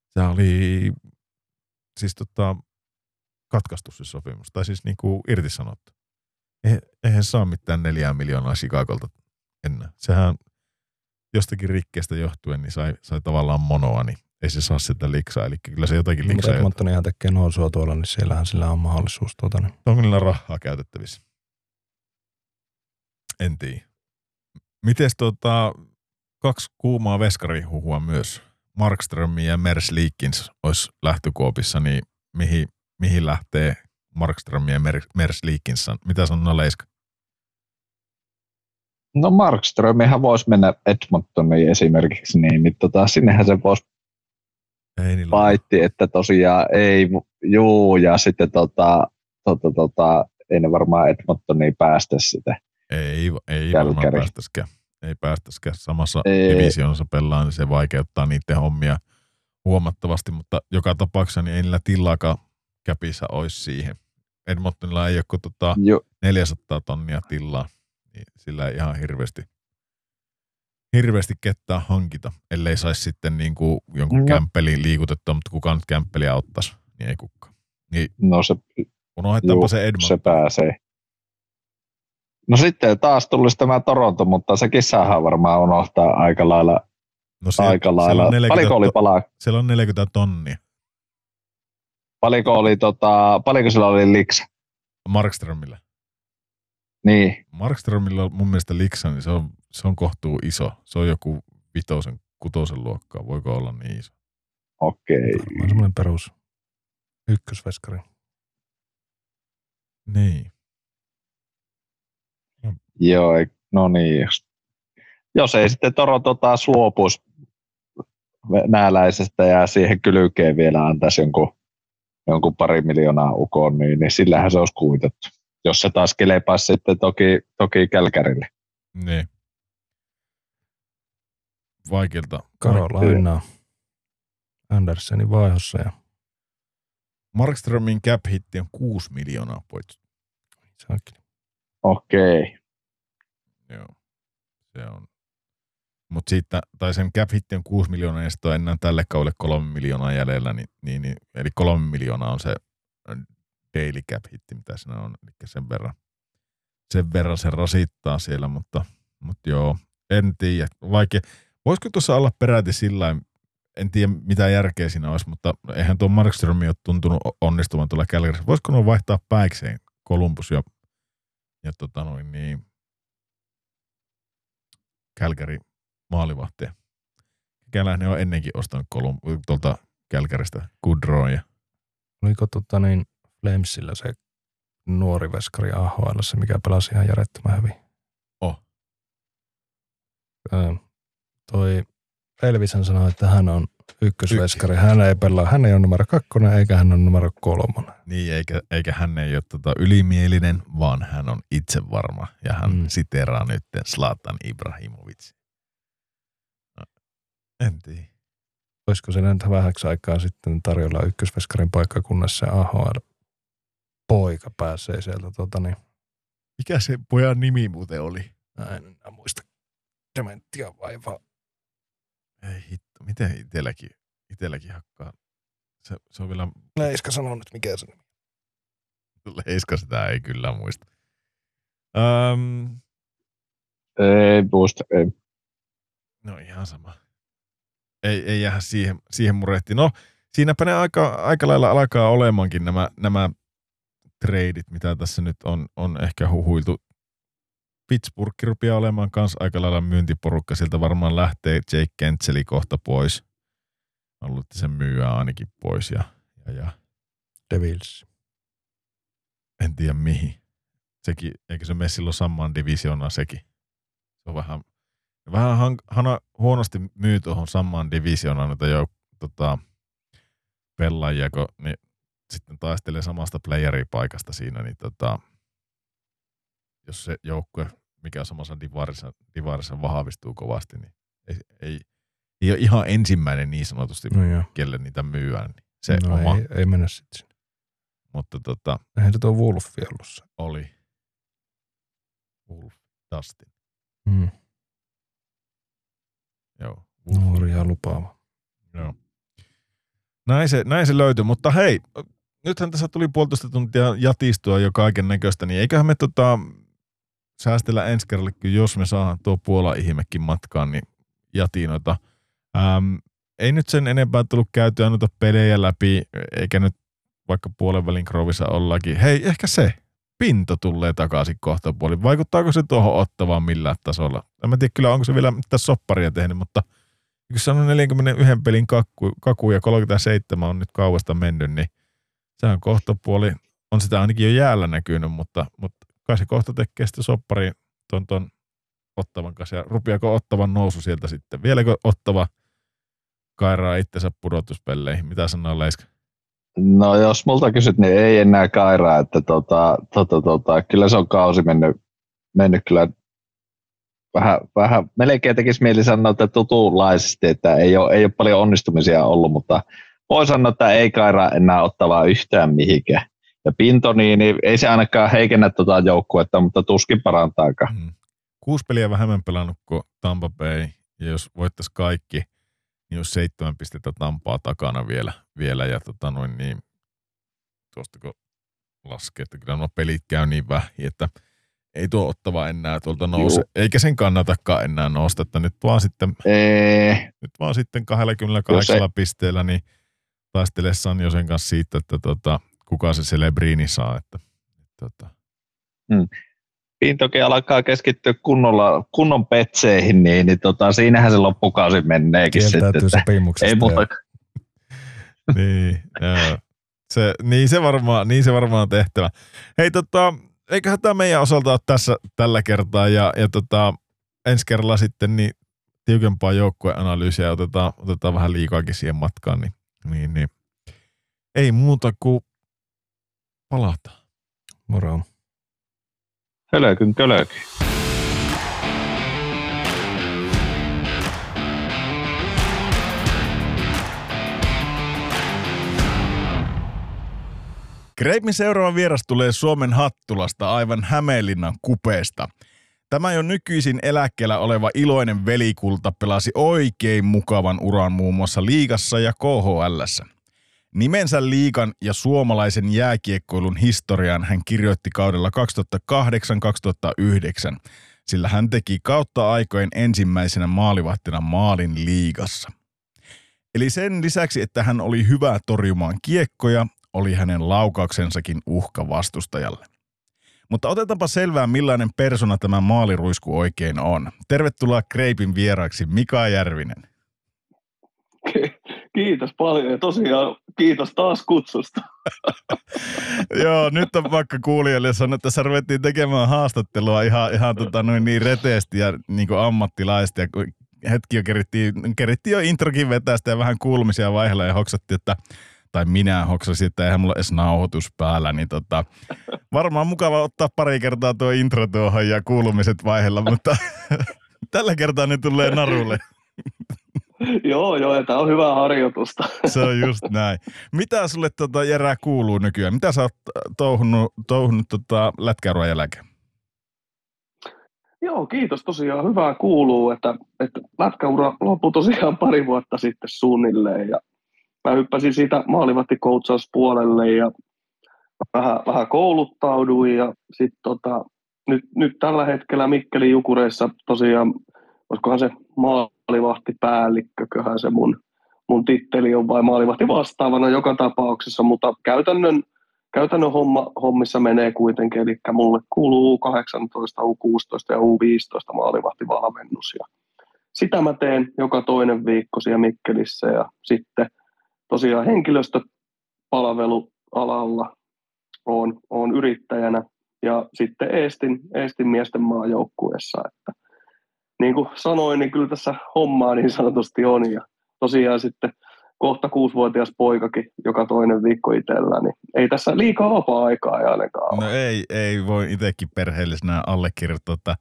se oli siis tota, katkaistu se sopimus, tai siis niinku irtisanottu. Eihän saa mitään neljää miljoonaa Chicagolta enää. Sehän jostakin rikkeestä johtuen niin sai, sai tavallaan monoa, niin ei se saa sitä liksaa, eli kyllä se jotakin niin, liksaa. Mutta ihan tekee nousua tuolla, niin siellähän sillä on mahdollisuus. Tuota, niin. Onko niillä rahaa käytettävissä? En tiedä. Mites tota, kaksi kuumaa veskarihuhua myös. Markström ja Mers Liikins olisi lähtökuopissa, niin mihin, mihin lähtee Markström ja Mers Liikins? Mitä sanoo Leiska? No Markströmihän voisi mennä Edmontoniin esimerkiksi, niin, niin tota, sinnehän se voisi ei niin paitti, että tosiaan ei, juu, ja sitten tota, tota, tota, ei ne varmaan Edmontoniin päästä sitä. Ei, ei varmaan päästäskään. Ei päästäskään. Samassa ei. divisioonassa pelaa, niin se vaikeuttaa niiden hommia huomattavasti, mutta joka tapauksessa niin ei niillä tillaakaan käpissä olisi siihen. Edmontonilla ei ole kuin tota 400 tonnia tilaa, niin sillä ei ihan hirveästi hirveästi kettää hankita, ellei saisi sitten niin kuin jonkun no. kämppelin liikutettua, mutta kuka nyt kämppeliä ottaisi, niin ei kukaan. Niin no se, unohdetaanpa se Edmond. Se pääsee. No sitten taas tulisi tämä Toronto, mutta sekin saadaan varmaan unohtaa aika lailla. No siellä, aika lailla. Siellä 40, paljonko oli palaa? Siellä on 40 tonnia. Paljonko oli tota, paljonko sillä oli liksa? Markströmillä. Niin. Markströmillä mun mielestä liksa, niin se on, se on kohtuu iso. Se on joku vitosen, kutosen luokkaa. Voiko olla niin iso? Okei. Okay. Semmoinen perus ykkösveskari. Niin. Joo, no niin. Jos ei sitten Toronto taas luopuisi nääläisestä ja siihen kylkeen vielä antaisi jonkun, jonkun pari miljoonaa ukon, niin, niin sillähän se olisi kuitettu jos se taas kelepaisi sitten toki, toki Kälkärille. Niin. Vaikealta. Karolaina Andersenin vaihossa ja Markströmin cap hitti on 6 miljoonaa pois. Okei. Joo. Se on. Mutta siitä, tai sen cap hitti on 6 miljoonaa ja sitten on tälle kaudelle 3 miljoonaa jäljellä, niin, niin, niin, eli 3 miljoonaa on se daily cap hitti, mitä siinä on, eli sen verran, sen verran se rasittaa siellä, mutta, mutta joo, en tiedä, vaikea. Voisiko tuossa olla peräti sillä en tiedä mitä järkeä siinä olisi, mutta eihän tuo Markström ole tuntunut onnistuvan tuolla Kälkärissä. Voisiko nuo vaihtaa päikseen Columbus ja, ja tota noin niin, Kälkäri maalivahtia. Käläinen on ennenkin ostanut Kolum, tuolta Kälkäristä Goodrow. Oliko tota niin Flamesillä se nuori veskari AHL, se mikä pelasi ihan järjettömän hyvin? Oh. Öö, toi Elvisen sanoi, että hän on ykkösveskari. Hän ei pelaa, hän ei ole numero kakkonen eikä hän ole numero kolmonen. Niin, eikä, eikä hän ei ole tota ylimielinen, vaan hän on itse varma ja hän mm. siteraa nyt Slatan Ibrahimovic. No, en tiedä. Olisiko se nyt vähäksi aikaa sitten tarjolla ykkösveskarin paikka, kunnes se AHL poika pääsee sieltä tota niin. Mikä se pojan nimi muuten oli? Mä en enää muista. Dementia vaivaa. Ei hitto, miten itselläkin, itselläkin hakkaa? Se, se on vielä... Leiska sanoo nyt, mikä se nimi. Leiska sitä ei kyllä muista. Um, ei muista, ei. No ihan sama. Ei, ei jää siihen, siihen murehti. No, siinäpä ne aika, aika lailla alkaa olemaankin nämä, nämä treidit, mitä tässä nyt on, on ehkä huhuiltu Pittsburgh rupeaa olemaan kans aika lailla myyntiporukka. Sieltä varmaan lähtee Jake Kentseli kohta pois. On ollut, että se myyä ainakin pois. Ja, ja, ja. Devils. En tiedä mihin. Sekin, eikö se mene silloin samaan divisioonaan sekin? Se on vähän, vähän han, hana, huonosti myy tuohon samaan divisioonaan noita jo, tota, pelaajia, kun niin sitten taistelee samasta playeripaikasta siinä, niin tota, jos se joukkue, mikä on samassa divarissa, divarissa vahvistuu kovasti, niin ei, ei, ei ole ihan ensimmäinen niin sanotusti, no kelle niitä myyään. Niin se no oma. Ei, ei mennä sitten sinne. Mutta tota, Eihän se tuo Wolfi ollut se. Oli. Wolf Dustin. Mm. Joo. Nuori ja lupaava. Joo. Näin se, näin se löytyi, mutta hei, nythän tässä tuli puolitoista tuntia jatistua jo kaiken näköistä, niin eiköhän me tota, säästellä ensi kerralle, jos me saadaan tuo Puola-ihmekin matkaan, niin jatinoita. Ähm, ei nyt sen enempää tullut käytyä noita pelejä läpi, eikä nyt vaikka puolen välin krovissa ollakin. Hei, ehkä se. Pinto tulee takaisin kohta puoli. Vaikuttaako se tuohon ottavaan millään tasolla? En mä tiedä kyllä, onko se vielä mitä sopparia tehnyt, mutta kun se on 41 pelin kakku, kaku ja 37 on nyt kauasta mennyt, niin sehän kohta puoli on sitä ainakin jo jäällä näkynyt, mutta, mutta kai se kohta tekee sitä soppari ton, ton ottavan kanssa. Ja rupiako ottavan nousu sieltä sitten? Vieläkö ottava kairaa itsensä pudotuspelleihin? Mitä sanoo Leiska? No jos multa kysyt, niin ei enää kairaa, että tota, tota, tota, kyllä se on kausi mennyt, mennyt kyllä vähän, vähän melkein tekisi mieli sanoa, että tutuunlaisesti, että ei ole, ei ole paljon onnistumisia ollut, mutta voi sanoa, että ei kairaa enää ottavaa yhtään mihinkään. Ja Pinto, niin, niin ei se ainakaan heikennä tuota joukkuetta, mutta tuskin parantaakaan. Mm. Kuusi peliä vähemmän pelannut kuin Tampa Bay, ja jos voittaisi kaikki, niin olisi seitsemän pistettä Tampaa takana vielä, vielä ja tota noin niin, tuosta kun laskee, että kyllä nuo pelit käy niin vähän, että ei tuo ottava enää tuolta nouse, Juu. eikä sen kannatakaan enää nousta, että nyt vaan sitten, ee. nyt vaan sitten 28 pisteellä, niin taistelee Sanjosen kanssa siitä, että tota, kuka se Celebrini saa. Että, tota. hmm. Pintokin alkaa keskittyä kunnolla, kunnon petseihin, niin, niin tota, siinähän se loppukausi menneekin Kieltäytyy sitten. Ei muuta. niin, joo. Se, niin, se varmaan, niin se varmaan on tehtävä. Hei, tota, eiköhän tämä meidän osalta ole tässä tällä kertaa ja, ja tota, ensi kerralla sitten niin tiukempaa joukkueanalyysiä otetaan, otetaan vähän liikaakin siihen matkaan, niin, niin, niin. ei muuta kuin palataan. Moro. Hölökyn kölökyn. Kreipin seuraava vieras tulee Suomen Hattulasta aivan Hämeenlinnan kupeesta. Tämä jo nykyisin eläkkeellä oleva iloinen velikulta pelasi oikein mukavan uran muun muassa liigassa ja KHLssä. Nimensä liikan ja suomalaisen jääkiekkoilun historiaan hän kirjoitti kaudella 2008-2009, sillä hän teki kautta aikojen ensimmäisenä maalivahtina maalin liigassa. Eli sen lisäksi, että hän oli hyvä torjumaan kiekkoja, oli hänen laukauksensakin uhka vastustajalle. Mutta otetaanpa selvää, millainen persona tämä maaliruisku oikein on. Tervetuloa Kreipin vieraaksi Mika Järvinen. Kiitos paljon ja tosiaan kiitos taas kutsusta. Joo, nyt on vaikka kuulijoille sanoa, että tässä ruvettiin tekemään haastattelua ihan, ihan tota, noin niin reteesti ja niin kuin ammattilaista. Ja hetki jo kerittiin, kerittiin jo introkin vetästä ja vähän kuulumisia vaihella ja hoksattiin, että tai minä hoksasin, että eihän mulla edes nauhoitus päällä, niin tota, varmaan mukava ottaa pari kertaa tuo intro tuohon ja kuulumiset vaihella, mutta tällä kertaa ne tulee narulle. joo, joo, tämä on hyvää harjoitusta. Se on just näin. Mitä sulle tota, Jerää kuuluu nykyään? Mitä sä oot touhunut, touhunut tota, lätkäuran jälkeen? Joo, kiitos tosiaan. Hyvää kuuluu, että, että lätkäura loppui tosiaan pari vuotta sitten suunnilleen ja mä hyppäsin siitä maalivahtikoutsauspuolelle ja vähän, vähän kouluttauduin ja sitten tota, nyt, nyt, tällä hetkellä Mikkelin Jukureissa tosiaan, olisikohan se maalivahtipäällikkököhän se mun, mun titteli on vai maalivahti vastaavana joka tapauksessa, mutta käytännön, käytännön homma, hommissa menee kuitenkin, eli mulle kuuluu U18, U16 ja U15 maalivahtivalmennus ja sitä mä teen joka toinen viikko siellä Mikkelissä ja sitten tosiaan henkilöstöpalvelualalla on, on yrittäjänä ja sitten Eestin, Eestin miesten maajoukkueessa. Että, niin kuin sanoin, niin kyllä tässä hommaa niin sanotusti on. Ja tosiaan sitten kohta kuusivuotias poikakin joka toinen viikko itsellä, niin ei tässä liikaa vapaa-aikaa ei ainakaan No ei, ei voi itsekin perheellisenä allekirjoittaa, että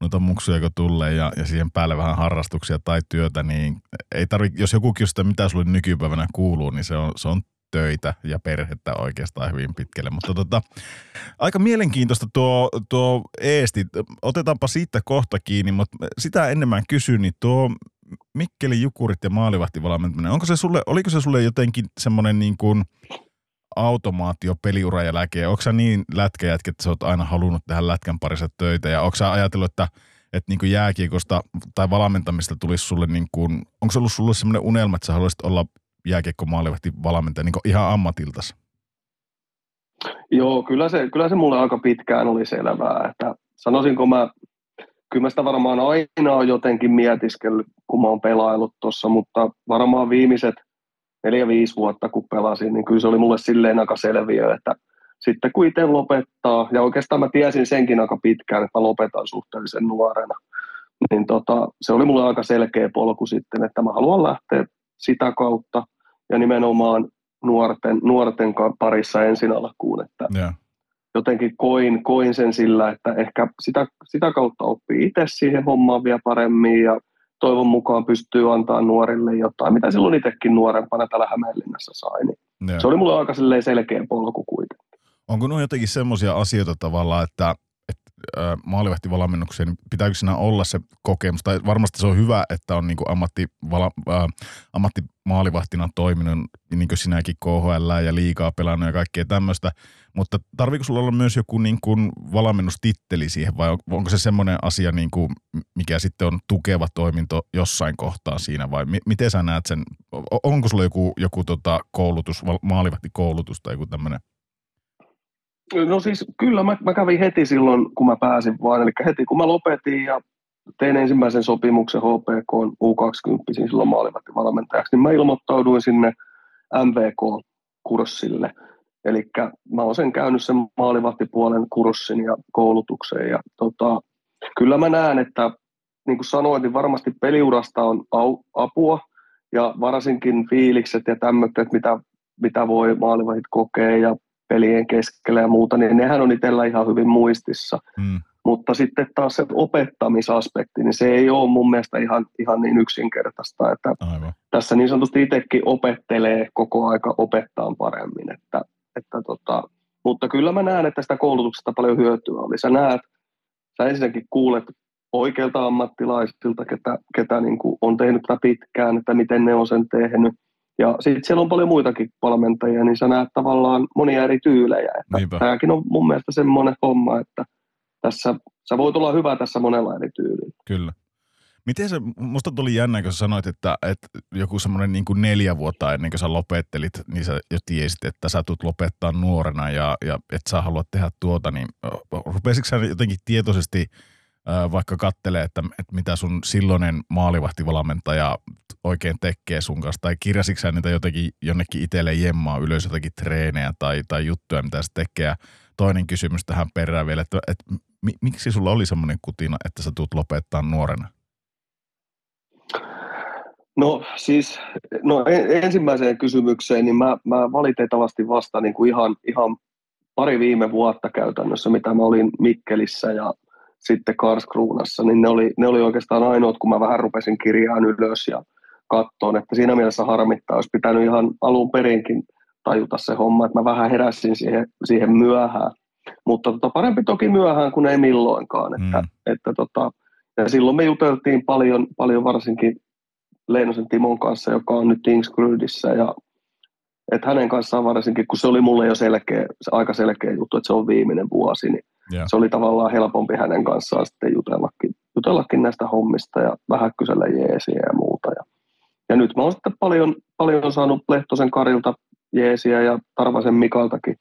noita muksuja kun tulee ja, ja siihen päälle vähän harrastuksia tai työtä, niin ei tarvi, jos joku kysyy, mitä sulle nykypäivänä kuuluu, niin se on, se on töitä ja perhettä oikeastaan hyvin pitkälle. Mutta tota, aika mielenkiintoista tuo, tuo Eesti. Otetaanpa siitä kohta kiinni, mutta sitä enemmän kysyn, niin tuo Mikkeli Jukurit ja maalivahtivalmentaminen, onko se sulle, oliko se sulle jotenkin semmoinen niin kuin automaatio peliura jälkeen? Onko sä niin lätkäjätkä, että sä oot aina halunnut tehdä lätkän parissa töitä ja onko sä ajatellut, että että niin jääkiekosta tai valmentamista tulisi sulle, niin kuin, onko se ollut sulle sellainen unelma, että sä haluaisit olla jääkiekko maalivahti valmentaja niin ihan ammatiltas? Joo, kyllä se, kyllä se mulle aika pitkään oli selvää, että sanoisinko mä, kyllä mä sitä varmaan aina on jotenkin mietiskellyt, kun mä oon pelaillut tuossa, mutta varmaan viimeiset – neljä, viisi vuotta kun pelasin, niin kyllä se oli mulle silleen aika selviö, että sitten kun itse lopettaa, ja oikeastaan mä tiesin senkin aika pitkään, että mä lopetan suhteellisen nuorena, niin tota, se oli mulle aika selkeä polku sitten, että mä haluan lähteä sitä kautta, ja nimenomaan nuorten, nuorten parissa ensin alkuun, että yeah. jotenkin koin, koin sen sillä, että ehkä sitä, sitä kautta oppii itse siihen hommaan vielä paremmin, ja toivon mukaan pystyy antaa nuorille jotain, mitä silloin itsekin nuorempana täällä Hämeenlinnassa sai. Niin se oli mulle aika selkeä polku kuitenkin. Onko nuo jotenkin semmoisia asioita tavallaan, että maalivahtivalmennukseen, niin pitääkö siinä olla se kokemus, tai varmasti se on hyvä, että on niin kuin ammatti, vala, äh, ammattimaalivahtina toiminut, niin kuin sinäkin KHL ja liikaa pelannut ja kaikkea tämmöistä, mutta tarviiko sulla olla myös joku niin kuin valmennustitteli siihen, vai onko se semmoinen asia, niin kuin, mikä sitten on tukeva toiminto jossain kohtaa siinä, vai mi- miten sä näet sen, onko sulla joku, joku tota koulutus, maalivahtikoulutus tai joku tämmöinen? No siis kyllä mä, mä kävin heti silloin, kun mä pääsin vaan, eli heti kun mä lopetin ja tein ensimmäisen sopimuksen HPK U20 silloin maalivahtivalmentajaksi, niin mä ilmoittauduin sinne MVK-kurssille. Eli mä olen sen käynyt sen maalivahtipuolen kurssin ja koulutuksen. Ja tota, kyllä mä näen, että niin kuin sanoin, niin varmasti peliurasta on au, apua ja varsinkin fiilikset ja tämmöiset, mitä, mitä voi maalivahit kokea ja pelien keskellä ja muuta, niin nehän on itsellä ihan hyvin muistissa. Mm. Mutta sitten taas se opettamisaspekti, niin se ei ole mun mielestä ihan, ihan niin yksinkertaista. Että Aivan. Tässä niin sanotusti itsekin opettelee koko aika opettaa paremmin. Että, että tota, Mutta kyllä mä näen, että sitä koulutuksesta paljon hyötyä oli. Sä näet, sä ensinnäkin kuulet oikeilta ammattilaisilta, ketä, ketä niin kuin on tehnyt tätä pitkään, että miten ne on sen tehnyt. Ja sitten siellä on paljon muitakin valmentajia, niin sä näet tavallaan monia eri tyylejä. Että tämäkin on mun mielestä semmoinen homma, että tässä, sä voit olla hyvä tässä monella eri tyylillä. Kyllä. Miten se, musta tuli jännä, kun sä sanoit, että, että joku semmoinen niin kuin neljä vuotta ennen kuin sä lopettelit, niin sä jo tiesit, että sä tulet lopettaa nuorena ja, ja että sä haluat tehdä tuota, niin rupesitko sä jotenkin tietoisesti vaikka kattelee, että, että mitä sun silloinen maalivahtivalmentaja oikein tekee sun kanssa, tai kirjasitko niitä jotenkin jonnekin itselle jemmaa ylös jotakin treenejä tai, tai juttuja, mitä se tekee. Toinen kysymys tähän perään vielä, että, että miksi sulla oli semmoinen kutina, että sä tulet lopettaa nuorena? No siis, no ensimmäiseen kysymykseen, niin mä, mä valitettavasti vasta niin kuin ihan, ihan pari viime vuotta käytännössä, mitä mä olin Mikkelissä ja sitten Karskruunassa, niin ne oli, ne oli oikeastaan ainoat, kun mä vähän rupesin kirjaan ylös ja kattoon, että siinä mielessä harmittaa, olisi pitänyt ihan alun perinkin tajuta se homma, että mä vähän heräsin siihen, siihen myöhään. Mutta tota, parempi toki myöhään kuin ei milloinkaan. Että, mm. että tota, ja silloin me juteltiin paljon, paljon varsinkin Leinosen Timon kanssa, joka on nyt Tingsgrydissä ja että hänen kanssaan varsinkin, kun se oli mulle jo selkeä, se aika selkeä juttu, että se on viimeinen vuosi, niin yeah. se oli tavallaan helpompi hänen kanssaan sitten jutellakin, jutellakin näistä hommista ja vähän kysellä jeesiä ja muuta. Ja, ja nyt mä oon sitten paljon, paljon saanut Lehtosen Karilta jeesiä ja Tarvasen Mikaltakin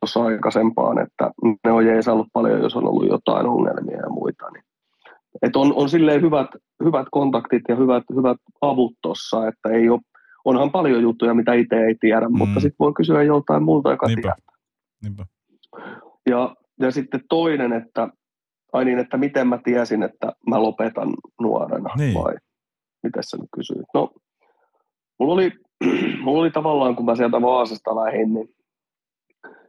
tuossa aikaisempaan, että ne on jeesannut paljon, jos on ollut jotain ongelmia ja muita. Niin et on, on silleen hyvät, hyvät kontaktit ja hyvät, hyvät avut tuossa, että ei ole, onhan paljon juttuja, mitä itse ei tiedä, mm. mutta sitten voi kysyä joltain muulta, joka Niinpä. tietää. Niinpä. Ja, ja sitten toinen, että ai niin, että miten mä tiesin, että mä lopetan nuorena niin. vai miten sä nyt kysyit? No, mulla oli, mulla oli tavallaan, kun mä sieltä Vaasasta lähdin, niin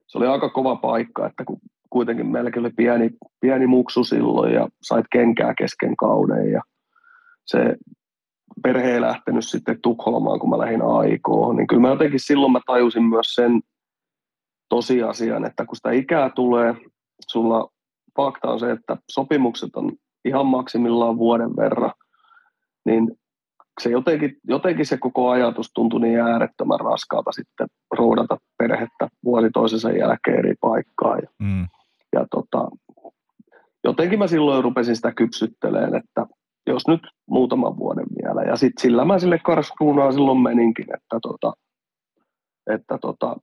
se oli aika kova paikka, että kun kuitenkin meilläkin oli pieni, pieni muksu silloin ja sait kenkää kesken kauden ja se perhe ei lähtenyt sitten Tukholmaan, kun mä lähdin aikoon, niin kyllä mä jotenkin silloin mä tajusin myös sen tosiasian, että kun sitä ikää tulee, sulla fakta on se, että sopimukset on ihan maksimillaan vuoden verran, niin se jotenkin, jotenkin se koko ajatus tuntui niin äärettömän raskaalta sitten roudata perhettä vuosi toisensa jälkeen eri paikkaan. Ja, mm. ja tota, jotenkin mä silloin rupesin sitä kypsyttelemään, että jos nyt muutaman vuoden vielä. Ja sitten sillä mä sille Karlskruunaan silloin meninkin, että, tota, että tota,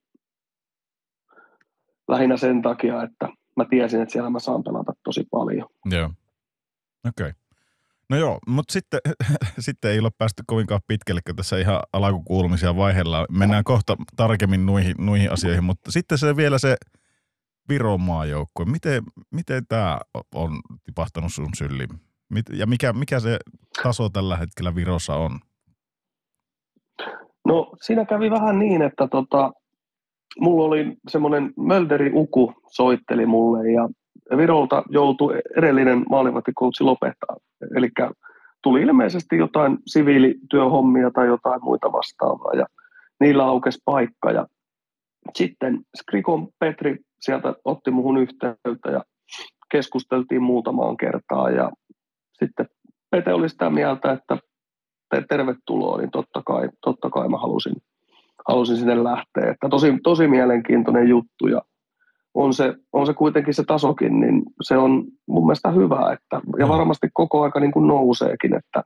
lähinnä sen takia, että mä tiesin, että siellä mä saan pelata tosi paljon. Joo, okei. Okay. No joo, mutta sitten, sitten ei ole päästy kovinkaan pitkälle, kun tässä ihan alakukuulumisia vaiheella. Mennään kohta tarkemmin nuihin, nuihin asioihin, mutta sitten se vielä se Viron maajoukkue. Miten, miten tämä on tipahtanut sun syliin? Ja mikä, mikä se taso tällä hetkellä Virossa on? No siinä kävi vähän niin, että tota, mulla oli semmoinen Mölderi Uku soitteli mulle ja Virolta joutui edellinen maalivahtikoutsi lopettaa. Eli tuli ilmeisesti jotain siviilityöhommia tai jotain muita vastaavaa ja niillä aukesi paikka. Ja sitten Skrikon Petri sieltä otti muhun yhteyttä ja keskusteltiin muutamaan kertaan ja sitten Pete oli sitä mieltä, että tervetuloa, niin totta kai, totta kai mä halusin, halusin sinne lähteä. Että tosi, tosi mielenkiintoinen juttu ja on se, on se kuitenkin se tasokin, niin se on mun mielestä hyvä, että, ja varmasti koko aika niin kuin nouseekin, että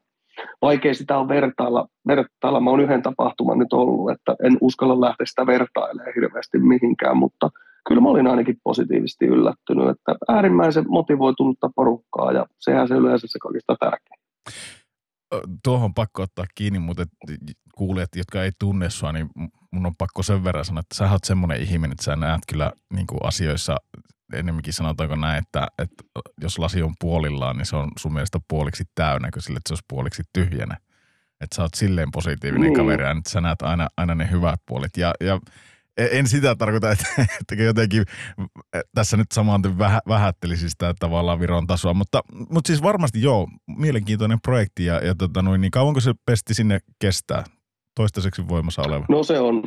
vaikea sitä on vertailla, vertailla. Mä oon yhden tapahtuman nyt ollut, että en uskalla lähteä sitä vertailemaan hirveästi mihinkään, mutta kyllä mä olin ainakin positiivisesti yllättynyt, että äärimmäisen motivoitunutta porukkaa ja sehän se yleensä se kaikista tärkein. Tuohon pakko ottaa kiinni, mutta kuulijat, jotka ei tunne sua, niin mun on pakko sen verran sanoa, että sä oot semmoinen ihminen, että sä näet kyllä niin kuin asioissa, enemmänkin sanotaanko näin, että, että jos lasi on puolillaan, niin se on sun mielestä puoliksi täynnä, kun sille, että se olisi puoliksi tyhjänä. Että sä oot silleen positiivinen niin. kaveri, että sä näet aina, aina ne hyvät puolet. Ja, ja en sitä tarkoita, että, että jotenkin tässä nyt samaan vähä, vähättelisi sitä tavallaan Viron tasoa, mutta, mutta siis varmasti joo, mielenkiintoinen projekti ja, ja tota noin, niin kauanko se pesti sinne kestää? toistaiseksi voimassa oleva? No se on,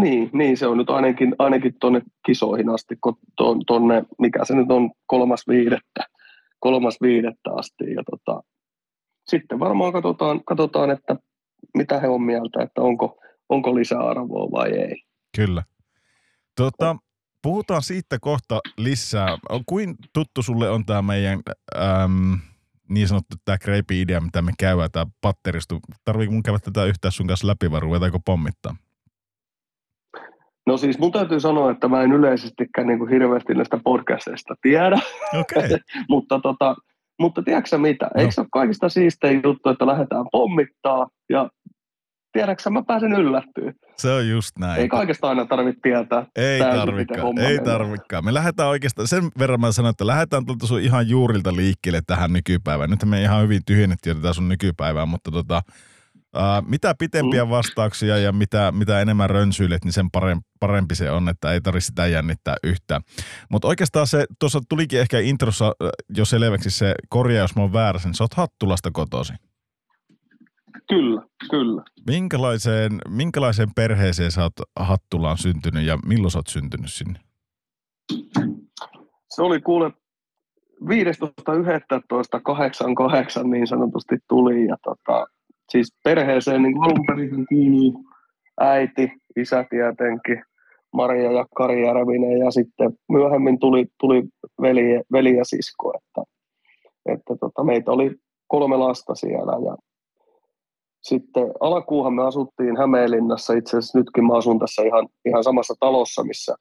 Niin, niin, se on nyt ainakin, ainakin tuonne kisoihin asti, kun tuonne, mikä se nyt on, kolmas viidettä, kolmas viidettä asti. Ja tota, sitten varmaan katsotaan, katsotaan, että mitä he on mieltä, että onko, onko lisäarvoa vai ei. Kyllä. Tota, puhutaan siitä kohta lisää. Kuin tuttu sulle on tämä meidän äm, niin sanottu tämä kreipi-idea, mitä me käydään, tämä patteristu. Tarviiko mun käydä tätä yhtään sun kanssa läpi vai ruvetaanko pommittaa? No siis mun täytyy sanoa, että mä en yleisestikään niin kuin hirveästi näistä podcasteista tiedä. Okay. mutta, tota, mutta tiedätkö mitä? No. Eikö se ole kaikista siistein juttu, että lähdetään pommittaa ja tiedätkö mä pääsen yllättyä. Se on just näin. Ei kaikesta aina tarvitse tietää. Ei tarvikaan, ei tarvikaan. Me lähdetään oikeastaan, sen verran mä sanon, että lähdetään tuolta sun ihan juurilta liikkeelle tähän nykypäivään. Nyt me ihan hyvin tyhjennettiin tätä sun nykypäivää, mutta tota, Uh, mitä pitempiä mm. vastauksia ja mitä, mitä enemmän rönsyilet, niin sen parempi se on, että ei tarvitse sitä jännittää yhtään. Mutta oikeastaan se, tuossa tulikin ehkä introssa jo selväksi se korjaus, jos mä oon väärässä, niin sä oot Hattulasta kotosi. Kyllä, kyllä. Minkälaiseen, minkälaiseen perheeseen sä oot Hattulaan syntynyt ja milloin sä oot syntynyt sinne? Se oli kuule 15.11.88 niin sanotusti tuli ja tota, siis perheeseen niin alun perin kuuluu äiti, isä tietenkin, Maria ja Kari Järvinen ja sitten myöhemmin tuli, tuli veli, veli ja sisko, että, että tota, meitä oli kolme lasta siellä ja sitten alkuuhan me asuttiin Hämeenlinnassa, itse asiassa nytkin mä asun tässä ihan, ihan samassa talossa, missä,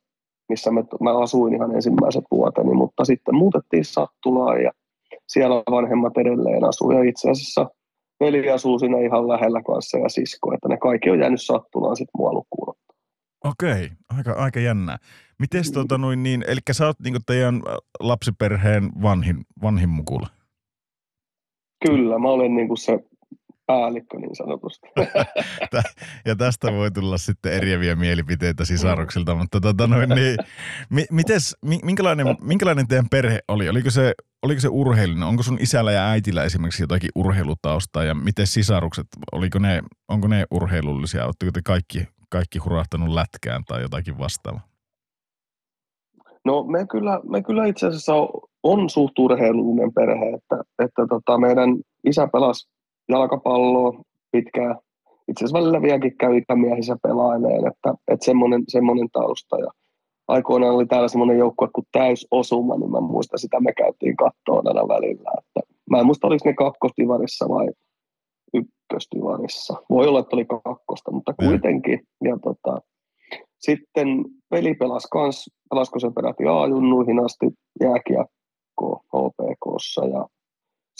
missä me, mä asuin ihan ensimmäiset vuoteni, mutta sitten muutettiin Sattulaan ja siellä vanhemmat edelleen asuu. Ja itse asiassa veli asuu siinä ihan lähellä kanssa ja sisko, että ne kaikki on jäänyt Sattulaan sitten mua lukuun Okei, aika, aika jännää. Miten tota noin niin, eli sä oot niinku teidän lapsiperheen vanhin, vanhin mukula? Kyllä, mä olen niinku se päällikkö niin sanotusti. ja tästä voi tulla sitten eriäviä mielipiteitä sisaruksilta, mutta tota noin, niin, mi, mites, minkälainen, minkälainen teidän perhe oli? Oliko se, oliko se urheilun? Onko sun isällä ja äitillä esimerkiksi jotakin urheilutaustaa ja miten sisarukset, oliko ne, onko ne urheilullisia? Oletteko te kaikki, kaikki hurahtanut lätkään tai jotakin vastaavaa? No me kyllä, me kyllä itse asiassa on, on suht urheilullinen perhe, että, että tota meidän isä pelasi jalkapalloa pitkään. Itse asiassa välillä vieläkin käy ikämiehissä pelaileen, että, että semmoinen, semmoinen tausta. Ja aikoinaan oli täällä semmoinen joukkue kuin täysosuma, niin mä muistan sitä me käytiin kattoon aina välillä. Että mä en muista, oliko ne kakkostivarissa vai ykköstivarissa. Voi olla, että oli kakkosta, mutta kuitenkin. Ja tota, sitten veli pelasi kans, pelasko se peräti A-junnuihin asti jääkiekko HPKssa ja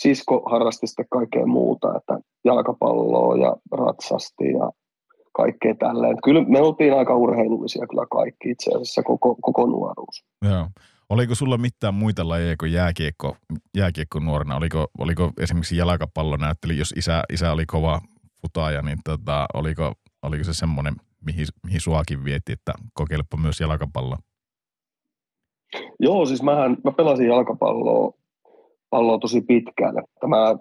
sisko harrasti sitten kaikkea muuta, että jalkapalloa ja ratsasti ja kaikkea tälleen. Kyllä me oltiin aika urheilullisia kyllä kaikki itse asiassa koko, koko nuoruus. Joo. Oliko sulla mitään muita lajeja kuin jääkiekko, jääkiekko nuorena? Oliko, oliko esimerkiksi jalkapallo näytteli, jos isä, isä oli kova futaaja, niin tota, oliko, oliko se semmoinen, mihin, mihin suakin vietti, että kokeilepa myös jalkapalloa? Joo, siis mähän, mä pelasin jalkapalloa palloa tosi pitkään. Että mä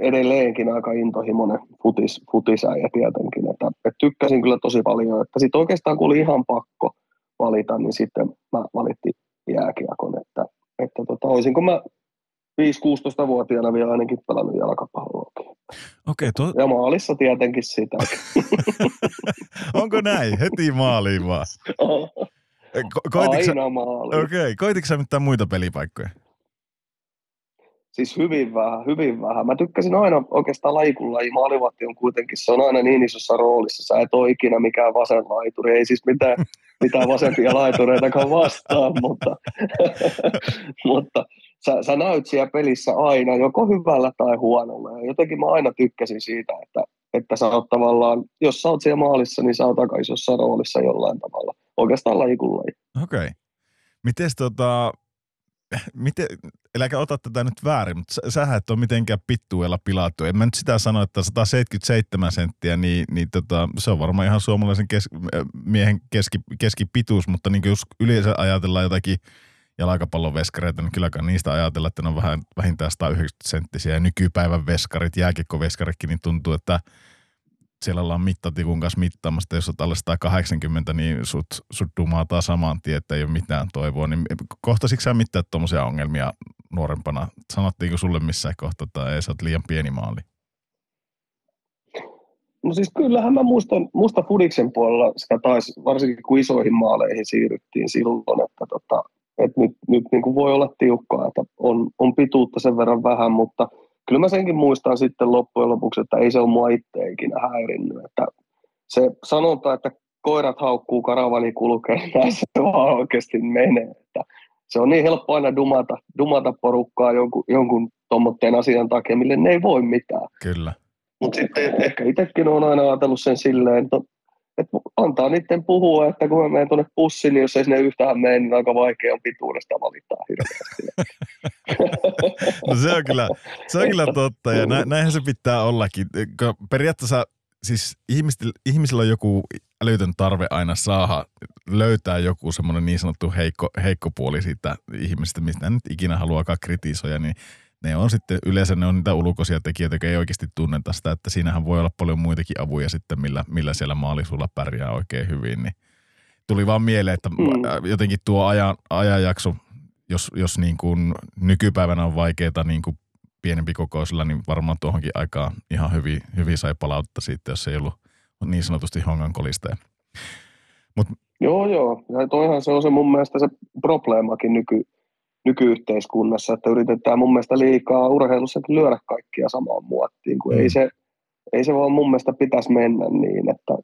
edelleenkin aika intohimoinen futis, futisäijä tietenkin. Että, että tykkäsin kyllä tosi paljon. Että sitten oikeastaan kun oli ihan pakko valita, niin sitten mä valittiin jääkiekon. Että, että tota, olisinko mä 5-16-vuotiaana vielä ainakin pelannut jalkapalloakin. Okei, to... Ja maalissa tietenkin sitä. Onko näin? Heti maaliin vaan. Ko- Aina maaliin. Okei, okay. koititko sä mitään muita pelipaikkoja? Siis hyvin vähän, hyvin vähän. Mä tykkäsin aina oikeastaan laikun laji. Maalivahti on kuitenkin, se on aina niin isossa roolissa. Sä et ole ikinä mikään vasen laituri. Ei siis mitään, mitään vasempia laitureitakaan vastaan, mutta, mutta sä, sä näyt siellä pelissä aina joko hyvällä tai huonolla. Ja jotenkin mä aina tykkäsin siitä, että, että sä oot tavallaan, jos sä oot siellä maalissa, niin sä oot aika isossa roolissa jollain tavalla. Oikeastaan laikun laji. Okei. Okay. Miten tota, miten, eläkä ota tätä nyt väärin, mutta sä, sähän et ole mitenkään pittuella pilattu. En mä nyt sitä sano, että 177 senttiä, niin, niin tota, se on varmaan ihan suomalaisen kes, miehen keski, keskipituus, mutta niin jos yleensä ajatellaan jotakin jalkapallon veskareita, niin kylläkään niistä ajatella, että ne on vähän, vähintään 190 senttisiä. Ja nykypäivän veskarit, jääkiekkoveskaritkin, niin tuntuu, että siellä ollaan mittatikun kanssa mittaamassa, jos olet alle 180, niin sut, sut dumataan saman tien, että ei ole mitään toivoa. Niin kohtasitko sä mitään tuommoisia ongelmia nuorempana? Sanottiinko sulle missään kohtaa, että ei, sä oot liian pieni maali? No siis kyllähän mä muistan, muista Fudiksen puolella sitä taisi, varsinkin kun isoihin maaleihin siirryttiin silloin, että, tota, että nyt, nyt niin kuin voi olla tiukkaa, että on, on pituutta sen verran vähän, mutta kyllä mä senkin muistan sitten loppujen lopuksi, että ei se ole mua itse ikinä häirinnyt. Että se sanonta, että koirat haukkuu, karavani kulkee, näin se vaan oikeasti menee. Että se on niin helppo aina dumata, dumata porukkaa jonkun, jonkun tuommoitteen asian takia, mille ne ei voi mitään. Kyllä. Mutta sitten ehkä itsekin olen aina ajatellut sen silleen, että, että antaa niiden puhua, että kun mä menen tuonne pussiin, niin jos ei sinne yhtään mene, niin aika vaikea on pituudesta valittaa hirveästi. no se on kyllä, se on kyllä totta ja nä, näinhän se pitää ollakin. Periaatteessa siis ihmisillä, ihmisillä on joku älytön tarve aina saada löytää joku semmoinen niin sanottu heikko, heikko puoli siitä ihmisestä, mistä nyt ikinä haluakaan kritisoida, niin ne on sitten, yleensä ne on niitä ulkoisia tekijöitä, jotka ei oikeasti tunneta sitä, että siinähän voi olla paljon muitakin avuja sitten, millä, millä siellä maalisulla pärjää oikein hyvin, niin tuli vaan mieleen, että mm. jotenkin tuo ajan, ajanjakso, jos, jos niin kuin nykypäivänä on vaikeaa niin kuin pienempi kokoisilla, niin varmaan tuohonkin aikaan ihan hyvin, hyvin sai palautetta siitä, jos ei ollut niin sanotusti hongan kolisteja. Mut, joo, joo. Ja toihan se on se mun mielestä se probleemakin nyky, nykyyhteiskunnassa, että yritetään mun mielestä liikaa urheilussakin lyödä kaikkia samaan muottiin, kun mm. ei, se, ei se vaan mun mielestä pitäisi mennä niin, että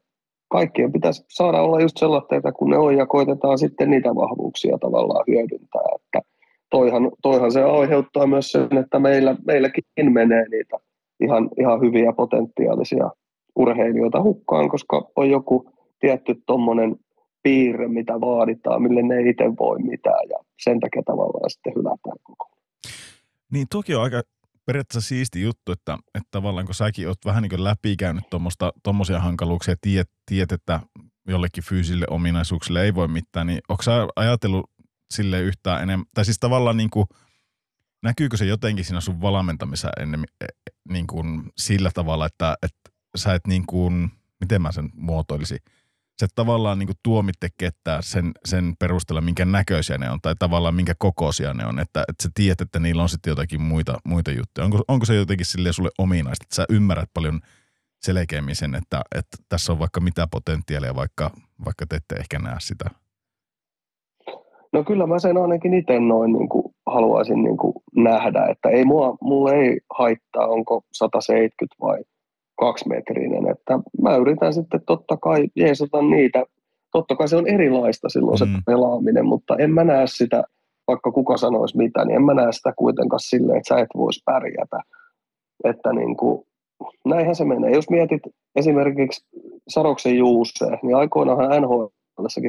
kaikkien pitäisi saada olla just sellaisia, kun ne on, ja koitetaan sitten niitä vahvuuksia tavallaan hyödyntää, että toihan, toihan se aiheuttaa myös sen, että meillä, meilläkin menee niitä ihan, ihan hyviä potentiaalisia urheilijoita hukkaan, koska on joku tietty tuommoinen piirre, mitä vaaditaan, mille ne itse voi mitään ja sen takia tavallaan sitten hylätään koko. Niin toki on aika periaatteessa siisti juttu, että, että tavallaan kun säkin oot vähän niin kuin läpikäynyt tuommoisia hankaluuksia, tiedät, tiedät, että jollekin fyysille ominaisuuksille ei voi mitään, niin onko sä ajatellut sille yhtään enemmän, tai siis tavallaan niin kuin, näkyykö se jotenkin siinä sun valmentamisessa ennen, e, e, niin kuin sillä tavalla, että, että sä et niin kuin, miten mä sen muotoilisin, se tavallaan niin tuomitte kettää sen, sen perusteella, minkä näköisiä ne on tai tavallaan minkä kokoisia ne on, että, että sä tiedät, että niillä on sitten jotakin muita, muita juttuja. Onko, onko se jotenkin sille sulle ominaista, että sä ymmärrät paljon selkeämmin sen, että, että tässä on vaikka mitä potentiaalia, vaikka, vaikka te ette ehkä näe sitä? No kyllä mä sen ainakin itse noin niin kuin haluaisin niin kuin nähdä, että ei mua, mulle ei haittaa, onko 170 vai kaksimetrinen, että mä yritän sitten totta kai jeesata niitä, totta kai se on erilaista silloin mm. se pelaaminen, mutta en mä näe sitä, vaikka kuka sanoisi mitä, niin en mä näe sitä kuitenkaan silleen, että sä et voisi pärjätä, että niin kuin, näinhän se menee. Jos mietit esimerkiksi Saroksen Juuse, niin aikoinaanhan NHL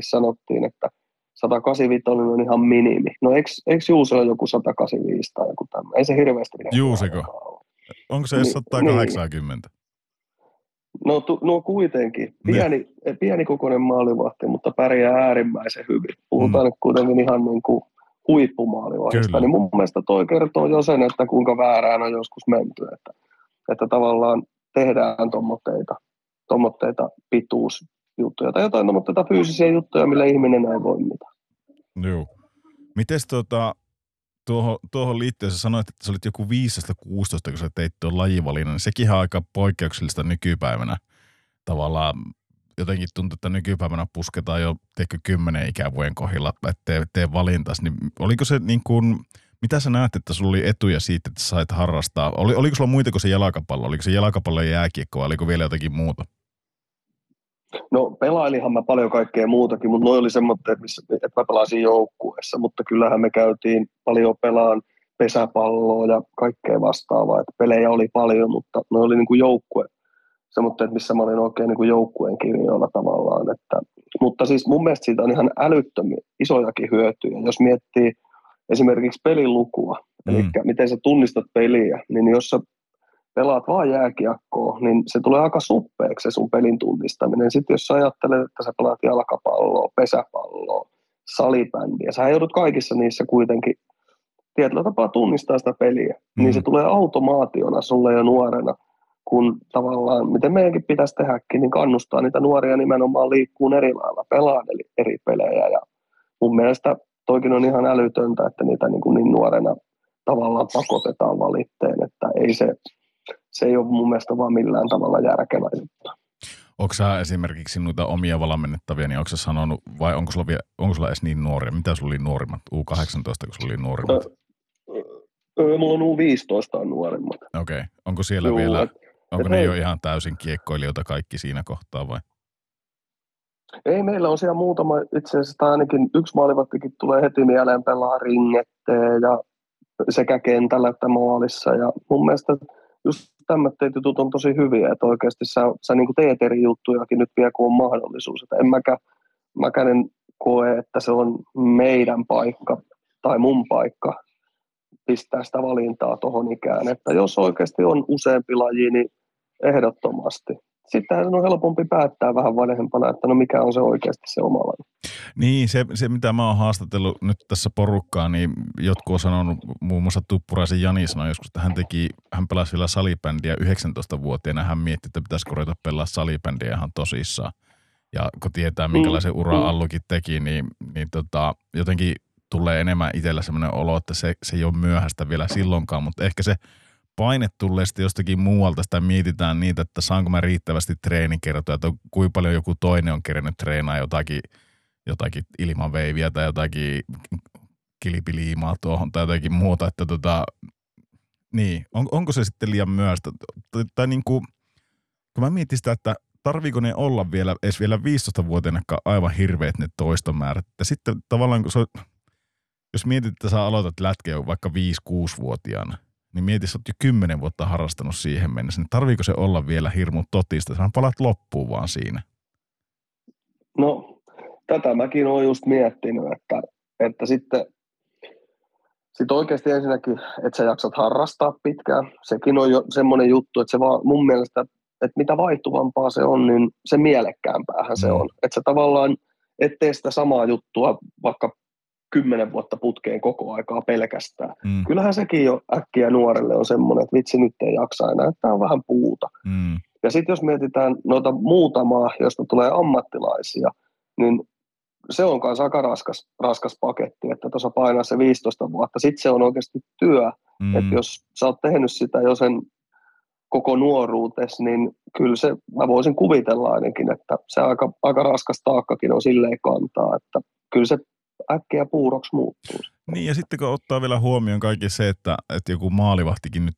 sanottiin, että 185 on ihan minimi. No eikö, eikö Juuse ole joku 185 tai joku tämmöinen? Ei se hirveästi. Juuseko? Onko se edes 180? Niin, No, tu, no kuitenkin. Pieni, ne. pieni kokoinen maalivahti, mutta pärjää äärimmäisen hyvin. Puhutaan mm. kuitenkin ihan niin kuin huippumaalivahdista. Niin mun mielestä toi kertoo jo sen, että kuinka väärään on joskus menty. Että, että tavallaan tehdään tuommoitteita tommotteita pituusjuttuja tai jotain tuommoitteita fyysisiä juttuja, millä ihminen ei voi mitään. Joo. Mites tota, tuohon, tuohon liittyen sä sanoit, että sä olit joku 15-16, kun sä teit tuon lajivalinnan, niin sekin on aika poikkeuksellista nykypäivänä. Tavallaan jotenkin tuntuu, että nykypäivänä pusketaan jo teikö kymmenen ikävuoden kohdilla, että tee, tee valintas. Niin oliko se niin kuin, mitä sä näet, että sulla oli etuja siitä, että sä sait harrastaa? Oli, oliko sulla muita kuin se jalkapallo? Oliko se jalkapallo ja jääkiekko vai oliko vielä jotakin muuta? No pelailihan mä paljon kaikkea muutakin, mutta noin oli semmoinen, että, että mä pelasin joukkueessa, mutta kyllähän me käytiin paljon pelaan pesäpalloa ja kaikkea vastaavaa, että pelejä oli paljon, mutta ne oli niin kuin joukkue, semmoinen, että missä mä olin oikein niin kuin joukkueen kirjoilla tavallaan, että, mutta siis mun mielestä siitä on ihan älyttömiä, isojakin hyötyjä, jos miettii esimerkiksi pelilukua, mm. eli miten sä tunnistat peliä, niin jos sä pelaat vaan jääkiekkoa, niin se tulee aika suppeeksi se sun pelin tunnistaminen. Sitten jos sä ajattelet, että sä pelaat jalkapalloa, pesäpalloa, salibändiä, sä joudut kaikissa niissä kuitenkin tietyllä tapaa tunnistaa sitä peliä, mm. niin se tulee automaationa sulle jo nuorena kun tavallaan, miten meidänkin pitäisi tehdäkin, niin kannustaa niitä nuoria nimenomaan liikkuun eri lailla, pelaa eli eri pelejä. Ja mun mielestä toikin on ihan älytöntä, että niitä niin, kuin niin nuorena tavallaan pakotetaan valitteen, että ei se, se ei ole mun mielestä vaan millään tavalla järkevä juttu. Onko sä esimerkiksi noita omia valmennettavia, niin onko sä sanonut, vai onko sulla, vielä, onko sulla edes niin nuoria? Mitä sulla oli nuorimmat? U18, kun sulla oli nuorimmat? Öö, mulla on U15 on nuorimmat. Okei. Okay. Onko siellä Juu, vielä, et, onko et ne hei. jo ihan täysin kiekkoilijoita kaikki siinä kohtaa vai? Ei, meillä on siellä muutama, itse asiassa ainakin yksi maalivattikin tulee heti mieleen pelaa ringetteen ja sekä kentällä että maalissa. Ja mun mielestä just tämmöiset jutut on tosi hyviä, että oikeasti sä, sä niin teet eri juttujakin nyt vielä, kun on mahdollisuus. Että en mäkä, mäkään en koe, että se on meidän paikka tai mun paikka pistää sitä valintaa tuohon ikään. Että jos oikeasti on useampi laji, niin ehdottomasti sittenhän on helpompi päättää vähän vanhempana, että no mikä on se oikeasti se oma laji. Niin, se, se mitä mä oon haastatellut nyt tässä porukkaa, niin jotkut on sanonut, muun muassa Tuppuraisen Jani sanoi joskus, että hän teki, hän pelasi vielä salibändiä 19-vuotiaana, hän mietti, että pitäisikö ruveta pelaa salibändiä ihan tosissaan. Ja kun tietää, minkälaisen mm. ura mm. Allukin teki, niin, niin tota, jotenkin tulee enemmän itsellä sellainen olo, että se, se ei ole myöhäistä vielä silloinkaan, mutta ehkä se paine tulee sitten jostakin muualta, sitä mietitään niitä, että saanko mä riittävästi treenikertoja, että kuinka paljon joku toinen on kerennyt treenaa jotakin, jotakin ilmaveiviä tai jotakin kilipiliimaa tuohon tai jotakin muuta, että tota, niin, on, onko se sitten liian myöhäistä? Tai, tai niin kuin, kun mä mietin sitä, että tarviiko ne olla vielä, edes vielä 15-vuotiaana aivan hirveät ne toistomäärät. Ja sitten tavallaan, kun se, jos mietit, että sä aloitat lätkeä vaikka 5-6-vuotiaana – niin mieti, sä oot jo kymmenen vuotta harrastanut siihen mennessä, niin tarviiko se olla vielä hirmu totista? Sä palat loppuun vaan siinä. No, tätä mäkin olen just miettinyt, että, että sitten sit oikeasti ensinnäkin, että sä jaksat harrastaa pitkään. Sekin on jo semmoinen juttu, että se vaan mun mielestä, että mitä vaihtuvampaa se on, niin se mielekkäämpäähän se mm. on. Että sä tavallaan et tee sitä samaa juttua vaikka kymmenen vuotta putkeen koko aikaa pelkästään. Mm. Kyllähän sekin jo äkkiä nuorelle on semmoinen, että vitsi nyt ei jaksa enää, että tämä on vähän puuta. Mm. Ja sitten jos mietitään noita muutamaa, josta tulee ammattilaisia, niin se on myös aika raskas, raskas paketti, että tuossa painaa se 15 vuotta. Sitten se on oikeasti työ, mm. että jos sä oot tehnyt sitä jo sen koko nuoruutes, niin kyllä se, mä voisin kuvitella ainakin, että se aika, aika raskas taakkakin on silleen kantaa, että kyllä se äkkiä puuroksi muuttuu. Niin ja sitten kun ottaa vielä huomioon kaikki se, että, että joku maalivahtikin nyt,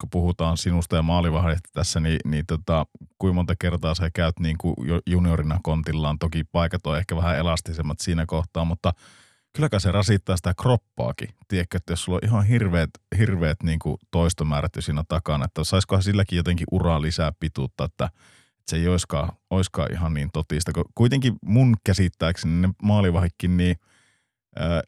kun puhutaan sinusta ja maalivahdista tässä, niin, niin tota, kuinka monta kertaa sä käyt niin kuin juniorina kontillaan. Toki paikat on ehkä vähän elastisemmat siinä kohtaa, mutta kylläkään se rasittaa sitä kroppaakin. Tiedätkö, että jos sulla on ihan hirveät, hirveät niin kuin toistomäärät jo siinä takana, että saisikohan silläkin jotenkin uraa lisää pituutta, että se ei olisikaan ihan niin totista. Kuitenkin mun käsittääkseni ne maalivahikkin, niin –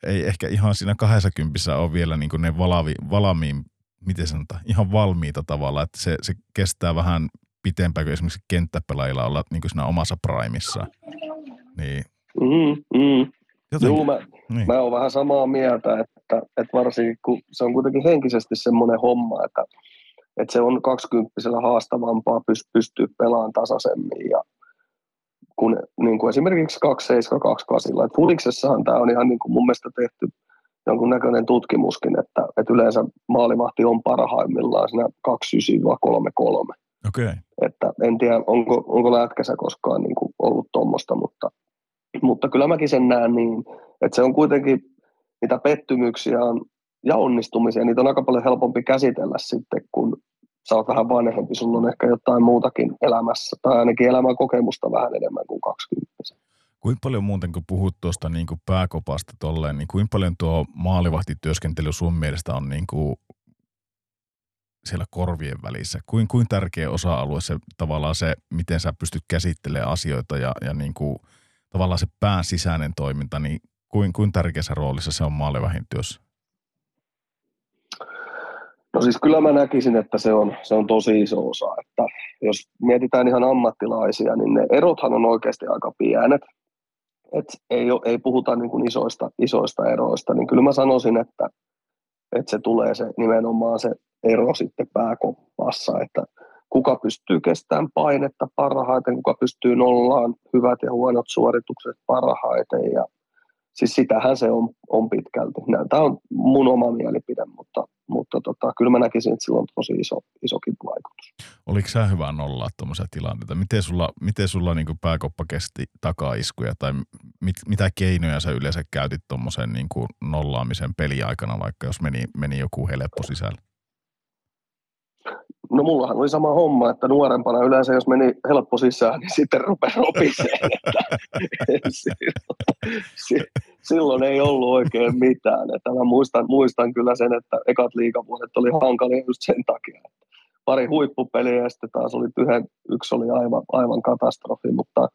ei ehkä ihan siinä 20 ole vielä niin kuin ne valavi, valamiin, miten sanotaan, ihan valmiita tavalla, että se, se kestää vähän pitempään kuin esimerkiksi kenttäpelaajilla olla niin kuin siinä omassa primissa. Niin. Mm, mm. Joo, mä, niin. mä oon vähän samaa mieltä, että, että varsinkin kun se on kuitenkin henkisesti semmoinen homma, että, että se on 20 haastavampaa pystyä pelaamaan tasaisemmin ja kuin, niin kuin esimerkiksi 2728. Et Fuliksessahan tämä on ihan niin kuin mun mielestä tehty jonkun näköinen tutkimuskin, että, että yleensä maalivahti on parhaimmillaan siinä 29-33. Okay. Että en tiedä, onko, onko lätkässä koskaan niin kuin ollut tuommoista, mutta, mutta kyllä mäkin sen näen niin, että se on kuitenkin, niitä pettymyksiä on, ja onnistumisia, niitä on aika paljon helpompi käsitellä sitten, kun sä oot vähän vanhempi, sulla on ehkä jotain muutakin elämässä, tai ainakin elämän kokemusta vähän enemmän kuin 20. Kuinka paljon muuten, kun puhut tuosta niin kuin pääkopasta tolleen, niin kuinka paljon tuo maalivahtityöskentely sun mielestä on niin kuin siellä korvien välissä? Kuin, kuin tärkeä osa-alue se tavallaan se, miten sä pystyt käsittelemään asioita ja, ja niin kuin, tavallaan se pään sisäinen toiminta, niin kuin, kuin tärkeässä roolissa se on maalivahin työssä? No siis kyllä mä näkisin, että se on, se on tosi iso osa. Että jos mietitään ihan ammattilaisia, niin ne erothan on oikeasti aika pienet. Et ei, ole, ei puhuta niin kuin isoista, isoista eroista, niin kyllä mä sanoisin, että, että se tulee se nimenomaan se ero sitten pääkoppassa. Että kuka pystyy kestämään painetta parhaiten, kuka pystyy nollaan hyvät ja huonot suoritukset parhaiten ja siis sitähän se on, on pitkälti. Tämä on mun oma mielipide, mutta, mutta tota, kyllä mä näkisin, että sillä on tosi iso, isokin vaikutus. Oliko sä hyvä nollaa tuommoisia tilanteita? Miten sulla, miten sulla niin pääkoppa kesti takaiskuja tai mit, mitä keinoja sä yleensä käytit tuommoisen niin nollaamisen peliaikana, vaikka jos meni, meni joku helppo sisällä? No mullahan oli sama homma, että nuorempana yleensä jos meni helppo sisään, niin sitten rupesi ropiseen. silloin, ei ollut oikein mitään. Että mä muistan, muistan kyllä sen, että ekat liikavuodet oli hankalia just sen takia. Pari huippupeliä ja sitten taas oli yhden, yksi oli aivan, aivan katastrofi, mutta,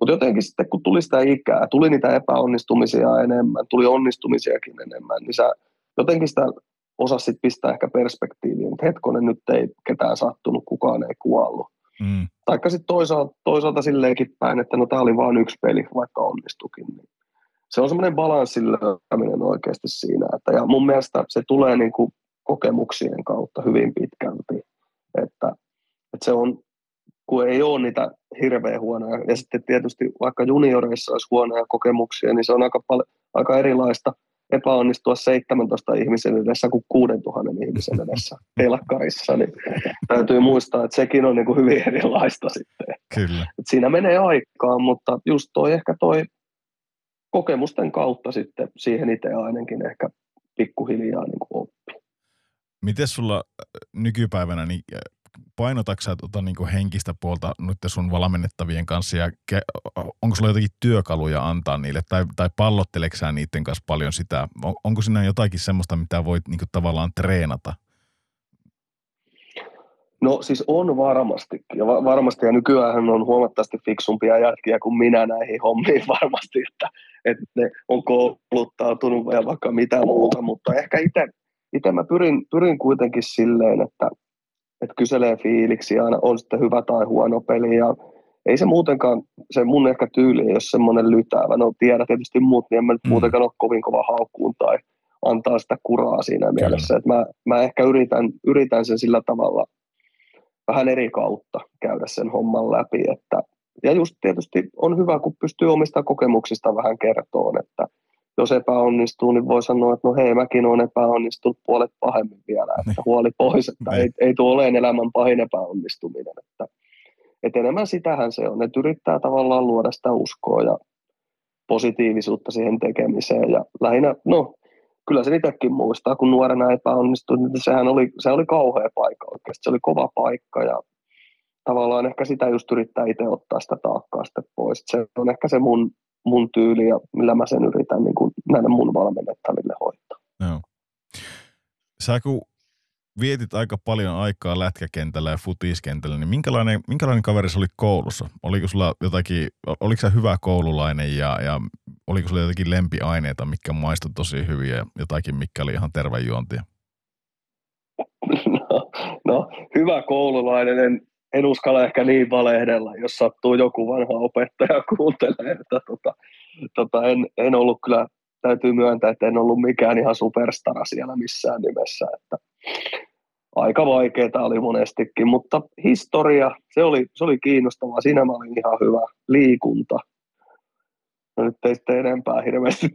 mutta jotenkin sitten kun tuli sitä ikää, tuli niitä epäonnistumisia enemmän, tuli onnistumisiakin enemmän, niin sä jotenkin sitä osasit pistää ehkä perspektiiviin, että hetkonen nyt ei ketään sattunut, kukaan ei kuollut. Mm. Taikka sitten toisaalta, toisaalta silleenkin päin, että no tämä oli vain yksi peli, vaikka onnistukin. Niin se on semmoinen balanssin löytäminen oikeasti siinä. Että, ja mun mielestä se tulee niin kuin kokemuksien kautta hyvin pitkälti. Että, että se on, kun ei ole niitä hirveän huonoja, ja sitten tietysti vaikka junioreissa olisi huonoja kokemuksia, niin se on aika, paljon, aika erilaista – epäonnistua 17 ihmisen edessä kuin 6000 ihmisen edessä telkkarissa, niin täytyy muistaa, että sekin on niin kuin hyvin erilaista sitten. Kyllä. Et siinä menee aikaa, mutta just toi ehkä toi kokemusten kautta sitten siihen itse ainakin ehkä pikkuhiljaa niin kuin oppii. Miten sulla nykypäivänä, niin painotatko sä tuota niin henkistä puolta nyt sun valmennettavien kanssa ja ke, onko sulla jotakin työkaluja antaa niille tai, tai pallotteleksä sä niiden kanssa paljon sitä? On, onko siinä jotakin semmoista, mitä voit niin tavallaan treenata? No siis on varmasti. Ja va- varmasti, ja nykyään on huomattavasti fiksumpia jätkiä kuin minä näihin hommiin varmasti, että, että ne on kouluttautunut ja vaikka mitä muuta, mutta ehkä itse mä pyrin, pyrin kuitenkin silleen, että että kyselee fiiliksi aina on sitten hyvä tai huono peli ja ei se muutenkaan, se mun ehkä tyyli ei ole semmoinen lytäävä. No tiedä tietysti muut, niin en mä nyt mm. muutenkaan ole kovin kova haukkuun tai antaa sitä kuraa siinä Kyllä. mielessä. Että mä, mä ehkä yritän, yritän sen sillä tavalla vähän eri kautta käydä sen homman läpi. Että, ja just tietysti on hyvä, kun pystyy omista kokemuksista vähän kertoon, että – jos epäonnistuu, niin voi sanoa, että no hei, mäkin olen epäonnistunut puolet pahemmin vielä, että niin. huoli pois, että niin. ei, ei tuo ole elämän pahin epäonnistuminen. Että, että enemmän sitähän se on, että yrittää tavallaan luoda sitä uskoa ja positiivisuutta siihen tekemiseen ja lähinnä, no kyllä se itsekin muistaa, kun nuorena epäonnistui, niin sehän oli, se oli kauhea paikka oikeasti, se oli kova paikka ja tavallaan ehkä sitä just yrittää itse ottaa sitä taakkaa sitten pois. Se on ehkä se mun mun tyyli ja millä mä sen yritän niin kuin näille mun valmennettaville hoitaa. Joo. Sä kun vietit aika paljon aikaa lätkäkentällä ja futiskentällä, niin minkälainen, minkälainen kaveri se oli koulussa? Oliko sulla jotakin, oliko sä hyvä koululainen ja, ja oliko sulla jotakin lempiaineita, mitkä maistui tosi hyviä ja jotakin, mikä oli ihan tervejuontia? No, no, hyvä koululainen, en, en uskalla ehkä niin valehdella, jos sattuu joku vanha opettaja kuuntelee, että tota, tota, en, en ollut kyllä, täytyy myöntää, että en ollut mikään ihan superstara siellä missään nimessä, että aika vaikeaa oli monestikin, mutta historia, se oli, se oli kiinnostavaa, siinä mä olin ihan hyvä liikunta. No nyt ei sitten enempää hirveästi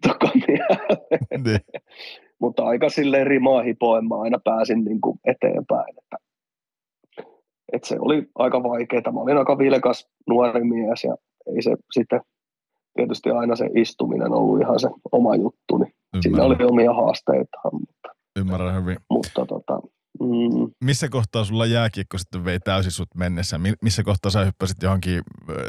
mutta aika silleen rimaa hipoen mä aina pääsin niin kuin eteenpäin, että et se oli aika vaikeaa. Mä olin aika vilkas nuori mies ja ei se sitten tietysti aina se istuminen ollut ihan se oma juttu, niin siinä oli omia haasteita. Mutta, Ymmärrän hyvin. Mutta tota, mm. Missä kohtaa sulla jääkiekko sitten vei täysin sut mennessä? Missä kohtaa sä hyppäsit johonkin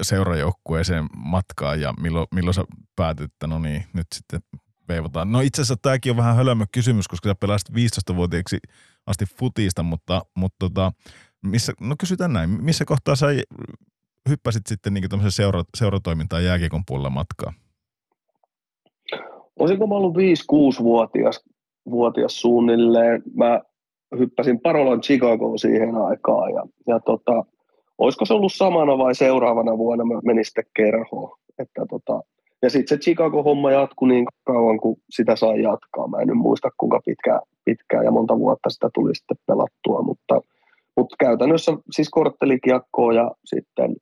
seurajoukkueeseen matkaan ja milloin, milloin sä päätit, että no niin, nyt sitten veivataan. No itse asiassa tämäkin on vähän hölömö kysymys, koska sä pelasit 15-vuotiaaksi asti futista, mutta, mutta tota, missä, no kysytään näin, missä kohtaa sä hyppäsit sitten niin seura, seuratoimintaan jääkiekon puolella matkaa? Olisinko mä ollut 5-6-vuotias vuotias suunnilleen. Mä hyppäsin Parolan Chicagoon siihen aikaan ja, ja tota, olisiko se ollut samana vai seuraavana vuonna mä menin sitten kerhoon. Että tota, ja sitten se Chicago-homma jatkui niin kauan kuin sitä sai jatkaa. Mä en nyt muista kuinka pitkään, pitkään ja monta vuotta sitä tuli sitten pelattua, mutta – mutta käytännössä siis korttelikiekkoa ja sitten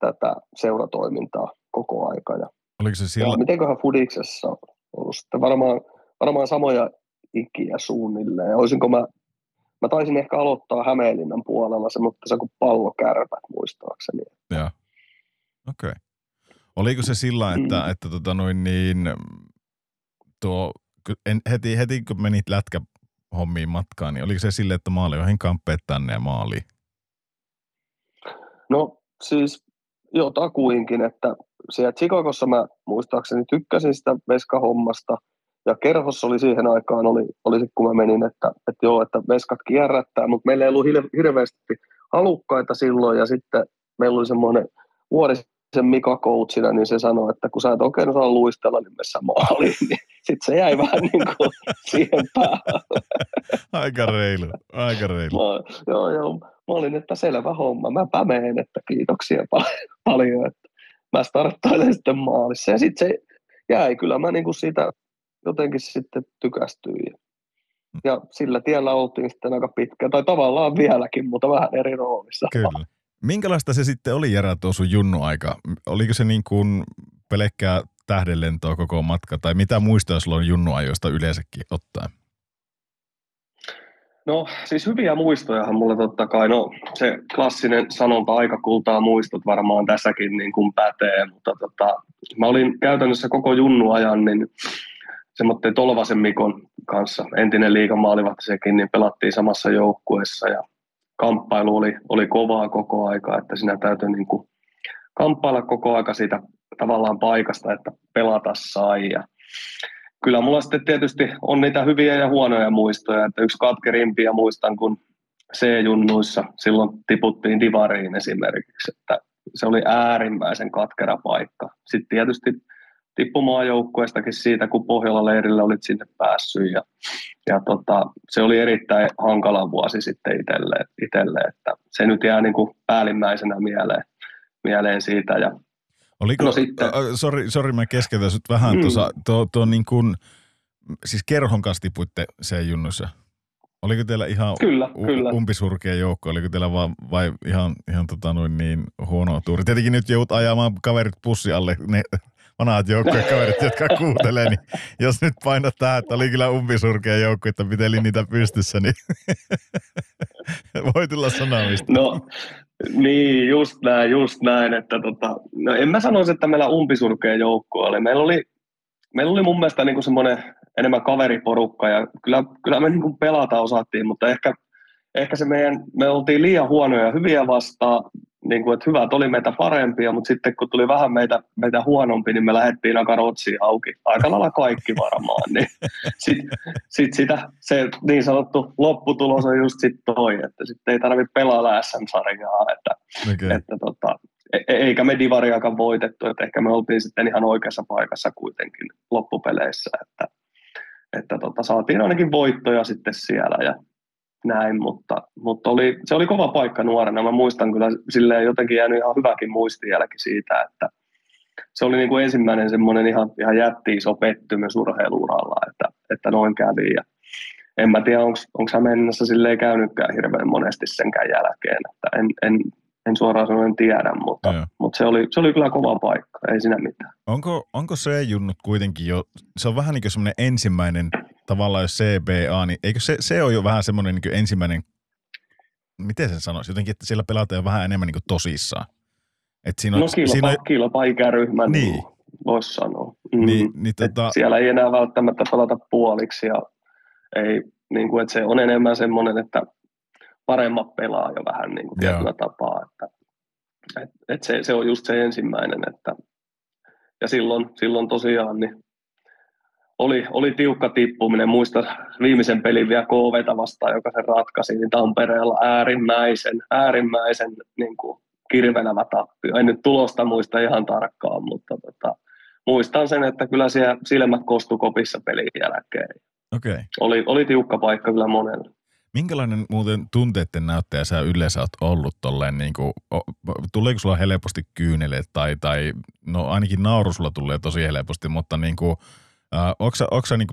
tätä seuratoimintaa koko aika. Ja, Oliko se ja silloin? mitenköhän Fudiksessa on ollut sitten varmaan, varmaan samoja ikiä suunnilleen. Olisinko mä, mä taisin ehkä aloittaa Hämeenlinnan puolella se, mutta se kuin pallokärpät muistaakseni. Joo. Okei. Okay. Oliko se sillä, että, mm. että tota noin niin, tuo, en, heti, heti kun menit lätkä hommiin matkaan, niin oliko se sille, että maali joihin kamppeet tänne ja maali? No siis jotakuinkin, että siellä Chicagossa mä muistaakseni tykkäsin sitä veskahommasta, ja kerhossa oli siihen aikaan, oli, oli sit, kun mä menin, että, että joo, että veskat kierrättää, mutta meillä ei ollut hir- hirveästi halukkaita silloin, ja sitten meillä oli semmoinen vuorisen Mika coachina, niin se sanoi, että kun sä et oikein osaa luistella nimessä maaliin, niin sitten se jäi vähän niin kuin siihen päälle. Aika reilu, aika reilu. Mä, joo, joo. Mä olin, että selvä homma. Mä pämeen, että kiitoksia paljon, paljon että mä starttailen sitten maalissa. Ja sitten se jäi. Kyllä mä niin kuin siitä jotenkin sitten tykästyin. Ja sillä tiellä oltiin sitten aika pitkään, tai tavallaan vieläkin, mutta vähän eri roolissa. Kyllä. Minkälaista se sitten oli Jera tuo sun junnu-aika? Oliko se niin kuin pelkkää tähdenlentoa koko matka, tai mitä muistoja sulla on junnuajoista yleensäkin ottaen? No siis hyviä muistojahan mulla totta kai, no se klassinen sanonta aika kultaa muistot varmaan tässäkin niin kuin pätee, mutta tota, mä olin käytännössä koko junnuajan niin semmoinen Tolvasen Mikon kanssa, entinen liikamaalivahti sekin, niin pelattiin samassa joukkueessa ja kamppailu oli, oli kovaa koko aika, että siinä täytyy niin kuin kamppailla koko aika siitä tavallaan paikasta, että pelata sai ja kyllä mulla sitten tietysti on niitä hyviä ja huonoja muistoja, että yksi katkerimpia muistan, kun C-junnuissa silloin tiputtiin divariin esimerkiksi, että se oli äärimmäisen katkera paikka. Sitten tietysti tippumaan joukkueestakin siitä, kun Pohjola leirillä olit sinne päässyt ja, ja tota, se oli erittäin hankala vuosi sitten itselle, itselle että se nyt jää niin kuin päällimmäisenä mieleen, mieleen siitä ja Oliko, No sitten- Sori, sori, mä keskeytän sut vähän Mm. tuossa. Tuo, tuo niin kuin, siis kerhon kanssa tipuitte sen junnussa. Oliko teillä ihan Kyllä, u- kyllä. umpisurkea joukko? Oliko teillä vaan, vai ihan, ihan tota noin niin huono tuuri? Tietenkin nyt joudut ajamaan kaverit pussi alle, ne vanhat joukkojen kaverit, jotka kuuntelee, niin jos nyt painat tähän, että oli kyllä umpisurkea joukko, että piteli niitä pystyssä, niin voi tulla sanomista. No niin, just näin, just näin. Että tota, no en mä sanoisi, että meillä umpisurkea joukko oli. Meillä oli, meillä oli mun mielestä niin semmoinen enemmän kaveriporukka ja kyllä, kyllä me niin pelata osattiin, mutta ehkä, ehkä se meidän, me oltiin liian huonoja hyviä vastaan, niin kuin, että hyvät oli meitä parempia, mutta sitten kun tuli vähän meitä, meitä huonompi, niin me lähdettiin aika rotsiin auki. Aika lailla kaikki varmaan. Niin sitten sit sitä, se niin sanottu lopputulos on just sit toi, että sitten ei tarvitse pelaa SM-sarjaa, että, Okay. että tota, e- e- eikä me divariakaan voitettu, että ehkä me oltiin sitten ihan oikeassa paikassa kuitenkin loppupeleissä, että, että tota, saatiin ainakin voittoja sitten siellä ja näin, mutta, mutta oli, se oli kova paikka nuorena. Mä muistan kyllä silleen jotenkin jäänyt ihan hyväkin muistijälki siitä, että se oli niin kuin ensimmäinen semmoinen ihan, ihan jätti iso pettymys urheiluuralla, että, että noin kävi. Ja en mä tiedä, onko Hämeenlinnassa silleen käynytkään hirveän monesti senkään jälkeen, että en, en, en suoraan sanoen tiedä, mutta, Joo. mutta se, oli, se oli kyllä kova paikka, ei siinä mitään. Onko, onko se junnut kuitenkin jo, se on vähän niin kuin semmoinen ensimmäinen, tavallaan jos CBA, niin eikö se, se on jo vähän semmoinen niin ensimmäinen, miten sen sanoisi, jotenkin, että siellä pelataan jo vähän enemmän niin tosissaan. Et siinä on, No kilpa, siinä on, kilpa ikäryhmä, niin, Niin. voisi sanoa. Mm. niin, niin tota, Siellä ei enää välttämättä pelata puoliksi ja ei, niin kuin, että se on enemmän semmoinen, että paremmat pelaa jo vähän niin kuin Joo. tietyllä tapaa. Että, et, et se, se, on just se ensimmäinen. Että, ja silloin, silloin tosiaan niin oli, oli tiukka tippuminen. Muista viimeisen pelin vielä KVtä vastaan, joka sen ratkaisi, niin Tampereella äärimmäisen, äärimmäisen niin kuin kirvelevä tappio. En nyt tulosta muista ihan tarkkaan, mutta tota, muistan sen, että kyllä siellä silmät kostu kopissa pelin jälkeen. Okay. Oli, oli tiukka paikka kyllä monelle. Minkälainen muuten tunteiden näyttäjä sä yleensä oot ollut tolleen, niin kuin, tuleeko sulla helposti kyyneleet tai, tai no ainakin nauru sulla tulee tosi helposti, mutta niin kuin, onko sä, onko sä niin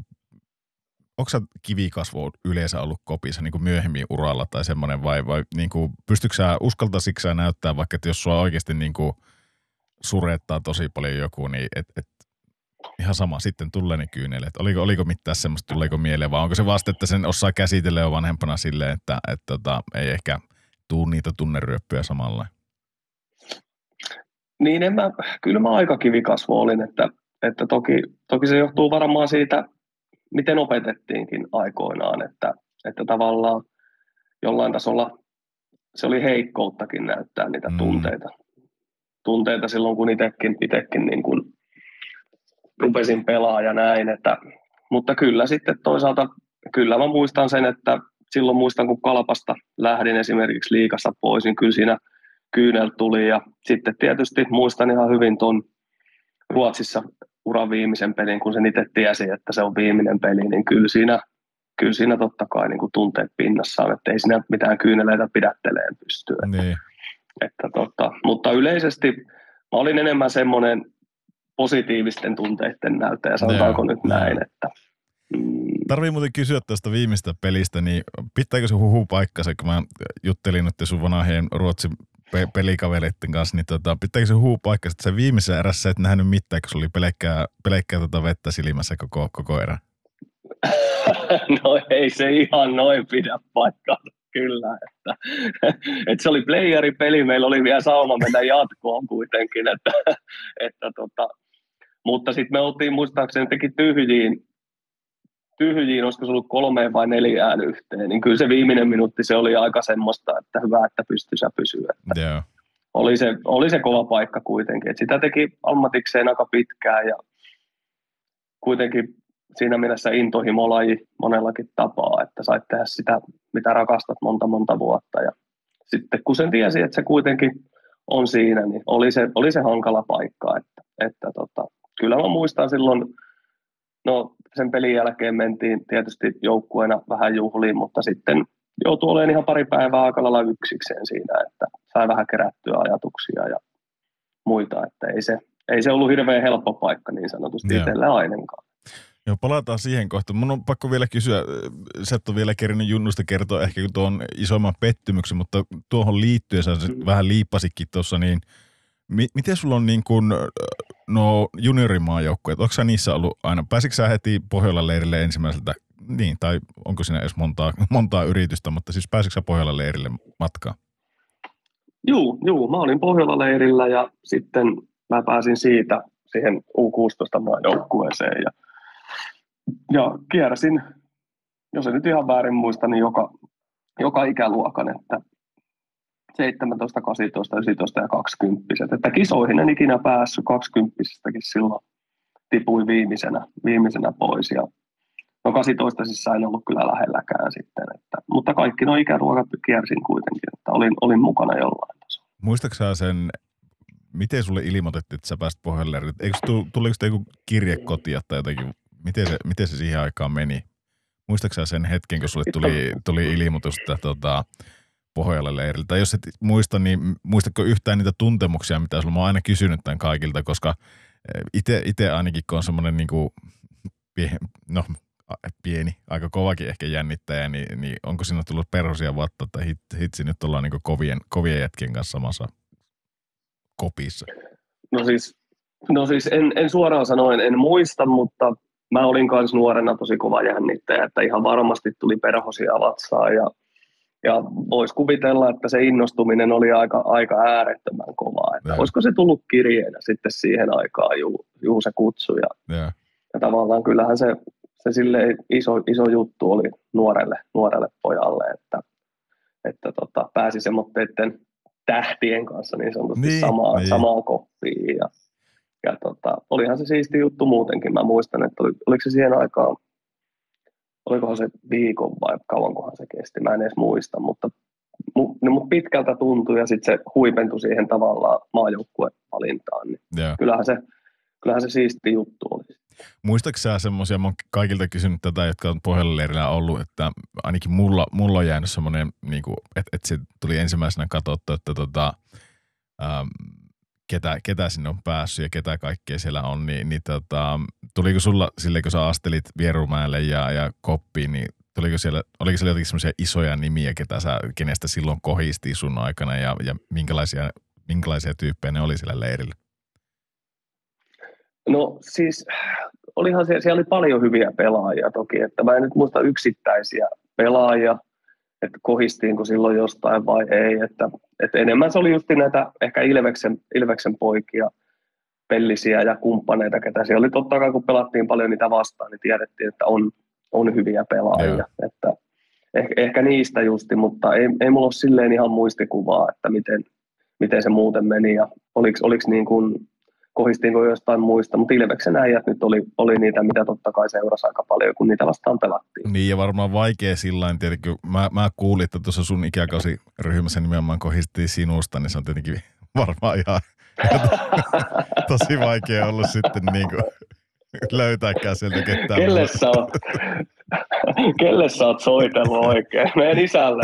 sä kivikasvu yleensä ollut kopissa niin myöhemmin uralla tai semmoinen vai, vai niin kuin, pystytkö sä, uskaltaisitko sä näyttää vaikka, että jos sua oikeasti niin kuin surettaa tosi paljon joku, niin et, et, ihan sama, sitten tulee ne kyyneleet. Oliko, oliko mitään semmoista, tuleeko mieleen, vai onko se vasta, että sen osaa käsitellä jo vanhempana silleen, että et, tota, ei ehkä tuu niitä tunneryöppyjä samalla? Niin en mä, kyllä mä aika kivikasvo olin, että, että toki, toki se johtuu varmaan siitä, miten opetettiinkin aikoinaan, että, että tavallaan jollain tasolla se oli heikkouttakin näyttää niitä mm. tunteita. Tunteita silloin, kun itsekin, itekin niin kuin rupesin pelaa ja näin. Että, mutta kyllä sitten toisaalta, kyllä mä muistan sen, että silloin muistan, kun Kalpasta lähdin esimerkiksi liikassa pois, niin kyllä siinä kyynel tuli. Ja sitten tietysti muistan ihan hyvin tuon Ruotsissa uran viimeisen pelin, kun se itse tiesi, että se on viimeinen peli, niin kyllä siinä, kyllä siinä totta kai niin kuin tunteet pinnassa on, että ei siinä mitään kyyneleitä pidätteleen pysty. Että, Niin. että tota, mutta yleisesti mä olin enemmän semmoinen positiivisten tunteiden näyttäjä, sanotaanko Joo, nyt joo. näin, että mm, Tarvii muuten kysyä tästä viimeistä pelistä, niin pitääkö se huhu paikkansa, kun mä juttelin nyt sun vanhien Ruotsin pe- pelikavereiden kanssa, niin tota, pitääkö se huhu paikkansa, että se viimeisessä erässä et nähnyt mitään, kun se oli pelkkää, pelkkää tota vettä silmässä koko, koko erä. no ei se ihan noin pidä paikkaa. Kyllä, että, että se oli playeripeli, meillä oli vielä sauma mennä jatkoon kuitenkin, että, että tota, mutta sitten me oltiin muistaakseni teki tyhjiin, tyhjiin, olisiko se ollut kolmeen vai neljään yhteen, niin kyllä se viimeinen minuutti se oli aika semmoista, että hyvä, että pystyssä pysyä. Että Joo. oli, se, oli se kova paikka kuitenkin, että sitä teki ammatikseen aika pitkään ja kuitenkin siinä mielessä intohimolaji monellakin tapaa, että sait tehdä sitä, mitä rakastat monta monta vuotta. Ja sitten kun sen tiesi, että se kuitenkin on siinä, niin oli se, oli se hankala paikka. Että, että tota, kyllä mä muistan silloin, no sen pelin jälkeen mentiin tietysti joukkueena vähän juhliin, mutta sitten joutui olemaan ihan pari päivää aika yksikseen siinä, että sai vähän kerättyä ajatuksia ja muita, että ei se, ei se ollut hirveän helppo paikka niin sanotusti Joo. itselle ainakaan. Joo, palataan siihen kohtaan. Mun on pakko vielä kysyä, sä et ole vielä kerännyt Junnusta kertoa ehkä tuon isoimman pettymyksen, mutta tuohon liittyen sä Mm. vähän liippasikin tuossa, niin mi- miten sulla on niin kuin, no juniorimaajoukkueet, onko sä niissä ollut aina, pääsitkö sä heti Pohjolan leirille ensimmäiseltä, niin, tai onko siinä edes montaa, montaa yritystä, mutta siis pääsitkö sä Pohjolan leirille matkaan? Juu, juu, mä olin Pohjola-leirillä ja sitten mä pääsin siitä siihen U16-maajoukkueeseen ja, ja kiersin, jos en nyt ihan väärin muista, niin joka, joka ikäluokan, että 17, 18, 19 ja 20. Että kisoihin en ikinä päässyt 20 silloin tipuin viimeisenä, viimeisenä pois ja no 18 siis en ollut kyllä lähelläkään sitten, että, mutta kaikki nuo ikäluokat kiersin kuitenkin, että olin, olin mukana jollain tasolla. Sen, miten sulle ilmoitettiin, että sä pääsit Pohjolan leirille? Eikö tu- tuliko joku kirje kotia tai jotenkin, miten se, miten se siihen aikaan meni? Muistatko sä sen hetken, kun sulle tuli, tuli ilmoitus, että tota, Pohjolan leirillä. Tai jos et muista, niin muistatko yhtään niitä tuntemuksia, mitä sulla oon aina kysynyt tämän kaikilta, koska itse ainakin, kun on semmoinen niin kuin, no, pieni, aika kovakin ehkä jännittäjä, niin, niin onko sinne tullut perhosia vatta, että hit, hitsi nyt ollaan niin kovien, kovien jätkien kanssa samassa kopissa? No siis, no siis en, en suoraan sanoen, en muista, mutta mä olin myös nuorena tosi kova jännittäjä, että ihan varmasti tuli perhosia vatsaan ja, ja voisi kuvitella, että se innostuminen oli aika, aika äärettömän kovaa. Että olisiko se tullut kirjeenä sitten siihen aikaan, juu, juu se kutsu ja, ja tavallaan kyllähän se, se silleen iso, iso juttu oli nuorelle, nuorelle pojalle, että, että tota, pääsi semmoitteiden tähtien kanssa niin sanotusti Niin, samaan, niin. samaan koppiin. Ja, ja tota, olihan se siisti juttu muutenkin. Mä muistan, että oli, oliko se siihen aikaan, olikohan se viikon vai kauankohan se kesti, mä en edes muista, mutta, mu, no, mutta pitkältä tuntui ja sitten se huipentui siihen tavallaan maajoukkuevalintaan. Niin Joo. kyllähän, se, kyllähän se siisti juttu oli. Muistatko sä semmoisia, mä oon kaikilta kysynyt tätä, jotka on leirillä ollut, että ainakin mulla, mulla on jäänyt semmoinen, niin että, että se tuli ensimmäisenä katsottu, että tota, ähm, ketä, ketä sinne on päässyt ja ketä kaikkea siellä on, niin, niin tota, tuliko sulla sille, kun sä astelit Vierumäelle ja, ja Koppiin, niin tuliko siellä, oliko siellä jotenkin semmoisia isoja nimiä, ketä sä, kenestä silloin kohisti sun aikana ja, ja minkälaisia, minkälaisia tyyppejä ne oli siellä leirillä? No siis olihan siellä, siellä oli paljon hyviä pelaajia toki, että mä en nyt muista yksittäisiä pelaajia, että kohistiinko silloin jostain vai ei, että, että enemmän se oli just näitä ehkä Ilveksen, Ilveksen poikia, pellisiä ja kumppaneita, ketä siellä oli. Totta kai, kun pelattiin paljon niitä vastaan, niin tiedettiin, että on, on hyviä pelaajia, että ehkä, ehkä niistä justi, mutta ei, ei mulla ole silleen ihan muistikuvaa, että miten, miten se muuten meni ja oliko, oliko niin kuin kohistiinko jostain muista, mutta Ilveksen äijät nyt oli, oli niitä, mitä totta kai seurasi aika paljon, kun niitä vastaan pelattiin. Niin ja varmaan vaikea sillä tietenkin, mä, mä kuulin, että tuossa sun ikäkausi ryhmässä nimenomaan kohistiin sinusta, niin se on tietenkin varmaan ihan tosi vaikea ollut sitten niin kuin löytääkään sieltä ketään. Kelle sä oot, kelle sä oot soitellut oikein? Meidän isälle.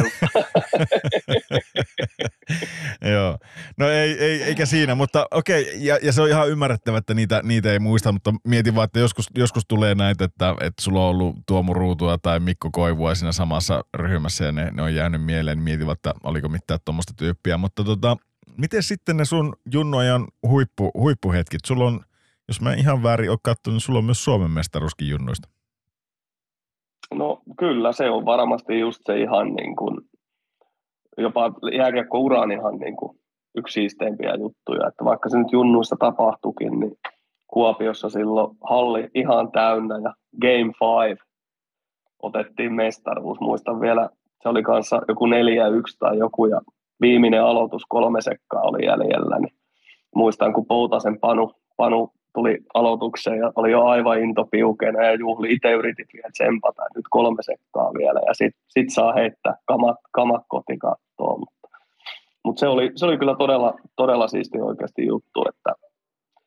Joo. No ei, ei, eikä siinä, mutta okei, ja, ja, se on ihan ymmärrettävä, että niitä, niitä ei muista, mutta mietin vaan, että joskus, joskus tulee näitä, että, että sulla on ollut Tuomo Ruutua tai Mikko Koivua siinä samassa ryhmässä ja ne, ne on jäänyt mieleen. Mietin vaan, että oliko mitään tuommoista tyyppiä, mutta tota, miten sitten ne sun junnojan huippu, huippuhetkit? Sulla on jos mä ihan väärin ole katsonut, niin sulla on myös Suomen mestaruuskin junnuista. No kyllä, se on varmasti just se ihan niin kuin, jopa jääkiekko-uran ihan niin kuin yksi siisteimpiä juttuja. Että vaikka se nyt junnuissa tapahtukin, niin Kuopiossa silloin halli ihan täynnä ja Game 5 otettiin mestaruus. Muistan vielä, se oli kanssa joku 4-1 tai joku ja viimeinen aloitus kolme sekkaa oli jäljellä. Niin muistan, kun Poutasen Panu, Panu tuli aloitukseen ja oli jo aivan into piukena ja juhli. Itse yritit vielä tsempata, nyt kolme sekkaa vielä ja sitten sit saa heittää kamat, kamat kotikattoon. Mutta, mutta se, oli, se oli kyllä todella, todella siisti oikeasti juttu, että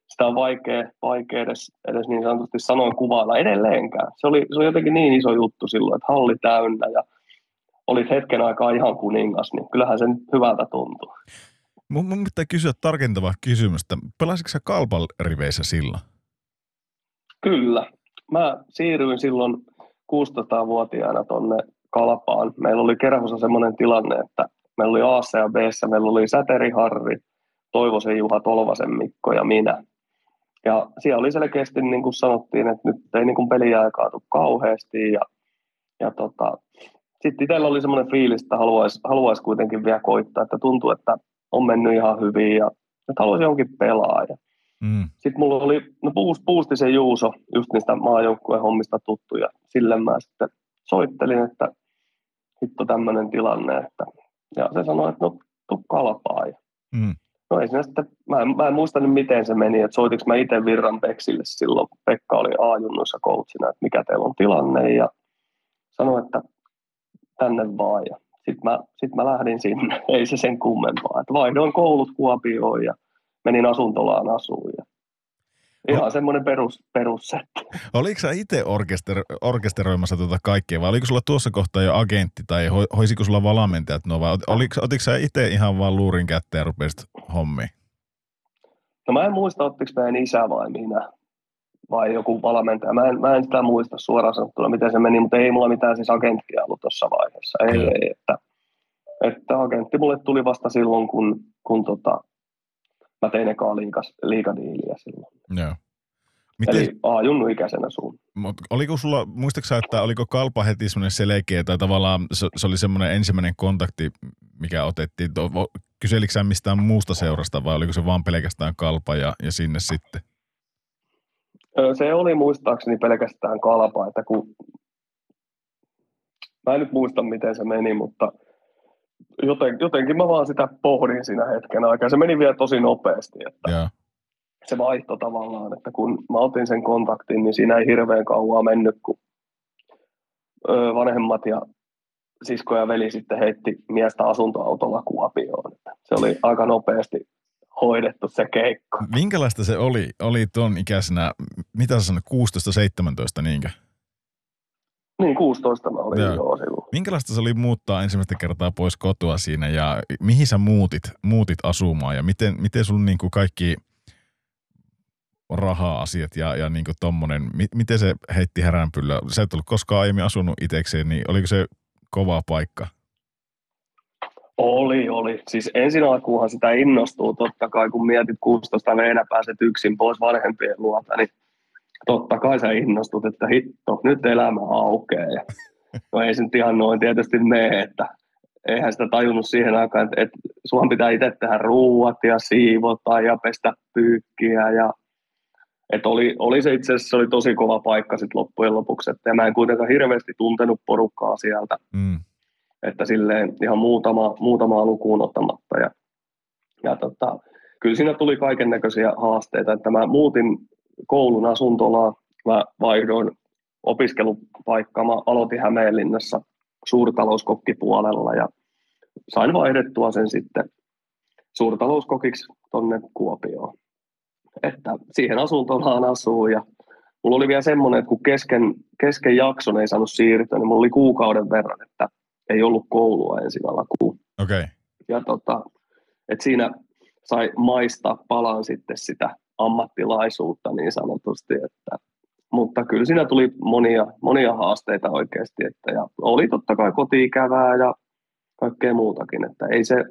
sitä on vaikea, vaikea edes, edes niin sanotusti sanoin kuvailla edelleenkään. Se oli, se oli jotenkin niin iso juttu silloin, että halli täynnä ja olit hetken aikaa ihan kuningas, niin kyllähän se nyt hyvältä tuntuu. Mun, mun pitää kysyä tarkentavaa kysymystä. Pelasitko sä Kalpan riveissä silloin? Kyllä. Mä siirryin silloin 16-vuotiaana tonne Kalpaan. Meillä oli Kerhossa semmoinen tilanne, että meillä oli A ja B, meillä oli Säteri Harri, Toivosen Juha, Tolvasen Mikko ja minä. Ja siellä oli selkeästi, niin kuin sanottiin, että nyt ei niin kuin peliaikaa tule kauheasti. Ja, ja tota, sitten itsellä oli semmoinen fiilis, että haluaisi haluais kuitenkin vielä koittaa, että tuntuu, että on mennyt ihan hyvin ja että haluaisin jonkin pelaaja. Mm. Sitten mulla oli, no puusti se Juuso, just niistä maajoukkueen hommista tuttuja. Sille mä sitten soittelin, että hitto tämmöinen tilanne, että ja se sanoi, että no tuu kalpaa. Ja, mm. No ei siinä sitten, mä en, mä en muista nyt miten se meni, että soitinko mä itse Virran Peksille silloin, Pekka oli A-junnuissa coachina, että mikä teillä on tilanne ja sanoi, että tänne vaan ja sitten mä, sit mä lähdin sinne, ei se sen kummempaa. Et vaihdoin koulut Kuopioon ja menin asuntolaan asuun. Ja ihan no. semmoinen perus, perussetti. Oliko sä itse orkester, orkesteroimassa tuota kaikkea vai oliko sulla tuossa kohtaa jo agentti tai ho, hoisiko sulla valmentajat no vai oliko, otiko sä itse ihan vaan luurin kätteen ja rupesit hommiin? No mä en muista, ottiko meidän isä vai minä vai joku valmentaja. Mä en, mä en sitä muista suoraan sanottuna, miten se meni, mutta ei mulla mitään siis agenttia ollut tuossa vaiheessa. Ei, mm. ei, että, että agentti mulle tuli vasta silloin, kun, kun tota, mä tein ekaa liikas, liikadiiliä silloin. Joo. Miten, Eli A-junnu ikäisenä suun. Mut oliko sulla, muistaaksä, että oliko kalpa heti semmoinen selkeä, tai tavallaan se, se oli semmoinen ensimmäinen kontakti, mikä otettiin. Kyselikö sä mistään muusta seurasta vai oliko se vaan pelkästään kalpa ja, ja sinne sitten? Se oli muistaakseni pelkästään kalpa, että kun mä en nyt muista miten se meni, mutta joten, jotenkin mä vaan sitä pohdin siinä hetken aikaa. Se meni vielä tosi nopeasti, että yeah. se vaihto tavallaan, että kun mä otin sen kontaktin, niin siinä ei hirveän kauan mennyt, kun vanhemmat ja sisko ja veli sitten heitti miestä asuntoautolla Kuopioon. Se oli aika nopeasti hoidettu se keikko. Minkälaista se oli? Oli tuon ikäisenä, mitä sä sanoit, 16-17 niinkö? Niin, 16 mä olin joo, joo silloin. Minkälaista se oli muuttaa ensimmäistä kertaa pois kotoa siinä ja mihin sä muutit, muutit asumaan ja miten, miten sun niin kuin kaikki raha-asiat ja, ja niin kuin tommonen, mi, miten se heitti häränpyllä? Sä et ollut koskaan aiemmin asunut itsekseen, niin oliko se kova paikka? Oli, oli. Siis ensin alkuunhan sitä innostuu totta kai, kun mietit 16 veenä pääset yksin pois vanhempien luota, niin totta kai sä innostut, että hitto, nyt elämä aukeaa. Ja, no ei se nyt ihan noin tietysti mene, että eihän sitä tajunnut siihen aikaan, että, että suhan pitää itse tehdä ruuat ja siivota ja pestä pyykkiä ja että oli, oli se itse asiassa oli tosi kova paikka sitten loppujen lopuksi, että mä en kuitenkaan hirveästi tuntenut porukkaa sieltä, mm. Että silleen ihan muutama, muutama lukuun ottamatta ja, ja tota, kyllä siinä tuli kaiken näköisiä haasteita, että mä muutin koulun asuntolaa, mä vaihdoin opiskelupaikkaa, mä aloitin Hämeenlinnassa suurtalouskokkipuolella ja sain vaihdettua sen sitten suurtalouskokiksi tonne Kuopioon. Että siihen asuntolaan asuu ja mulla oli vielä semmoinen, että kun kesken, kesken jakson ei saanut siirtyä, niin mulla oli kuukauden verran, että ei ollut koulua ensin alkuun. Okay. Ja tota, että siinä sai maistaa palaan sitten sitä ammattilaisuutta niin sanotusti, että, mutta kyllä siinä tuli monia, monia haasteita oikeasti, että, ja oli totta kai kotiikävää ja kaikkea muutakin, että ei se,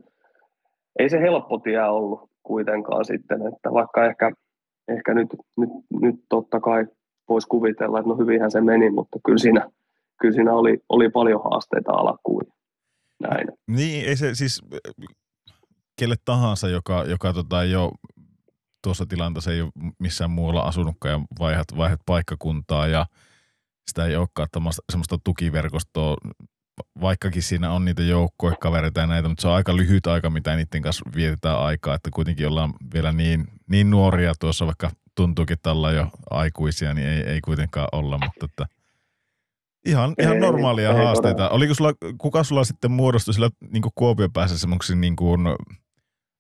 ei se helppo tie ollut kuitenkaan sitten, että vaikka ehkä, ehkä nyt, nyt, nyt totta kai voisi kuvitella, että no hyvinhän se meni, mutta kyllä siinä, kyllä siinä oli, oli paljon haasteita alkuun. Näin. Niin, ei se siis kelle tahansa, joka, joka tota, ei ole tuossa tilanteessa ei ole missään muualla asunutkaan ja vaihdat, vaihdat paikkakuntaa ja sitä ei olekaan semmoista tukiverkostoa, vaikkakin siinä on niitä joukkuekavereita ja näitä, mutta se on aika lyhyt aika, mitä niiden kanssa vietetään aikaa, että kuitenkin ollaan vielä niin, niin nuoria tuossa, vaikka tuntuukin, että jo aikuisia, niin ei, ei kuitenkaan olla, mutta että ihan, ihan ei, normaalia ei, haasteita. Ei Oliko sulla, kuka sulla sitten muodostui sillä niin Kuopion päässä semmoiksi niin kuin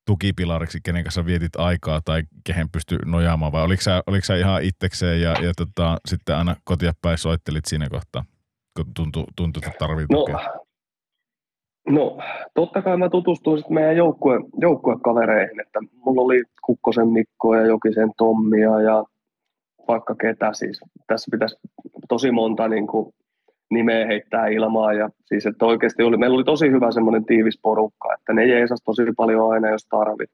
tukipilariksi, kenen kanssa vietit aikaa tai kehen pysty nojaamaan, vai oliko sä, oliko sä ihan itsekseen ja, ja tota, sitten aina kotia päin soittelit siinä kohtaa, kun tuntui, tuntui että tarvitset no, tukea? No, totta kai mä tutustuin sitten meidän joukkue, joukkuekavereihin, että mulla oli Kukkosen Mikko ja Jokisen Tommia ja vaikka ketä siis. Tässä pitäisi tosi monta niin kuin, nimeä heittää ilmaa. Ja siis, että oikeasti oli, meillä oli tosi hyvä semmoinen tiivis porukka, että ne jeesas tosi paljon aina, jos tarvi,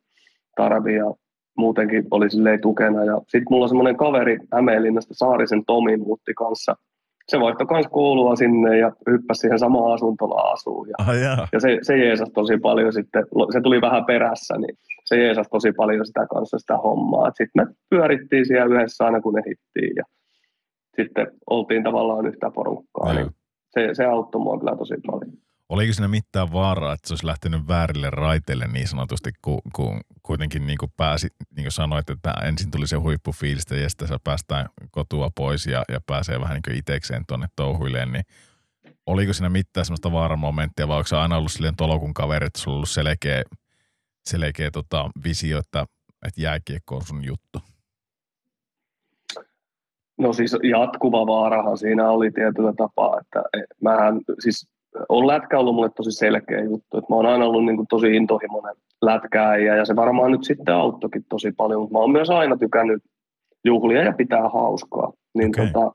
tarvi ja muutenkin oli silleen tukena. Ja sitten mulla on semmoinen kaveri Hämeenlinnasta, Saarisen Tomi muutti kanssa. Se vaihtoi myös koulua sinne ja hyppäsi siihen samaan asuntolaan asuun. Ja, oh, yeah. ja se, se jeesas tosi paljon sitten, se tuli vähän perässä, niin se jeesas tosi paljon sitä kanssa sitä hommaa. Sitten me pyörittiin siellä yhdessä aina kun ehittiin ja sitten oltiin tavallaan yhtä porukkaa, niin se, se auttoi mua kyllä tosi paljon. Oliko siinä mitään vaaraa, että se olisi lähtenyt väärille raiteille niin sanotusti, kun, kun kuitenkin niin kuin pääsi, niin kuin sanoit, että ensin tuli se huippufiilistä ja sitten sä päästään kotua pois ja, ja pääsee vähän niin kuin itekseen tuonne touhuilleen, niin oliko siinä mitään sellaista vaaramomenttia vai onko se aina ollut silleen tolokun kaveri, että sulla on ollut selkeä, selkeä tota, visio, että, että jääkiekko on sun juttu? No siis jatkuva vaarahan siinä oli tietyllä tapaa, että mähän siis on lätkä ollut mulle tosi selkeä juttu, että mä oon aina ollut niin kuin tosi intohimoinen lätkääjä ja se varmaan nyt sitten auttokin tosi paljon, mutta mä oon myös aina tykännyt juhlia ja pitää hauskaa, niin okay. tota,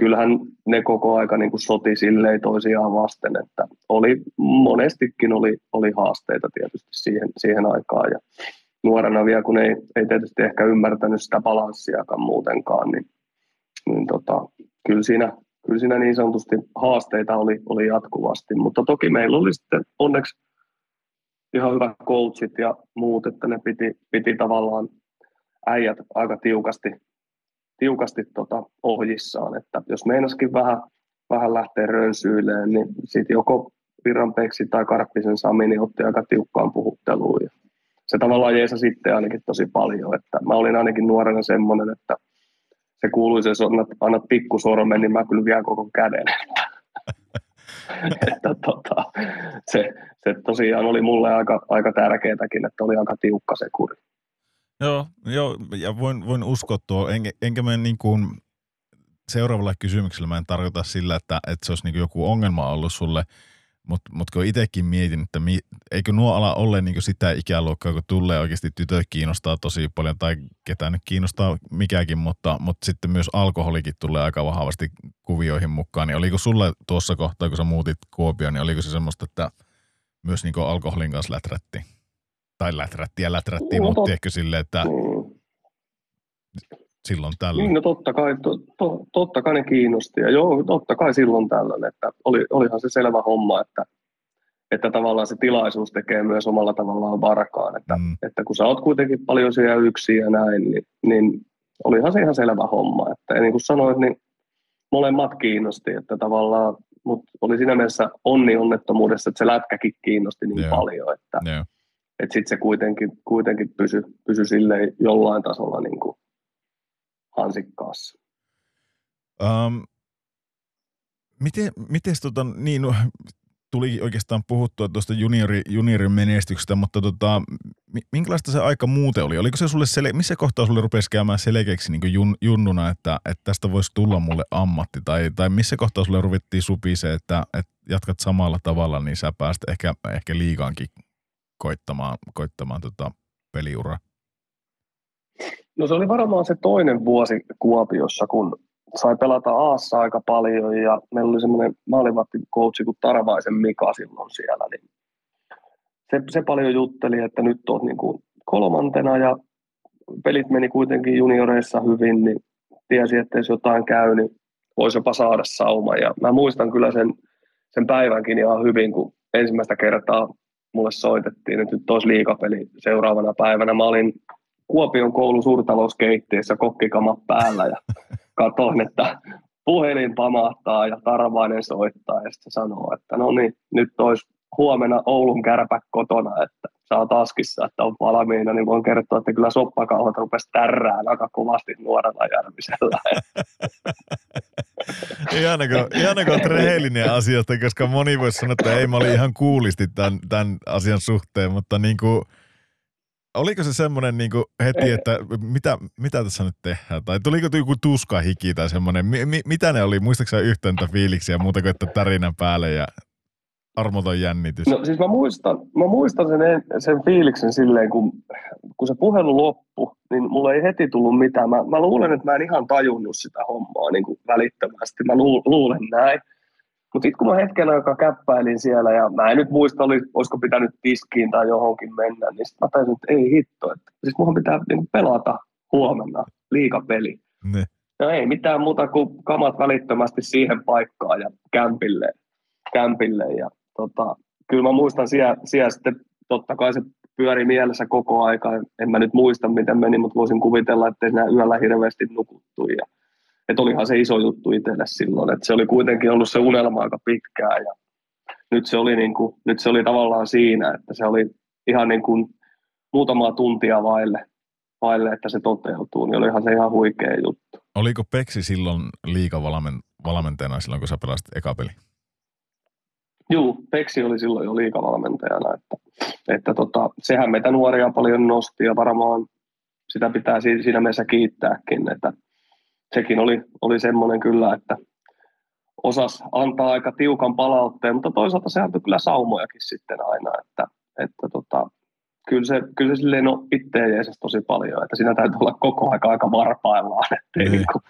kyllähän ne koko aika niin kuin soti silleen toisiaan vasten, että oli, monestikin oli, oli haasteita tietysti siihen, siihen aikaan ja nuorena vielä, kun ei, ei tietysti ehkä ymmärtänyt sitä balanssiakaan muutenkaan, niin niin tota, kyllä, siinä, kyllä siinä niin sanotusti haasteita oli, oli jatkuvasti, mutta toki meillä oli sitten onneksi ihan hyvät coachit ja muut, että ne piti, piti tavallaan äijät aika tiukasti, tiukasti tota ohjissaan, että jos meinaskin vähän, vähän lähteä rönsyilemään, niin sitten joko Virranpeksi tai Karppisen Sami niin otti aika tiukkaan puhutteluun. Ja se tavallaan jeesa sitten ainakin tosi paljon, että mä olin ainakin nuorena semmoinen, että se kuuluisi, jos annat, annat pikkusormen, niin mä kyllä vielä koko käden. että tota, se, se, tosiaan oli mulle aika, aika tärkeätäkin, että oli aika tiukka se kuri. Joo, joo ja voin, voin uskoa tuo, enkä, enkä mä niin kuin, seuraavalla kysymyksellä mä en tarkoita sillä, että, että se olisi niin joku ongelma ollut sulle, Mutta mut kun itsekin mietin, että mi, eikö nuo ala ole niin sitä ikäluokkaa, kun tulee oikeasti tytöt kiinnostaa tosi paljon, tai ketään nyt kiinnostaa mikäkin, mutta, mutta sitten myös alkoholikin tulee aika vahvasti kuvioihin mukaan. Niin oliko sulle tuossa kohtaa, kun sä muutit Kuopioon, niin oliko se semmoista, että myös niin alkoholin kanssa läträtti? Tai läträtti ja läträtti, no, mutta ehkä silleen, että mm. Silloin tällä. Niin, no totta kai, to, to, totta kai ne kiinnosti. Ja joo, totta kai silloin tällöin, että oli, olihan se selvä homma, että, että tavallaan se tilaisuus tekee myös omalla tavallaan varkaan. Että, mm. että kun sä oot kuitenkin paljon siellä yksin ja näin, niin, niin olihan se ihan selvä homma. Että, ja niin kuin sanoit, niin molemmat kiinnosti, että tavallaan, mutta oli siinä mielessä onni onnettomuudessa, että se lätkäkin kiinnosti niin Joo. paljon, että, Joo että sitten se kuitenkin, kuitenkin pysy, pysy silleen jollain tasolla niin kuin hansikkaassa. Um, miten, miten tota, niin, no, tuli oikeastaan puhuttua tuosta juniori, juniorin menestyksestä, mutta tota, minkälaista se aika muuten oli? Oliko se sulle, sele, missä kohtaa sulle rupesi käymään selkeäksi niin jun, junnuna, että, että tästä voisi tulla mulle ammatti? Tai, tai missä kohtaa sulle ruvettiin supise, että, että jatkat samalla tavalla, niin sä pääst ehkä, ehkä liigaankin koittamaan, koittamaan tota peliura? No se oli varmaan se toinen vuosi Kuopiossa, kun sai pelata Aassa aika paljon ja meillä oli semmoinen maalivahti-coachi kuin Tarvaisen Mika silloin siellä, niin se, se paljon jutteli, että nyt olet niin kuin kolmantena ja pelit meni kuitenkin junioreissa hyvin, niin tiesi, että jos jotain käy, niin voisi jopa saada sauma. Ja mä muistan kyllä sen, sen päivänkin ihan hyvin, kun ensimmäistä kertaa mulle soitettiin, että nyt olisi liikapeli seuraavana päivänä. Mä olin Kuopion koulun suurtalouskeittiössä kokkikamat päällä ja katsoin, että puhelin pamahtaa ja Tarvainen soittaa ja sitten sanoo, että no niin, nyt olisi huomenna Oulun kärpä kotona, että saa taskissa, että on valmiina, niin voin kertoa, että kyllä soppakauhat rupesi tärrään aika kovasti nuorella Järvisellä. ihana, kun, kun rehellinen asiasta, koska moni voisi sanoa, että ei, mä olin ihan kuulisti tämän, tämän asian suhteen, mutta niin kuin, oliko se semmoinen niin heti, että mitä, mitä tässä nyt tehdään? Tai tuliko joku tuska hiki tai semmoinen? Mi, mi, mitä ne oli? Muistaakseni yhtään fiiliksiä muuta kuin että tärinä päälle ja armoton jännitys? No siis mä muistan, mä muistan sen, sen fiiliksen silleen, kun, kun se puhelu loppui, niin mulle ei heti tullut mitään. Mä, mä luulen, että mä en ihan tajunnut sitä hommaa niin kuin välittömästi. Mä lu, luulen näin. Mutta sitten kun mä hetken aikaa käppäilin siellä ja mä en nyt muista, oli, olisiko pitänyt tiskiin tai johonkin mennä, niin sitten mä tajusin, että ei hitto. Että, siis mulla pitää niin pelata huomenna liikapeli. Ne. No ei mitään muuta kuin kamat välittömästi siihen paikkaan ja kämpille. kämpille ja tota, kyllä mä muistan siellä, siellä sitten, totta kai se pyöri mielessä koko aika. En mä nyt muista, miten meni, mutta voisin kuvitella, että ei yöllä hirveästi nukuttu. Ja, että olihan se iso juttu itselle silloin. Että se oli kuitenkin ollut se unelma aika pitkään. Ja nyt se oli, niin kuin, nyt se oli tavallaan siinä, että se oli ihan niin kuin muutamaa tuntia vaille, vaille, että se toteutuu, niin olihan se ihan huikea juttu. Oliko Peksi silloin liikavalmentajana silloin, kun sä pelasit eka peli? Joo, Peksi oli silloin jo liikavalmentajana, että, että tota, sehän meitä nuoria paljon nosti ja varmaan sitä pitää siinä mielessä kiittääkin, että sekin oli, oli semmoinen kyllä, että osas antaa aika tiukan palautteen, mutta toisaalta se antoi kyllä saumojakin sitten aina, että, että tota, kyllä se, kyllä se silleen jeesas tosi paljon, että siinä täytyy olla koko aika aika varpaillaan, ettei niin. Kuin,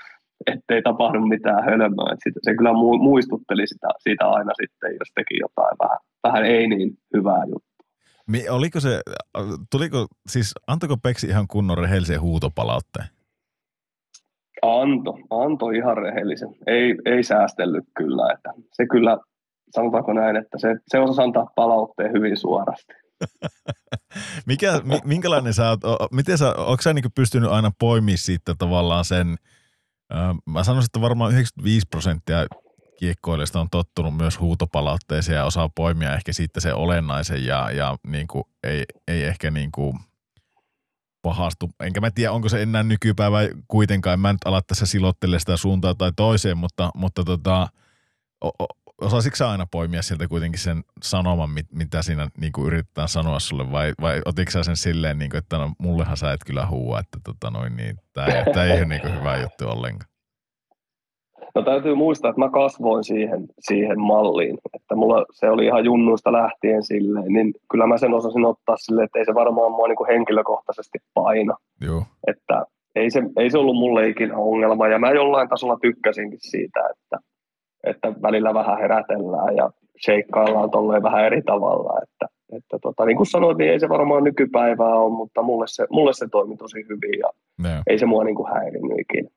ettei tapahdu mitään hölmöä. Että se kyllä muistutteli sitä, siitä aina sitten, jos teki jotain vähän, vähän ei niin hyvää juttua. Oliko se, tuliko, siis antako Peksi ihan kunnon rehellisen huutopalautteen? Anto, anto ihan rehellisen. Ei, ei säästellyt kyllä. Että se kyllä, sanotaanko näin, että se, se osasi antaa palautteen hyvin suorasti. Mikä, minkälainen sä oot, miten sä, sä niin pystynyt aina poimimaan siitä tavallaan sen – Mä sanoisin, että varmaan 95 prosenttia kiekkoilijoista on tottunut myös huutopalautteeseen ja osaa poimia ehkä siitä se olennaisen ja, ja niin kuin ei, ei ehkä niin kuin pahastu. Enkä mä tiedä, onko se enää nykypäivä kuitenkaan. Mä nyt ala tässä silottele sitä suuntaan tai toiseen, mutta, mutta tota, osasitko sä aina poimia sieltä kuitenkin sen sanoman, mitä siinä niin kuin yritetään sanoa sulle, vai, vai otitko sä sen silleen, niin kuin, että no, mullehan sä et kyllä huua, että tota noin, niin, tämä, tämä ei ole niin kuin hyvä juttu ollenkaan? No täytyy muistaa, että mä kasvoin siihen, siihen malliin, että mulla se oli ihan junnuista lähtien silleen, niin kyllä mä sen osasin ottaa silleen, että ei se varmaan mua niin kuin henkilökohtaisesti paina. Joo. Että ei se, ei se ollut mulle ikinä ongelma ja mä jollain tasolla tykkäsinkin siitä, että, että välillä vähän herätellään ja sheikkaillaan tolleen vähän eri tavalla, että, että tota, niin kuin sanoit, niin ei se varmaan nykypäivää ole, mutta mulle se, mulle se toimi tosi hyvin ja Joo. ei se mua niin kuin häirinnyt ikinä.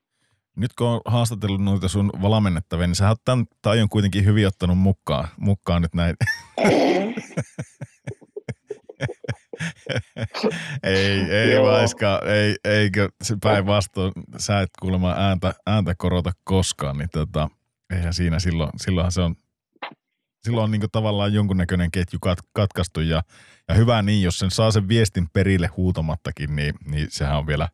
Nyt kun on haastatellut noita sun valmennettavia, niin sä oot tämän tajon kuitenkin hyvin ottanut mukaan, mukaan nyt näitä. ei, ei Joo. vaiska, ei, eikö se päinvastoin, sä et kuulemma ääntä, ääntä korota koskaan, niin tota, eihän siinä silloin, silloinhan se on, silloin on niinku tavallaan jonkunnäköinen ketju kat, katkaistu ja, ja hyvä niin, jos sen saa sen viestin perille huutamattakin, niin, niin sehän on vielä,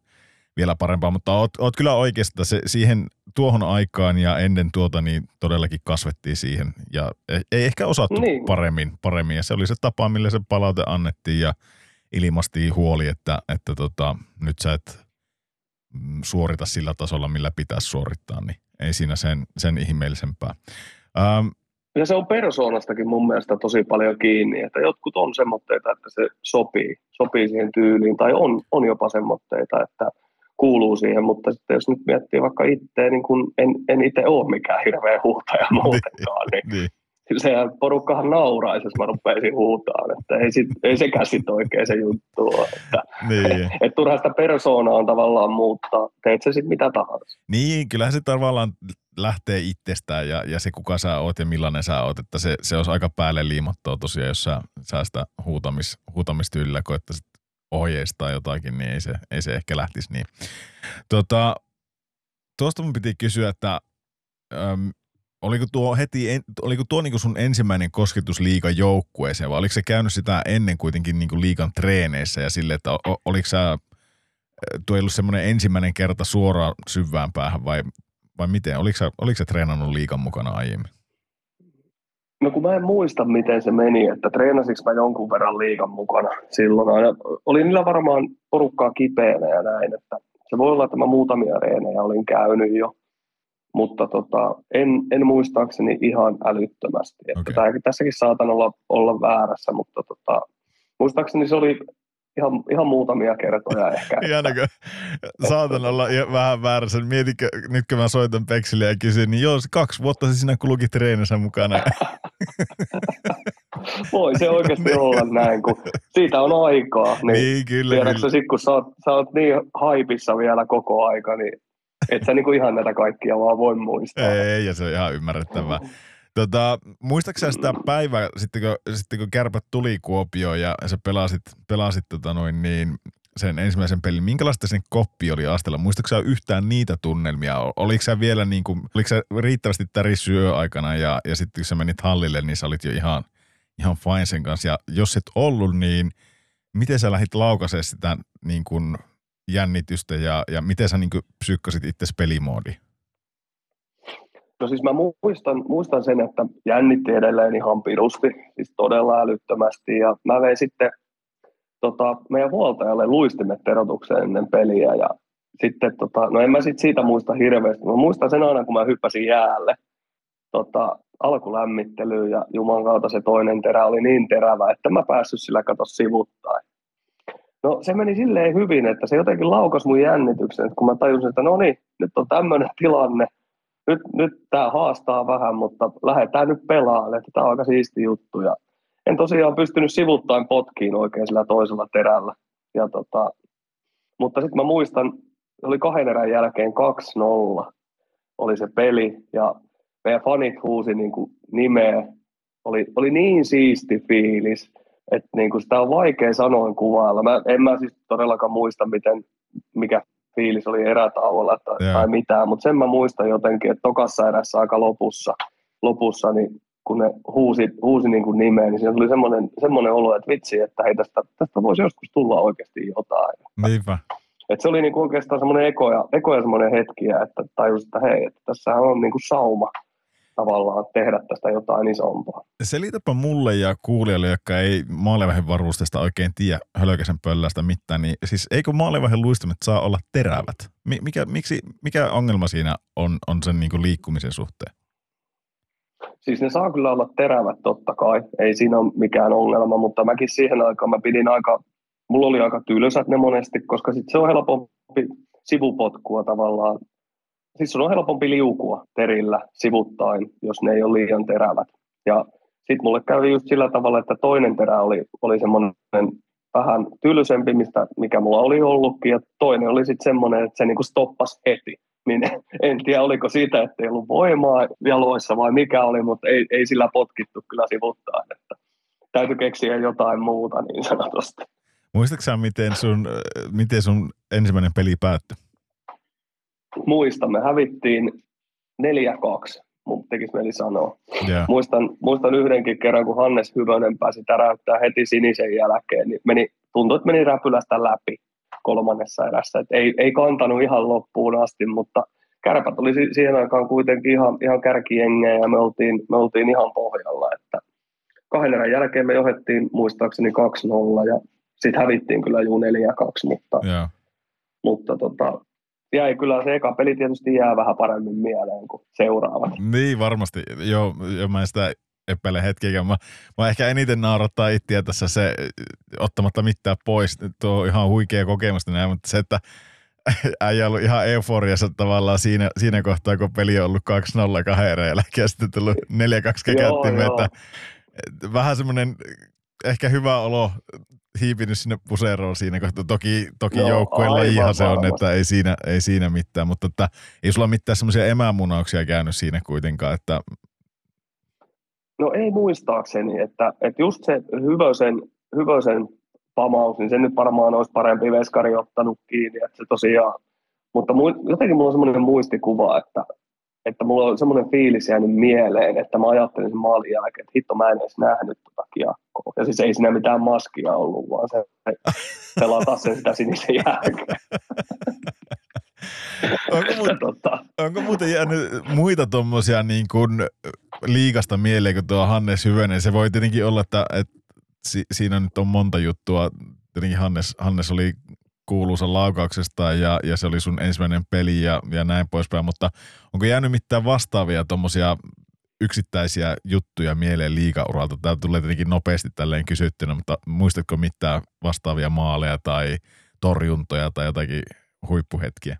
vielä parempaa, mutta oot, oot kyllä oikeasta se, siihen tuohon aikaan ja ennen tuota niin todellakin kasvettiin siihen ja ei, ei ehkä osattu niin. Paremmin, paremmin ja se oli se tapa, millä se palaute annettiin ja ilmastiin huoli, että, että tota, nyt sä et mm, suorita sillä tasolla, millä pitäisi suorittaa, niin ei siinä sen, sen ihmeellisempää. Ähm, Ja se on persoonastakin mun mielestä tosi paljon kiinni, että jotkut on semmoitteita, että se sopii, sopii siihen tyyliin, tai on, on jopa semmoitteita, että kuuluu siihen, mutta sitten jos nyt miettii vaikka itseä, niin kun en, en itse ole mikään hirveä huutaja muutenkaan, niin niin. sehän porukkahan nauraisi, jos mä rupeisin huutaan, että ei, sit, ei sekään sitten oikein se juttu ole, että Niin. et turha sitä persoonaa on tavallaan muuttaa, teet se sitten mitä tahansa. Niin, kyllähän se tavallaan lähtee itsestään ja, ja se kuka sä oot ja millainen sä oot, että se, se olisi aika päälle liimattua tosiaan, jos sä, sä sitä huutamis, huutamistyylillä koettaisit ohjeistaa jotakin, niin ei se, ei se ehkä lähtisi niin. Tota, tuosta mun piti kysyä, että äm, oliko tuo heti, en, oliko tuo niinku sun ensimmäinen kosketus liikan joukkueeseen vai oliko se käynyt sitä ennen kuitenkin niinku liikan treeneissä ja sille, että o- oliko sä, tuo ei ollut semmoinen ensimmäinen kerta suoraan syvään päähän vai, vai miten? Oliko sä, oliko sä treenannut liikan mukana aiemmin? No kun mä en muista, miten se meni, että treenasinko mä jonkun verran liikan mukana silloin aina. Oli niillä varmaan porukkaa kipeänä ja näin, että se voi olla, että mä muutamia reenejä olin käynyt jo, mutta tota, en, en muistaakseni ihan älyttömästi. Että tää, tässäkin saatan olla, olla väärässä, mutta tota, muistaakseni se oli ihan, ihan muutamia kertoja ehkä. Ihanako? Saatan olla vähän väärässä. Mietitkö, nyt kun mä soitan Peksille ja kysyn, niin joo, kaksi vuotta se sinä kulukin treenissä mukana. Voi se oikeasti olla näin, kun siitä on aikaa. Niin, niin, kyllä, Tiedätkö kyllä. sit, kun sä oot, sä oot niin haipissa vielä koko aika, niin et sä niinku ihan näitä kaikkia vaan voi muistaa. Ei, ja se on ihan ymmärrettävää. Tota, muistaaksä sitä päivää, sitten kun, sitten kun kärpät tuli Kuopioon ja sä pelasit, pelasit tota noin niin, sen ensimmäisen pelin, minkälaista sen koppi oli astella? Muistatko yhtään niitä tunnelmia? Oliko sä vielä niin kuin, oliko sä riittävästi tärissä yöaikana ja, ja sitten kun sä menit hallille, niin sä olit jo ihan, ihan fine sen kanssa. Ja jos et ollut, niin miten sä lähdit laukasemaan sitä niin kuin jännitystä ja, ja miten sä niin kuin psyykkasit itse pelimoodiin? No siis mä muistan, muistan sen, että jännitti edelleen ihan pirusti, siis todella älyttömästi. Ja mä vein sitten tota, meidän huoltajalle luistimet terotukseen ennen peliä. Ja sitten, tota, no en mä sit siitä muista hirveästi. Mä muistan sen aina, kun mä hyppäsin jäälle tota, alkulämmittelyyn ja Juman kautta se toinen terä oli niin terävä, että mä päässyt sillä kato sivuttain. No se meni silleen hyvin, että se jotenkin laukas mun jännityksen, että kun mä tajusin, että no niin, nyt on tämmöinen tilanne, nyt, nyt tämä haastaa vähän, mutta lähdetään nyt pelaamaan, tämä on aika siisti juttu. Ja en tosiaan pystynyt sivuttain potkiin oikein sillä toisella terällä. Ja tota, mutta sitten mä muistan, oli kahden erän jälkeen 2-0 oli se peli ja meidän fanit huusi niin kuin nimeä. Oli, oli niin siisti fiilis, että niin kuin sitä on vaikea sanoin kuvailla. Mä, en mä siis todellakaan muista, miten, mikä fiilis oli erätauolla tai, Joo. tai mitään, mutta sen mä muistan jotenkin, että tokassa erässä aika lopussa, lopussa niin kun ne huusi, huusi niin kuin nimeä, niin siinä tuli semmoinen, semmoinen olo, että vitsi, että hei, tästä, tästä voisi joskus tulla oikeasti jotain. Niinpä. Et se oli niinku oikeastaan semmoinen eko ja, eko ja semmoinen hetki, että tajus, että hei, että tässähän on niinku sauma, tavallaan tehdä tästä jotain isompaa. Selitäpä mulle ja kuulijoille, jotka ei maalivahin varusteesta oikein tiedä hölökäsen pöllästä mitään, niin siis eikö maalivahin luistimet saa olla terävät? Mikä, miksi, mikä ongelma siinä on, on sen niin kuin liikkumisen suhteen? Siis ne saa kyllä olla terävät totta kai, ei siinä ole mikään ongelma, mutta mäkin siihen aikaan mä pidin aika, mulla oli aika tylsät ne monesti, koska sitten se on helpompi sivupotkua tavallaan siis sun on helpompi liukua terillä sivuttain, jos ne ei ole liian terävät. Ja sitten mulle kävi just sillä tavalla, että toinen terä oli, oli semmoinen vähän tylsempi, mistä, mikä mulla oli ollutkin, ja toinen oli sitten semmoinen, että se niinku stoppasi heti. Niin en tiedä, oliko siitä, että ei ollut voimaa jaloissa vai mikä oli, mutta ei, ei sillä potkittu kyllä sivuttaan. Että täytyy keksiä jotain muuta niin sanotusti. Muistatko miten sun, miten sun ensimmäinen peli päättyi? Muistan, me hävittiin 4-2, mun tekisi mieli sanoa. Yeah. Muistan, muistan yhdenkin kerran, kun Hannes Hyvönen pääsi täräyttää heti sinisen jälkeen, niin meni, tuntui, että meni räpylästä läpi kolmannessa erässä. Et ei, ei kantanut ihan loppuun asti, mutta kärpät oli siihen aikaan kuitenkin ihan, ihan kärkijengejä ja me oltiin, me oltiin ihan pohjalla. Että kahden erän jälkeen me johdettiin muistaakseni 2-0 ja sitten hävittiin kyllä juu 4-2, mutta, yeah. mutta tota, jäi kyllä se eka peli tietysti jää vähän paremmin mieleen kuin seuraavat. Niin varmasti, joo, jo mä en sitä epäile hetkiäkään. Mä, mä ehkä eniten naurattaa itseä tässä se, ottamatta mitään pois, tuo on ihan huikea kokemus näin, mutta se, että äijä ollut ihan euforiassa tavallaan siinä, siinä kohtaa, kun peli on ollut 2-0 kahden ja sitten tullut 4-2 käkättimme, että vähän semmoinen ehkä hyvä olo hiipinyt sinne puseroon siinä kohtaa. Toki, toki no, joukkueen lajihan se on, että ei siinä, ei siinä mitään, mutta että ei sulla mitään semmoisia emämunauksia käynyt siinä kuitenkaan, että No ei muistaakseni, että, että just se hyvösen, hyvösen pamaus, niin se nyt varmaan olisi parempi veskari ottanut kiinni, että se tosiaan, mutta mu, jotenkin mulla on semmoinen muistikuva, että, että mulla on semmoinen fiilis jäänyt mieleen, että mä ajattelin sen maalin jälkeen, että hitto mä en edes nähnyt tota kiekkoa. Ja siis ei siinä mitään maskia ollut, vaan se pelata sen sitä sinisen jälkeen. onko, muut, tota. onko muuten jäänyt muita tuommoisia niin kuin liikasta mieleen kuin tuo Hannes Hyvönen? Se voi tietenkin olla, että, että si, siinä nyt on monta juttua. Tietenkin Hannes, Hannes oli kuuluisa laukauksesta ja, ja se oli sun ensimmäinen peli ja, ja näin poispäin, mutta onko jäänyt mitään vastaavia tuommoisia yksittäisiä juttuja mieleen liikauralta? Tämä tulee tietenkin nopeasti tälleen kysyttynä, mutta muistatko mitään vastaavia maaleja tai torjuntoja tai jotakin huippuhetkiä?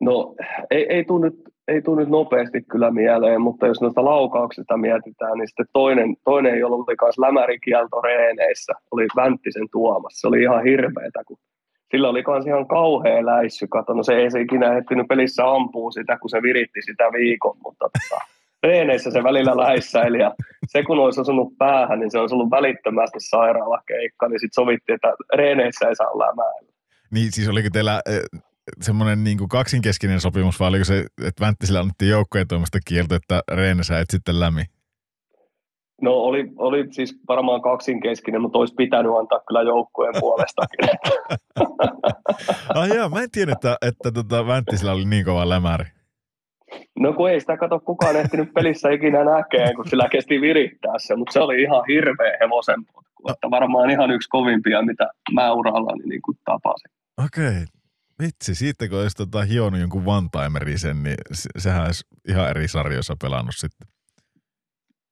No ei, ei tule nyt ei tule nyt nopeasti kyllä mieleen, mutta jos noista laukauksista mietitään, niin sitten toinen, toinen ei ollut myös lämärikielto reeneissä, oli Vänttisen Tuomas. Se oli ihan hirveetä, kun sillä oli myös ihan kauhea läissy. Kato, no se ei se ikinä ehtinyt pelissä ampua sitä, kun se viritti sitä viikon, mutta tota, reeneissä se välillä läissäili ja se kun olisi osunut päähän, niin se olisi ollut välittömästi sairaalakeikka, niin sitten sovittiin, että reeneissä ei saa lämäällä. Niin siis oliko teillä eh, semmoinen niin kuin kaksinkeskinen sopimus, vai oliko se, että Vänttisellä annettiin joukkojen toimesta kielto, että Reene et sitten lämmin? No oli, oli siis varmaan kaksinkeskinen, mutta olisi pitänyt antaa kyllä joukkueen puolestakin. ah jaa, mä en tiedä, että, että tota Vänttisellä oli niin kova lämäri. No kun ei sitä kato kukaan ehtinyt pelissä ikinä näkeen, kun sillä kesti virittää se, mutta se oli ihan hirveä hevosen potku. Että varmaan ihan yksi kovimpia, mitä mä urallani niin kuin tapasin. Okei, okay. Vitsi, siitä kun olisi tota hionut jonkun one-timerisen, niin sehän olisi ihan eri sarjoissa pelannut sitten.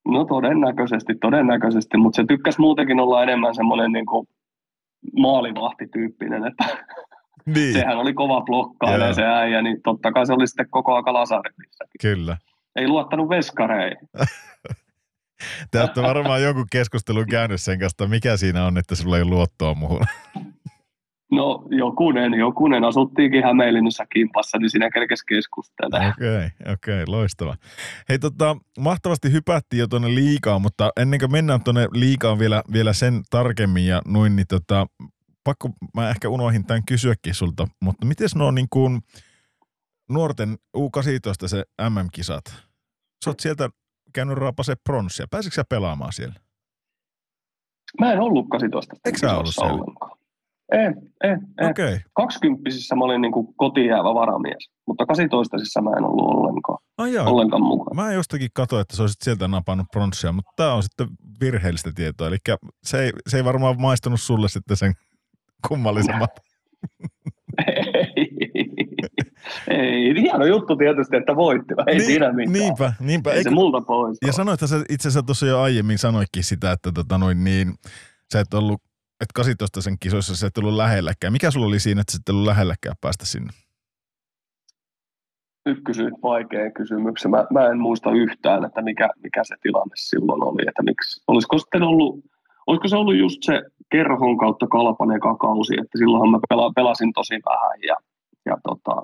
No todennäköisesti, todennäköisesti, mutta se tykkäsi muutenkin olla enemmän semmoinen niin kuin maalivahtityyppinen, että niin. sehän oli kova blokkaaja se äijä, niin totta kai se oli sitten koko ajan Lasarevissakin. Kyllä. Ei luottanut veskareihin. Te olette varmaan jonkun keskustelun käynyt sen kanssa, mikä siinä on, että sulla ei luottoa muuhun. No jokunen, jokunen. Asuttiinkin Hämeenlinnassa kimpassa, niin siinä kerkesi keskustella. Okei, okay, okei, okay, loistava. Hei tota, mahtavasti hypättiin jo tuonne liikaan, mutta ennen kuin mennään tuonne liikaan vielä, vielä sen tarkemmin ja noin, niin tota, pakko, mä ehkä unohin tämän kysyäkin sulta, mutta miten nuo niin kuin nuorten U18 se MM-kisat? Sä oot sieltä käynyt raapase pronssia. Pääsitkö sä pelaamaan siellä? Mä en ollut 18. Eikö sä ollut siellä? Ollenkaan. En, en. Okei. Okay. Kaksikymppisissä mä olin niin kuin kotiin jäävä varamies, mutta 18 mä en ollut ollenkaan, joo. ollenkaan mukana. Mä jostakin katsoin, että sä olisit sieltä napannut pronssia, mutta tämä on sitten virheellistä tietoa. Eli se ei, se ei varmaan maistunut sulle sitten sen kummallisemmat. ei, ei, hieno juttu tietysti, että voitti, ei niin, siinä mitään. Niinpä, niinpä. Ei Eikö, se multa pois. ja sanoit, että itse asiassa tuossa jo aiemmin sanoikin sitä, että tota noin, niin, sä et ollut, että 18 sen kisoissa sä et ollut lähelläkään. Mikä sulla oli siinä, että sä et ollut lähelläkään päästä sinne? Nyt kysyit vaikean kysymyksen. Mä, mä en muista yhtään, että mikä, mikä se tilanne silloin oli. Että miksi, olisiko sitten ollut, olisiko se ollut just se kerhon kautta kalpan eka kausi, että silloinhan mä pela, pelasin tosi vähän ja, ja tota,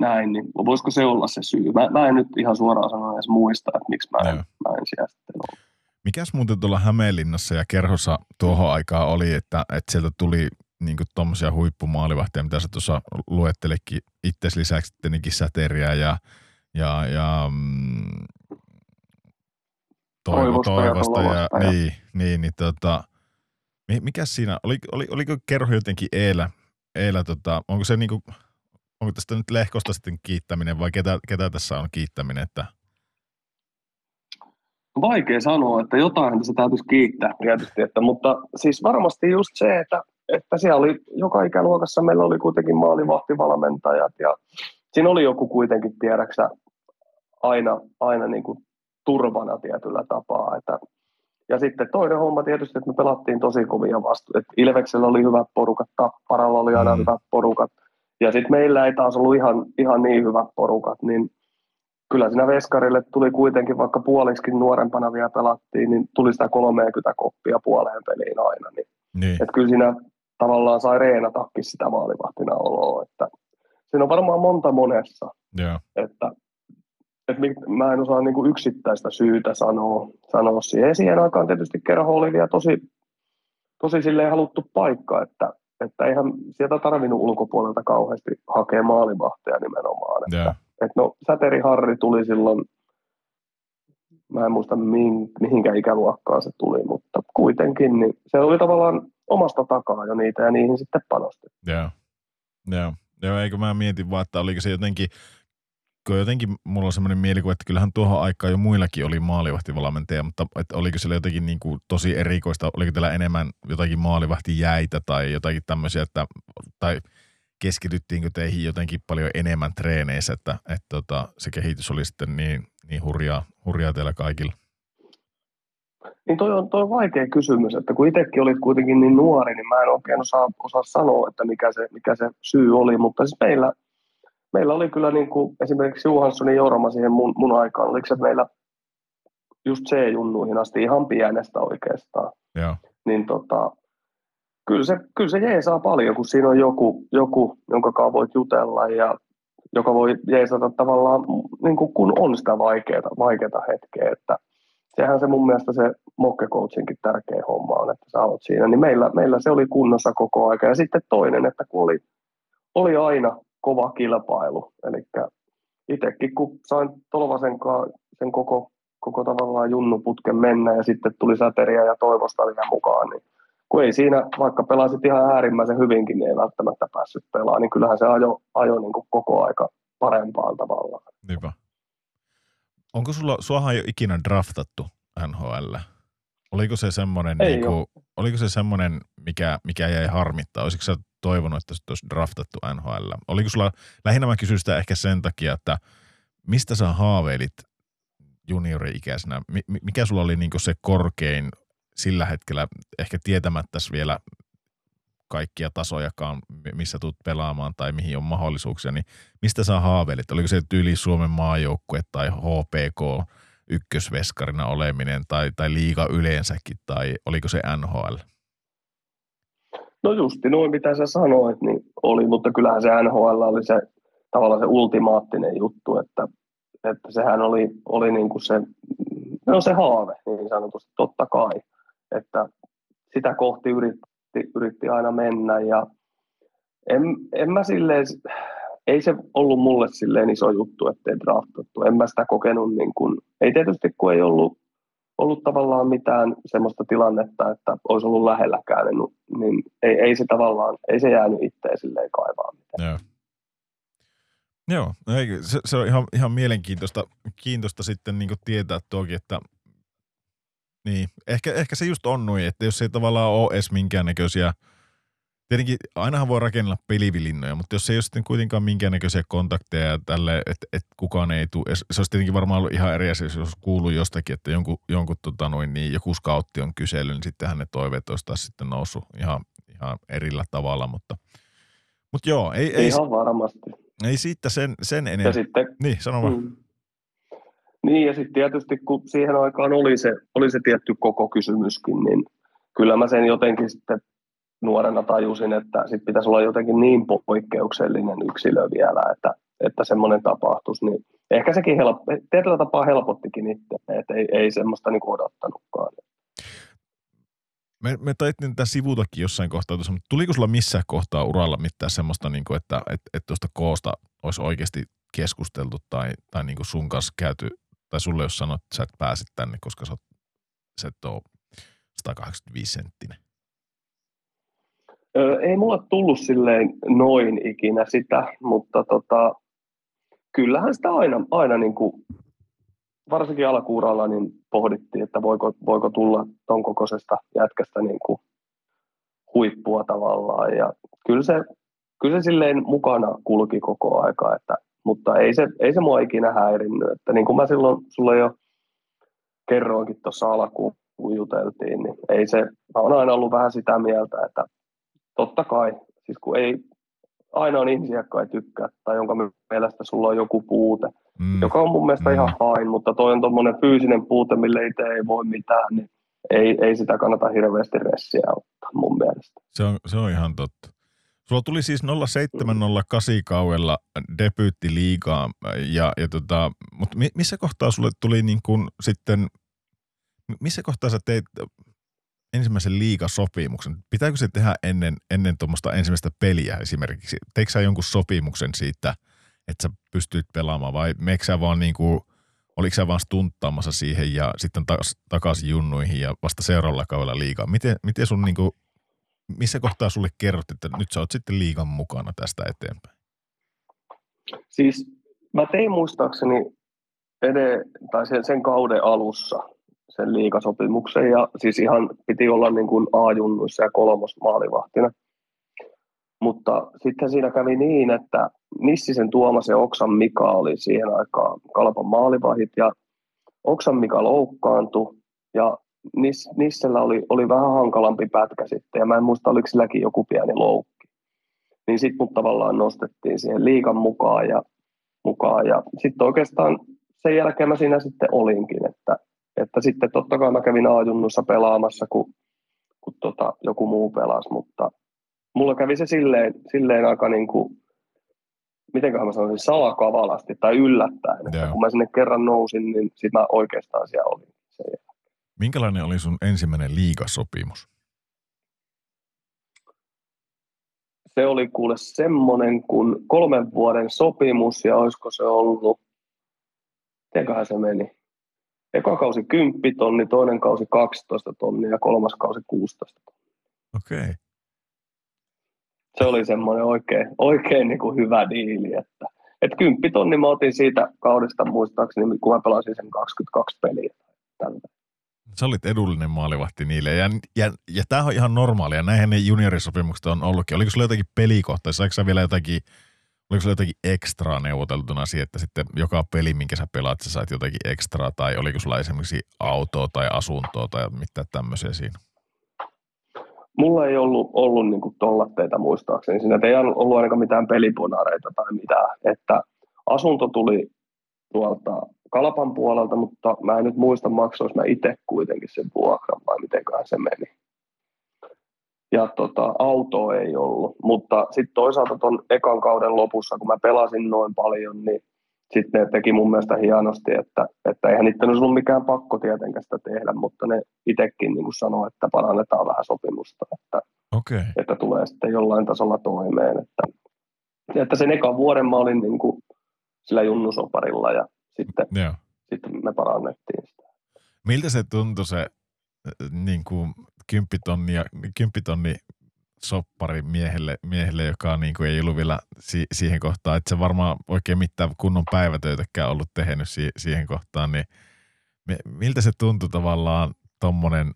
näin, niin voisiko se olla se syy? Mä, mä en nyt ihan suoraan sanoa edes muista, että miksi mä en, mä en siellä sitten ole. Mikäs muuten tuolla Hämeenlinnassa ja kerhossa tuohon aikaan oli, että, että sieltä tuli niin tuommoisia huippumaalivahtia, mitä sä tuossa luettelekin itses lisäksi tietenkin säteriä ja, ja, ja mm, toivo, Toivosta ja ja, ja- niin, niin, niin tota, mi- mikäs siinä, oli, oli, oliko kerho jotenkin Eellä, Eellä tota, onko se niinku, onko tästä nyt Lehkosta sitten kiittäminen vai ketä, ketä tässä on kiittäminen, että Vaikea sanoa, että jotain se täytyisi kiittää tietysti, että, mutta siis varmasti just se, että, että siellä oli joka ikäluokassa meillä oli kuitenkin maalivahtivalmentajat ja siinä oli joku kuitenkin tiedäksä aina, aina niin kuin turvana tietyllä tapaa. Että, ja sitten toinen homma tietysti, että me pelattiin tosi kovia vastuita. Ilveksellä oli hyvät porukat, Tapparalla oli aina Mm. hyvät porukat. Ja sitten meillä ei taas ollut ihan, ihan niin hyvät porukat, niin kyllä siinä Veskarille tuli kuitenkin, vaikka puoliskin nuorempana vielä pelattiin, niin tuli sitä 30 koppia puoleen peliin aina. Niin, niin, että kyllä siinä tavallaan sai reenatakin sitä maalivahtina oloa. Että siinä on varmaan monta monessa, joo, että, että mä en osaa niinku yksittäistä syytä sanoa, sanoa siihen. Siihen aikaan tietysti kerho oli vielä tosi, tosi silleen haluttu paikka, että, että eihän sieltä tarvinnut ulkopuolelta kauheasti hakea maalivahtia nimenomaan. Että, joo, et no, Säteri Harri tuli silloin, mä en muista mihin, mihinkä ikäluokkaan se tuli, mutta kuitenkin, niin se oli tavallaan omasta takaa jo niitä ja niihin sitten panosti. joo, joo, joo, eikö mä mietin vaan, että oliko se jotenkin, kun jotenkin mulla on semmoinen mielikuva, että kyllähän tuohon aikaan jo muillakin oli maalivahtivalmentaja, mutta että oliko siellä jotenkin niin kuin tosi erikoista, oliko teillä enemmän jotakin maalivahtijäitä tai jotakin tämmöisiä, että, tai keskityttiinkö teihin jotenkin paljon enemmän treeneissä, että, että tota, se kehitys oli sitten niin, niin hurjaa, hurjaa teillä kaikilla. Niin toi on, toi on vaikea kysymys, että kun itsekin olit kuitenkin niin nuori, niin mä en oikein osaa, osaa sanoa, että mikä se, mikä se syy oli, mutta siis meillä, meillä oli kyllä niin kuin esimerkiksi Johanssonin Jorma siihen mun, mun aikaan, oliko se meillä just C-junnuihin asti ihan pienestä oikeastaan. Joo, niin tota, kyllä se, kyllä se jeesaa paljon, kun siinä on joku, joku jonka kanssa voit jutella ja joka voi jeesata tavallaan, niin kuin kun on sitä vaikeaa, vaikeaa hetkeä, että sehän se mun mielestä se mokkecoachinkin tärkeä homma on, että sä oot siinä, niin meillä, meillä se oli kunnossa koko aika. Ja sitten toinen, että kun oli, oli aina kova kilpailu, eli itsekin kun sain Tolvasen sen koko, koko tavallaan junnuputken mennä ja sitten tuli säteriä ja toivosta mukaan, niin kun ei siinä, vaikka pelasit ihan äärimmäisen hyvinkin, niin ei välttämättä päässyt pelaamaan, niin kyllähän se ajo, ajo niin kuin koko aika parempaan tavallaan. niinpä. Onko sulla, suahan ei ole ikinä draftattu NHL? Oliko se semmoinen, niin kuin, oliko se semmoinen mikä, mikä jäi harmittaa? Olisiko sä toivonut, että sut olisi draftattu NHL? Oliko sulla, lähinnä mä kysyn sitä ehkä sen takia, että mistä sä haaveilit juniori-ikäisenä? Mi- mi- mikä sulla oli niin se korkein sillä hetkellä, ehkä tietämättäs vielä kaikkia tasojakaan, mi- missä tulet pelaamaan tai mihin on mahdollisuuksia, niin mistä sä haaveilit? Oliko se tyyli Suomen maajoukkue tai HPK ykkösveskarina oleminen tai, tai liiga yleensäkin tai oliko se NHL? No justi noin, mitä sä sanoit, niin oli, mutta kyllähän se NHL oli se tavallaan se ultimaattinen juttu, että, että sehän oli, oli niin kuin se, no se haave niin sanotusti, totta kai, että sitä kohti yritti, yritti aina mennä ja en, en mä silleen, ei se ollut mulle silleen iso juttu, ettei draftattu. En mä sitä kokenut niin kuin, ei tietysti kun ei ollut, ollut tavallaan mitään semmoista tilannetta, että olisi ollut lähelläkään, niin, niin ei, ei se tavallaan, ei se jäänyt itseä silleen kaivaa mitään. Joo. Joo, ei, se, se, on ihan, ihan mielenkiintoista kiintoista sitten niin tietää toki, että niin, ehkä, ehkä se just on noin, että jos ei tavallaan ole edes minkäännäköisiä – tietenkin ainahan voi rakennella pelivilinnoja, mutta jos ei ole sitten kuitenkaan minkäännäköisiä kontakteja ja tälle, että, että kukaan ei tule, se olisi tietenkin varmaan ollut ihan eri asia, jos kuuluu jostakin, että jonkun, jonkun tota noin, niin joku skautti on kysely, niin sittenhän ne toiveet olisi taas sitten noussut ihan, ihan erillä tavalla, mutta, mutta joo, ei, ei, ihan varmasti. Ei siitä sen, sen enemmän. Ja sitten, niin, sano vaan. Mm. Niin, ja sitten tietysti kun siihen aikaan oli se, oli se tietty koko kysymyskin, niin kyllä mä sen jotenkin sitten nuorena tajusin, että sit pitäisi olla jotenkin niin poikkeuksellinen yksilö vielä, että, että semmoinen tapahtuisi, niin ehkä sekin help, tietyllä tapaa helpottikin itse, että ei, ei semmoista niin odottanutkaan. Me, me taittiin tätä sivutakin jossain kohtaa, mutta tuliko sulla missään kohtaa uralla mitään semmoista, niin kuin, että että että tuosta koosta olisi oikeasti keskusteltu tai, tai niin kuin sun kanssa käyty, tai sulle jos sanot, että sä et pääse tänne, koska sä, oot, sä et ole 185 senttinen? ei mulle tullut silleen noin ikinä sitä, mutta tota, kyllähän sitä aina, aina niin kuin, varsinkin alkuuralla niin pohdittiin, että voiko, voiko tulla ton kokoisesta jätkästä niin kuin huippua tavallaan. Ja kyllä se, kyllä se silleen mukana kulki koko aika, että, mutta ei se, ei se mua ikinä häirinnyt. Että niin kuin mä silloin sulle jo kerroinkin tuossa alkuun, kun juteltiin, niin ei se, mä oon aina ollut vähän sitä mieltä, että totta kai, siis kun ei, aina on ihmisiä, jotka ei tykkää tai jonka mielestä sulla on joku puute, mm. joka on mun mielestä mm. ihan fine, mutta toi on tuommoinen fyysinen puute, mille itse ei voi mitään, niin ei, ei sitä kannata hirveästi ressiä ottaa mun mielestä. Se on, se on ihan totta. Sulla tuli siis 0708 kaudella debyytti liigaa, ja, ja tota, mutta missä kohtaa sulle tuli niin kuin sitten, missä kohtaa sä teit ensimmäisen liigasopimuksen. Pitääkö se tehdä ennen, ennen tuommoista ensimmäistä peliä esimerkiksi? Teikö sä jonkun sopimuksen siitä, että sä pystyt pelaamaan vai meikö sä vaan niin kuin, oliko sä vaan stunttaamassa siihen ja sitten takaisin junnuihin ja vasta seuraavalla kaudella liikaa? Miten, miten sun niin kuin, missä kohtaa sulle kerrot, että nyt sä oot sitten liigan mukana tästä eteenpäin? Siis mä tein muistaakseni ede, tai sen, sen kauden alussa – sen liikasopimuksen ja siis ihan piti olla niin kuin A-junnuissa ja kolmos maalivahtina. Mutta sitten siinä kävi niin, että Nissisen Tuomas ja Oksan Mika oli siihen aikaan Kalpan maalivahit ja Oksan Mika loukkaantui ja Nis, Nissellä oli, oli vähän hankalampi pätkä sitten ja mä en muista oliko silläkin joku pieni loukki. Niin sitten mut tavallaan nostettiin siihen liikan mukaan ja, mukaan ja sitten oikeastaan sen jälkeen mä siinä sitten olinkin, että että sitten totta kai mä kävin A-junnussa pelaamassa, kun, kun tota, joku muu pelasi, mutta mulla kävi se silleen, silleen aika niin kuin, mitenköhän mä sanoisin, salakavalasti tai yllättäen. Että kun mä sinne kerran nousin, niin sitten mä oikeastaan siellä olin sen Minkälainen oli sun ensimmäinen liigasopimus? Se oli kuule semmoinen kuin kolmen vuoden sopimus ja olisiko se ollut, mitenköhän se meni, Eka kausi 10 tonni, toinen kausi 12 tonnia ja kolmas kausi 16 tonnia. Okei. Okay. Se oli semmoinen oikein, oikein niin kuin hyvä diili, että et 10 tonni mä otin siitä kaudesta muistaakseni, kun mä pelasin sen 22 peliä. Tällä. Sä olit edullinen maalivahti niille ja, ja, ja tämä on ihan normaalia. Näinhän ne juniorisopimukset on ollutkin. Oliko sulla jotakin pelikohtaa? Saiko sä vielä jotakin Oliko sulla jotakin ekstraa neuvoteltuna siihen, että sitten joka peli, minkä sä pelaat, sä sait jotakin ekstraa, tai oliko sulla esimerkiksi autoa tai asuntoa tai mitään tämmöisiä siinä? Mulla ei ollut, ollut niin tollatteita muistaakseni. Siinä ei ollut ainakaan mitään peliponareita tai mitään. Että asunto tuli tuolta Kalpan puolelta, mutta mä en nyt muista maksois mä itse kuitenkin sen vuokran vai mitenköhän se meni ja tota, auto ei ollut. Mutta sitten toisaalta tuon ekan kauden lopussa, kun mä pelasin noin paljon, niin sitten ne teki mun mielestä hienosti, että, että eihän olisi ollut mikään pakko tietenkään sitä tehdä, mutta ne itsekin niin sanoi, että parannetaan vähän sopimusta, että, okay. että tulee sitten jollain tasolla toimeen. Että, että sen ekan vuoden mä olin niin kuin sillä junnusoparilla ja sitten, yeah. sitten me parannettiin sitä. Miltä se tuntui se äh, niin kuin kymppitonni, kymppitonni soppari miehelle, miehelle joka niin kuin ei ollut vielä si- siihen kohtaan, että se varmaan oikein mitään kunnon päivätöitäkään ollut tehnyt si- siihen kohtaan, niin miltä se tuntui tavallaan tommonen,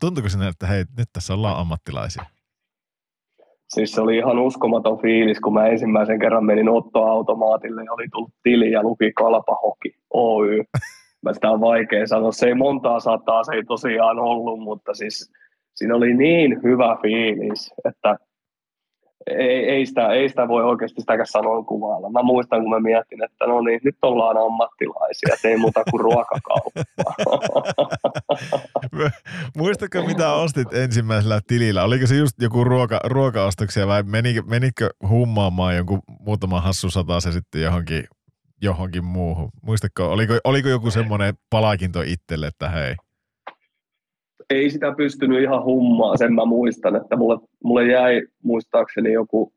tuntuiko sinne, että hei, nyt tässä ollaan ammattilaisia? Siis se oli ihan uskomaton fiilis, kun mä ensimmäisen kerran menin ottoautomaatille ja oli tullut tili ja luki Kalpahoki Oy. Mä sitä on vaikea sanoa. Se ei montaa sataa, se ei tosiaan ollut, mutta siis siinä oli niin hyvä fiilis, että ei, ei, sitä, ei sitä voi oikeasti sitäkään sanoa kuvailla. Mä muistan, kun mä mietin, että no niin, nyt ollaan ammattilaisia, ei muuta kuin ruokakauppaa. Muistatko, mitä ostit ensimmäisellä tilillä? Oliko se just joku ruoka, ruokaostoksia vai menikö, menikö hummaamaan jonkun muutaman hassu se sitten johonkin, johonkin muuhun? Muistatko, oliko, oliko joku semmoinen palakinto itselle, että hei, ei sitä pystynyt ihan hummaa, sen mä muistan, että mulle, mulle jäi muistaakseni joku,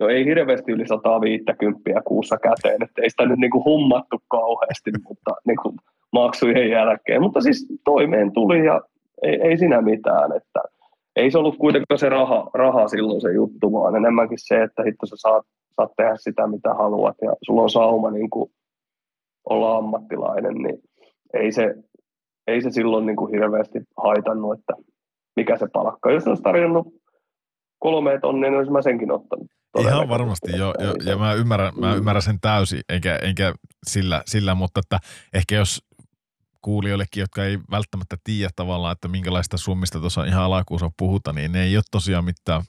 no ei hirveästi yli 150 kuussa käteen, että ei sitä nyt niinku hummattu kauheasti, mutta niinku maksujen jälkeen, mutta siis toimeen tuli ja ei, ei siinä mitään, että ei se ollut kuitenkaan se raha, raha silloin se juttu, vaan enemmänkin se, että hitto sä saat, saat tehdä sitä mitä haluat ja sulla on sauma niin kuin olla ammattilainen, niin ei se, ei se silloin niin kuin hirveästi haitannut, että mikä se palkka. Jos olisi tarjonnut kolme tonnia, niin olisi mä senkin ottanut. Ihan varmasti, joo. Jo, ja mä ymmärrän, mä mm. ymmärrän sen täysin, enkä, enkä sillä, sillä, mutta että ehkä jos kuulijoillekin, jotka ei välttämättä tiedä tavallaan, että minkälaista summista tuossa ihan alakuussa puhuta, niin ne ei ole tosiaan mitään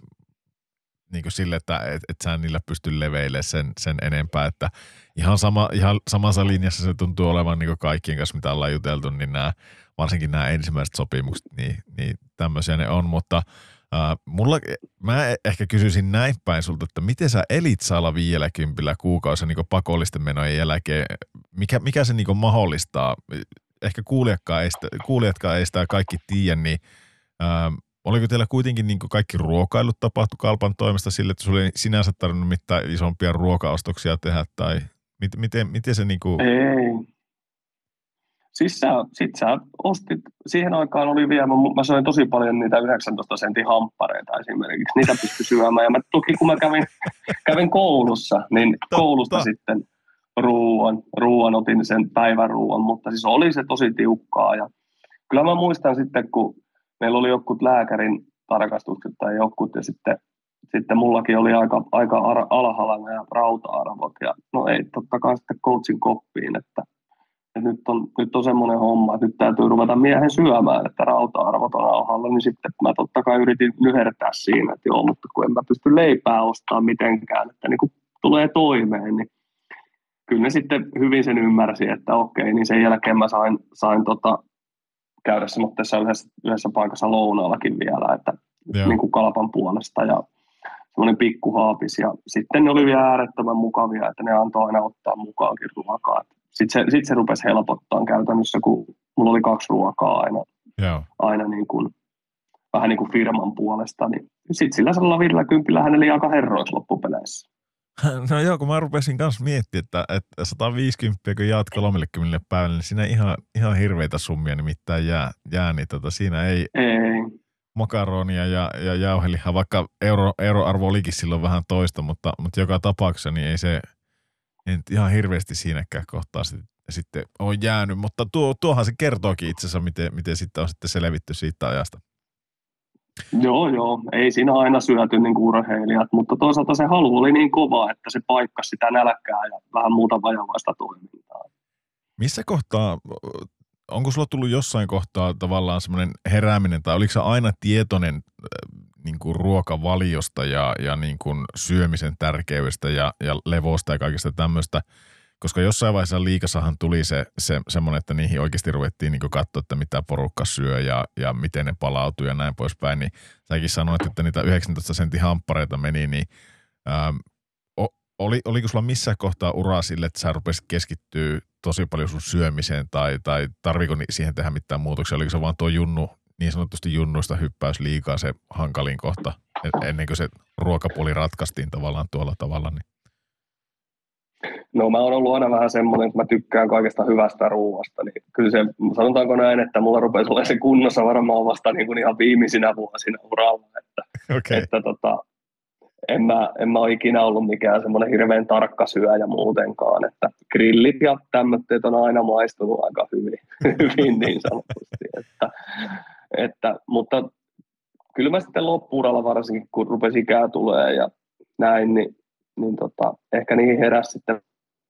niin kuin sille, että et, et sä niillä pysty leveilemään sen, sen enempää, että ihan, sama, ihan samassa linjassa se tuntuu olevan niin kuin kaikkien kanssa, mitä ollaan juteltu, niin nämä, varsinkin nämä ensimmäiset sopimukset, niin, niin tämmöisiä ne on, mutta äh, mulla, mä ehkä kysyisin näin päin sulta, että miten sä elit 150 kuukausi niin pakollisten menojen jälkeen, mikä, mikä se niin mahdollistaa, ehkä kuulijatkaan ei sitä, kuulijatkaan ei sitä kaikki tiedä, niin äh, Oliko teillä kuitenkin niin kaikki ruokailut tapahtu kalpan toimesta sille, että sulla ei sinänsä tarvinnut mitään isompia ruokaostoksia tehdä, tai miten, miten, miten se niin kuin... Ei. Siis sä, sit sä ostit, siihen aikaan oli vielä, mä, mä söin tosi paljon niitä 19 sentin hamppareita esimerkiksi, niitä pystyi syömään. Ja mä, toki kun mä kävin, kävin koulussa, niin Totta. koulusta sitten ruoan, ruoan otin sen päivän ruoan, mutta siis oli se tosi tiukkaa. Ja kyllä mä muistan sitten, kun meillä oli jokut lääkärin tarkastukset tai jokut ja sitten, sitten mullakin oli aika, aika alhaalla nämä rauta-arvot. Ja no ei totta kai sitten coachin koppiin, että, että nyt, on, nyt on semmoinen homma, että nyt täytyy ruveta miehen syömään, että rauta-arvot on alhaalla, niin sitten mä totta kai yritin lyhertää siinä, että joo, mutta kun en mä pysty leipää ostamaan mitenkään, että niin kun tulee toimeen, niin kyllä ne sitten hyvin sen ymmärsi, että okei, niin sen jälkeen mä sain, sain tota käydä semmoisessa yhdessä, yhdessä paikassa lounaallakin vielä, että niin kuin kalpan puolesta ja semmoinen pikkuhaapis ja sitten ne oli vielä äärettömän mukavia, että ne antoi aina ottaa mukaankin ruokaa. Sitten se, sit se rupesi helpottaa käytännössä, kun mulla oli kaksi ruokaa aina, Joo. aina niin kuin, vähän niin kuin firman puolesta, niin sitten sillä 150 hän eli aika herroiksi loppupeleissä. No joo, kun mä rupesin kanssa miettimään, että, että 150 kun jaat 30 päivälle, niin siinä ihan, ihan hirveitä summia nimittäin jää, jää niin tota, siinä ei, ei. makaronia ja, ja jauhelihaa, vaikka euro, euroarvo olikin silloin vähän toista, mutta, mutta joka tapauksessa niin ei se ei ihan hirveästi siinäkään kohtaa sitten, sitten on jäänyt, mutta tuo, tuohan se kertookin itse asiassa, miten, miten sitten on sitten selvitty siitä ajasta. Joo, joo. Ei siinä aina syöty niin urheilijat, mutta toisaalta se halu oli niin kova, että se paikka sitä nälkää ja vähän muuta vajavaista toimintaa. Missä kohtaa, onko sulla tullut jossain kohtaa tavallaan semmoinen herääminen, tai oliko se aina tietoinen äh, niin kuin ruokavaliosta ja, ja niin kuin syömisen tärkeydestä ja, ja levosta ja kaikesta tämmöistä – koska jossain vaiheessa liikassahan tuli se, se semmoinen, että niihin oikeasti ruvettiin niin katsoa, että mitä porukka syö ja, ja miten ne palautuu ja näin poispäin. Niin säkin sanoit, että niitä 19 sentin hamppareita meni, niin ähm, oli, oliko sulla missään kohtaa uraa sille, että sä rupesit keskittyä tosi paljon sun syömiseen tai, tai tarviko siihen tehdä mitään muutoksia? Oliko se vaan tuo junnu, niin sanotusti junnuista hyppäys liikaa se hankalin kohta ennen kuin se ruokapuoli ratkaistiin tavallaan tuolla tavalla? Niin? No mä oon ollut aina vähän semmoinen, että mä tykkään kaikesta hyvästä ruuasta, niin kyllä se, sanotaanko näin, että mulla rupesi olemaan se kunnossa varmaan vasta niin kuin ihan viimeisinä vuosina uralla, että, okay. että tota, en mä, en mä ole ikinä ollut mikään semmoinen hirveän tarkka syöjä muutenkaan, että grillit ja tämmöiset on aina maistunut aika hyvin, hyvin niin sanotusti, että, että, mutta kyllä mä sitten loppuuralla varsinkin, kun rupesi ikää tulee ja näin, niin, niin tota, ehkä niihin heräsi sitten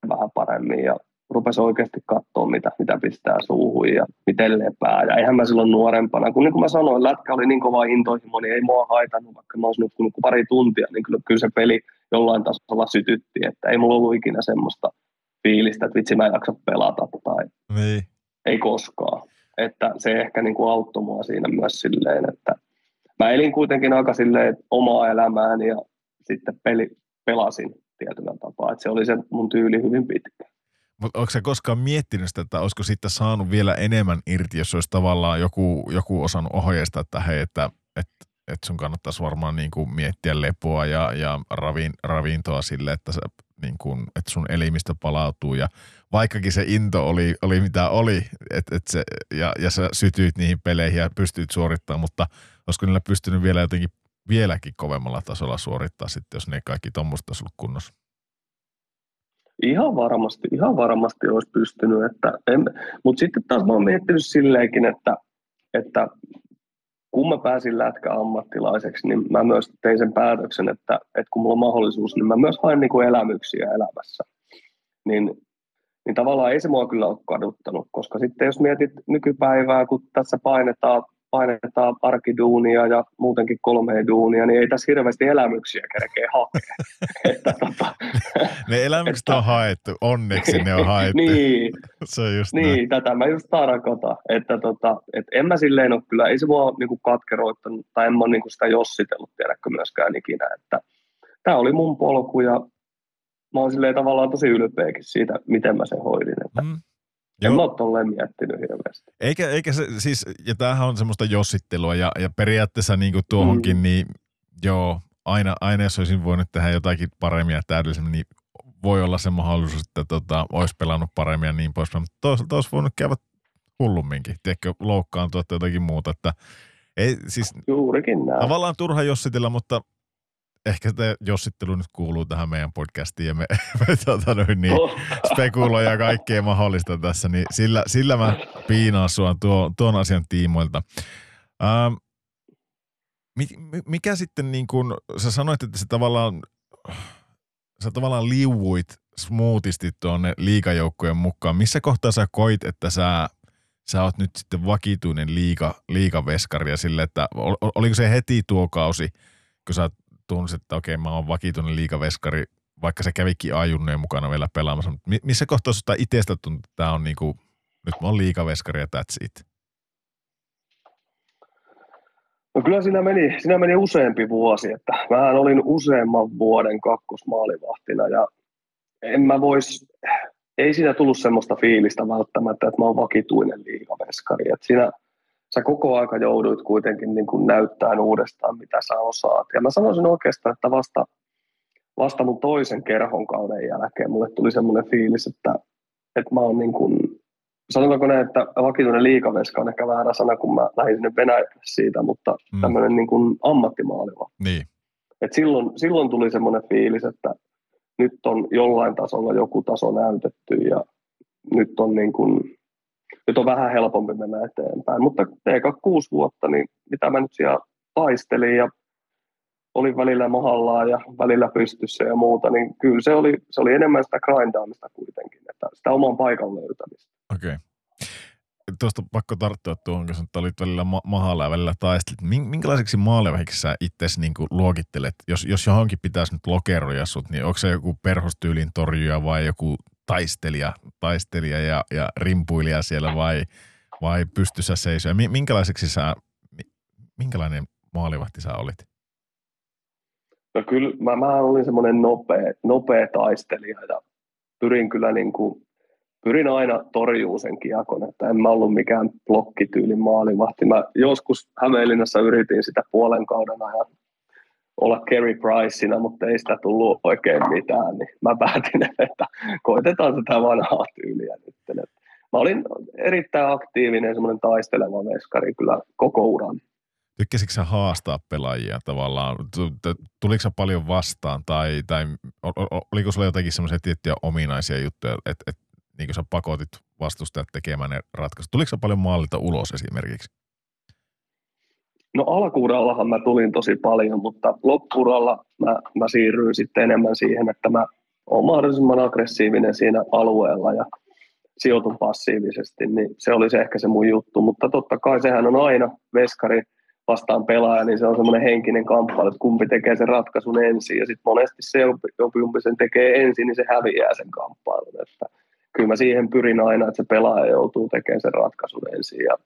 vähän paremmin ja rupesi oikeasti katsoa, mitä, mitä pistää suuhun ja miten lepää. Ja eihän mä silloin nuorempana, kun niin kuin mä sanoin, lätkä oli niin kova intohimo, niin ei mua haitannut, vaikka mä olisin nukkunut pari tuntia, niin kyllä, kyllä se peli jollain tasolla sytytti, että ei mulla ollut ikinä semmoista fiilistä, että vitsi mä en jaksa pelata tai niin. ei koskaan. Että se ehkä niin kuin auttoi mua siinä myös silleen, että mä elin kuitenkin aika silleen omaa elämääni ja sitten peli, pelasin tietyllä tapaa. Että se oli se mun tyyli hyvin pitkä. Mutta onko se koskaan miettinyt sitä, että olisiko siitä saanut vielä enemmän irti, jos olisi tavallaan joku, joku osannut ohjeistaa, että hei, että, että, että sun kannattaisi varmaan niin kuin miettiä lepoa ja, ja ravin, ravintoa sille, että, se, niin kuin, että sun elimistö palautuu ja vaikkakin se into oli, oli mitä oli et, et se, ja, ja sä sytyit niihin peleihin ja pystyit suorittamaan, mutta olisiko niillä pystynyt vielä jotenkin vieläkin kovemmalla tasolla suorittaa sitten, jos ne kaikki tuommoista olisi ollut kunnossa? Ihan varmasti, ihan varmasti olisi pystynyt, että en, mutta sitten taas mä oon miettinyt silleenkin, että, että kun mä pääsin lätkä ammattilaiseksi, niin mä myös tein sen päätöksen, että, että kun mulla on mahdollisuus, niin mä myös haen niin kuin elämyksiä elämässä. Niin, niin tavallaan ei se mua kyllä ole kaduttanut, koska sitten jos mietit nykypäivää, kun tässä painetaan painetaan arkiduunia ja muutenkin kolme duunia, niin ei tässä hirveästi elämyksiä kerkeä hakea. että, tota, ne elämykset on haettu, onneksi ne on haettu. niin, se on just niin näin. tätä mä just tarkoitan, että tota, et en mä silleen ole kyllä, ei se mua niinku katkeroittanut, tai en mä niinku sitä jossitellut tiedäkö myöskään ikinä, että tämä oli mun polku ja mä oon silleen tavallaan tosi ylpeäkin siitä, miten mä sen hoidin. Että mm. En mä ole tolleen miettinyt hirveästi. Eikä, eikä se, siis, ja tämähän on semmoista jossittelua, ja, ja periaatteessa niin kuin tuohonkin, mm. niin joo, aina, aina jos olisin voinut tehdä jotakin paremmin ja täydellisemmin, niin voi olla se mahdollisuus, että tota, olisi pelannut paremmin ja niin poispäin, mutta toisaalta olisi voinut käydä hullumminkin, tiedätkö, loukkaantua tai jotakin muuta, että ei, siis Juurikin näin. Tavallaan turha jossitella, mutta ehkä tämä jossittelu nyt kuuluu tähän meidän podcastiin ja me, me tota, noin, niin, oh. spekuloja kaikkea mahdollista tässä, niin sillä, sillä mä piinaan sua tuo, tuon asian tiimoilta. Ähm, mikä sitten niin kuin, sä sanoit, että se tavallaan, sä tavallaan liuvuit smoothisti tuonne liikajoukkojen mukaan. Missä kohtaa sä koit, että sä, sä oot nyt sitten vakituinen liika, liikaveskari ja sille, että oliko se heti tuo kausi, kun sä tunsit, että okei, mä oon vakituinen liikaveskari, vaikka se kävikin ajunnojen mukana vielä pelaamassa. Mutta missä kohtaa sitä itsestä tuntuu, että tämä on niinku, nyt mä oon liikaveskari ja that's it? No kyllä siinä meni, siinä meni useampi vuosi, että mä olin useamman vuoden kakkosmaalivahtina ja en mä vois, ei siinä tullut semmoista fiilistä välttämättä, että mä oon vakituinen liikaveskari. Että siinä, sä koko aika jouduit kuitenkin niin kuin näyttämään uudestaan, mitä sä osaat. Ja mä sanoisin oikeastaan, että vasta, vasta mun toisen kerhon kauden jälkeen mulle tuli semmoinen fiilis, että, että mä oon niin kuin, sanotaanko näin, että vakituinen liikaveska on ehkä väärä sana, kun mä lähdin sinne Venäjälle siitä, mutta mm. tämmöinen niin kuin ammattimaaliva. Niin. Et silloin, silloin tuli semmoinen fiilis, että nyt on jollain tasolla joku taso näytetty ja nyt on niin kuin, nyt on vähän helpompi mennä eteenpäin. Mutta eka kuusi vuotta, niin mitä mä nyt siellä taistelin ja olin välillä mahallaa ja välillä pystyssä ja muuta, niin kyllä se oli, se oli enemmän sitä grindaamista kuitenkin, että sitä oman paikan löytämistä. Okei. Okay. Tuosta pakko tarttua tuohon, kun että olit välillä ma- mahalla ja välillä taistelit. Minkälaiseksi maalevähiksi sä itse niin luokittelet? Jos, jos johonkin pitäisi nyt lokeroja sut, niin onko se joku perhostyylin torjuja vai joku taistelija, taistelija ja, ja rimpuilija siellä vai, vai pystyssä seisoja? Minkälaiseksi sä, minkälainen maalivahti sä olit? No kyllä, mä, mä olin semmoinen nopea, nopea taistelija ja pyrin kyllä niin kuin, pyrin aina torjuun sen kiekon, että en mä ollut mikään blokkityylin maalivahti. Mä joskus Hämeenlinnassa yritin sitä puolen kauden ajan olla Kerry Priceina, mutta ei sitä tullut oikein mitään, niin mä päätin, että koitetaan tätä vanhaa tyyliä nyt. Mä olin erittäin aktiivinen, semmoinen taisteleva veskari kyllä koko uran. Tykkäsitkö sä haastaa pelaajia tavallaan? Tuliko sä paljon vastaan tai, tai oliko sulla jotakin semmoisia tiettyjä ominaisia juttuja, että, että niin sä pakotit vastustajat tekemään ne ratkaisut? Tuliko sä paljon maalilta ulos esimerkiksi? No alkuurallahan mä tulin tosi paljon, mutta loppuralla mä, mä siirryin sitten enemmän siihen, että mä oon mahdollisimman aggressiivinen siinä alueella ja sijoitun passiivisesti, niin se oli se ehkä se mun juttu. Mutta totta kai sehän on aina veskari vastaan pelaaja, niin se on semmoinen henkinen kamppailu, että kumpi tekee sen ratkaisun ensin. Ja sitten monesti se, jompi sen tekee ensin, niin se häviää sen kamppailun. Että kyllä mä siihen pyrin aina, että se pelaaja joutuu tekemään sen ratkaisun ensin. Ja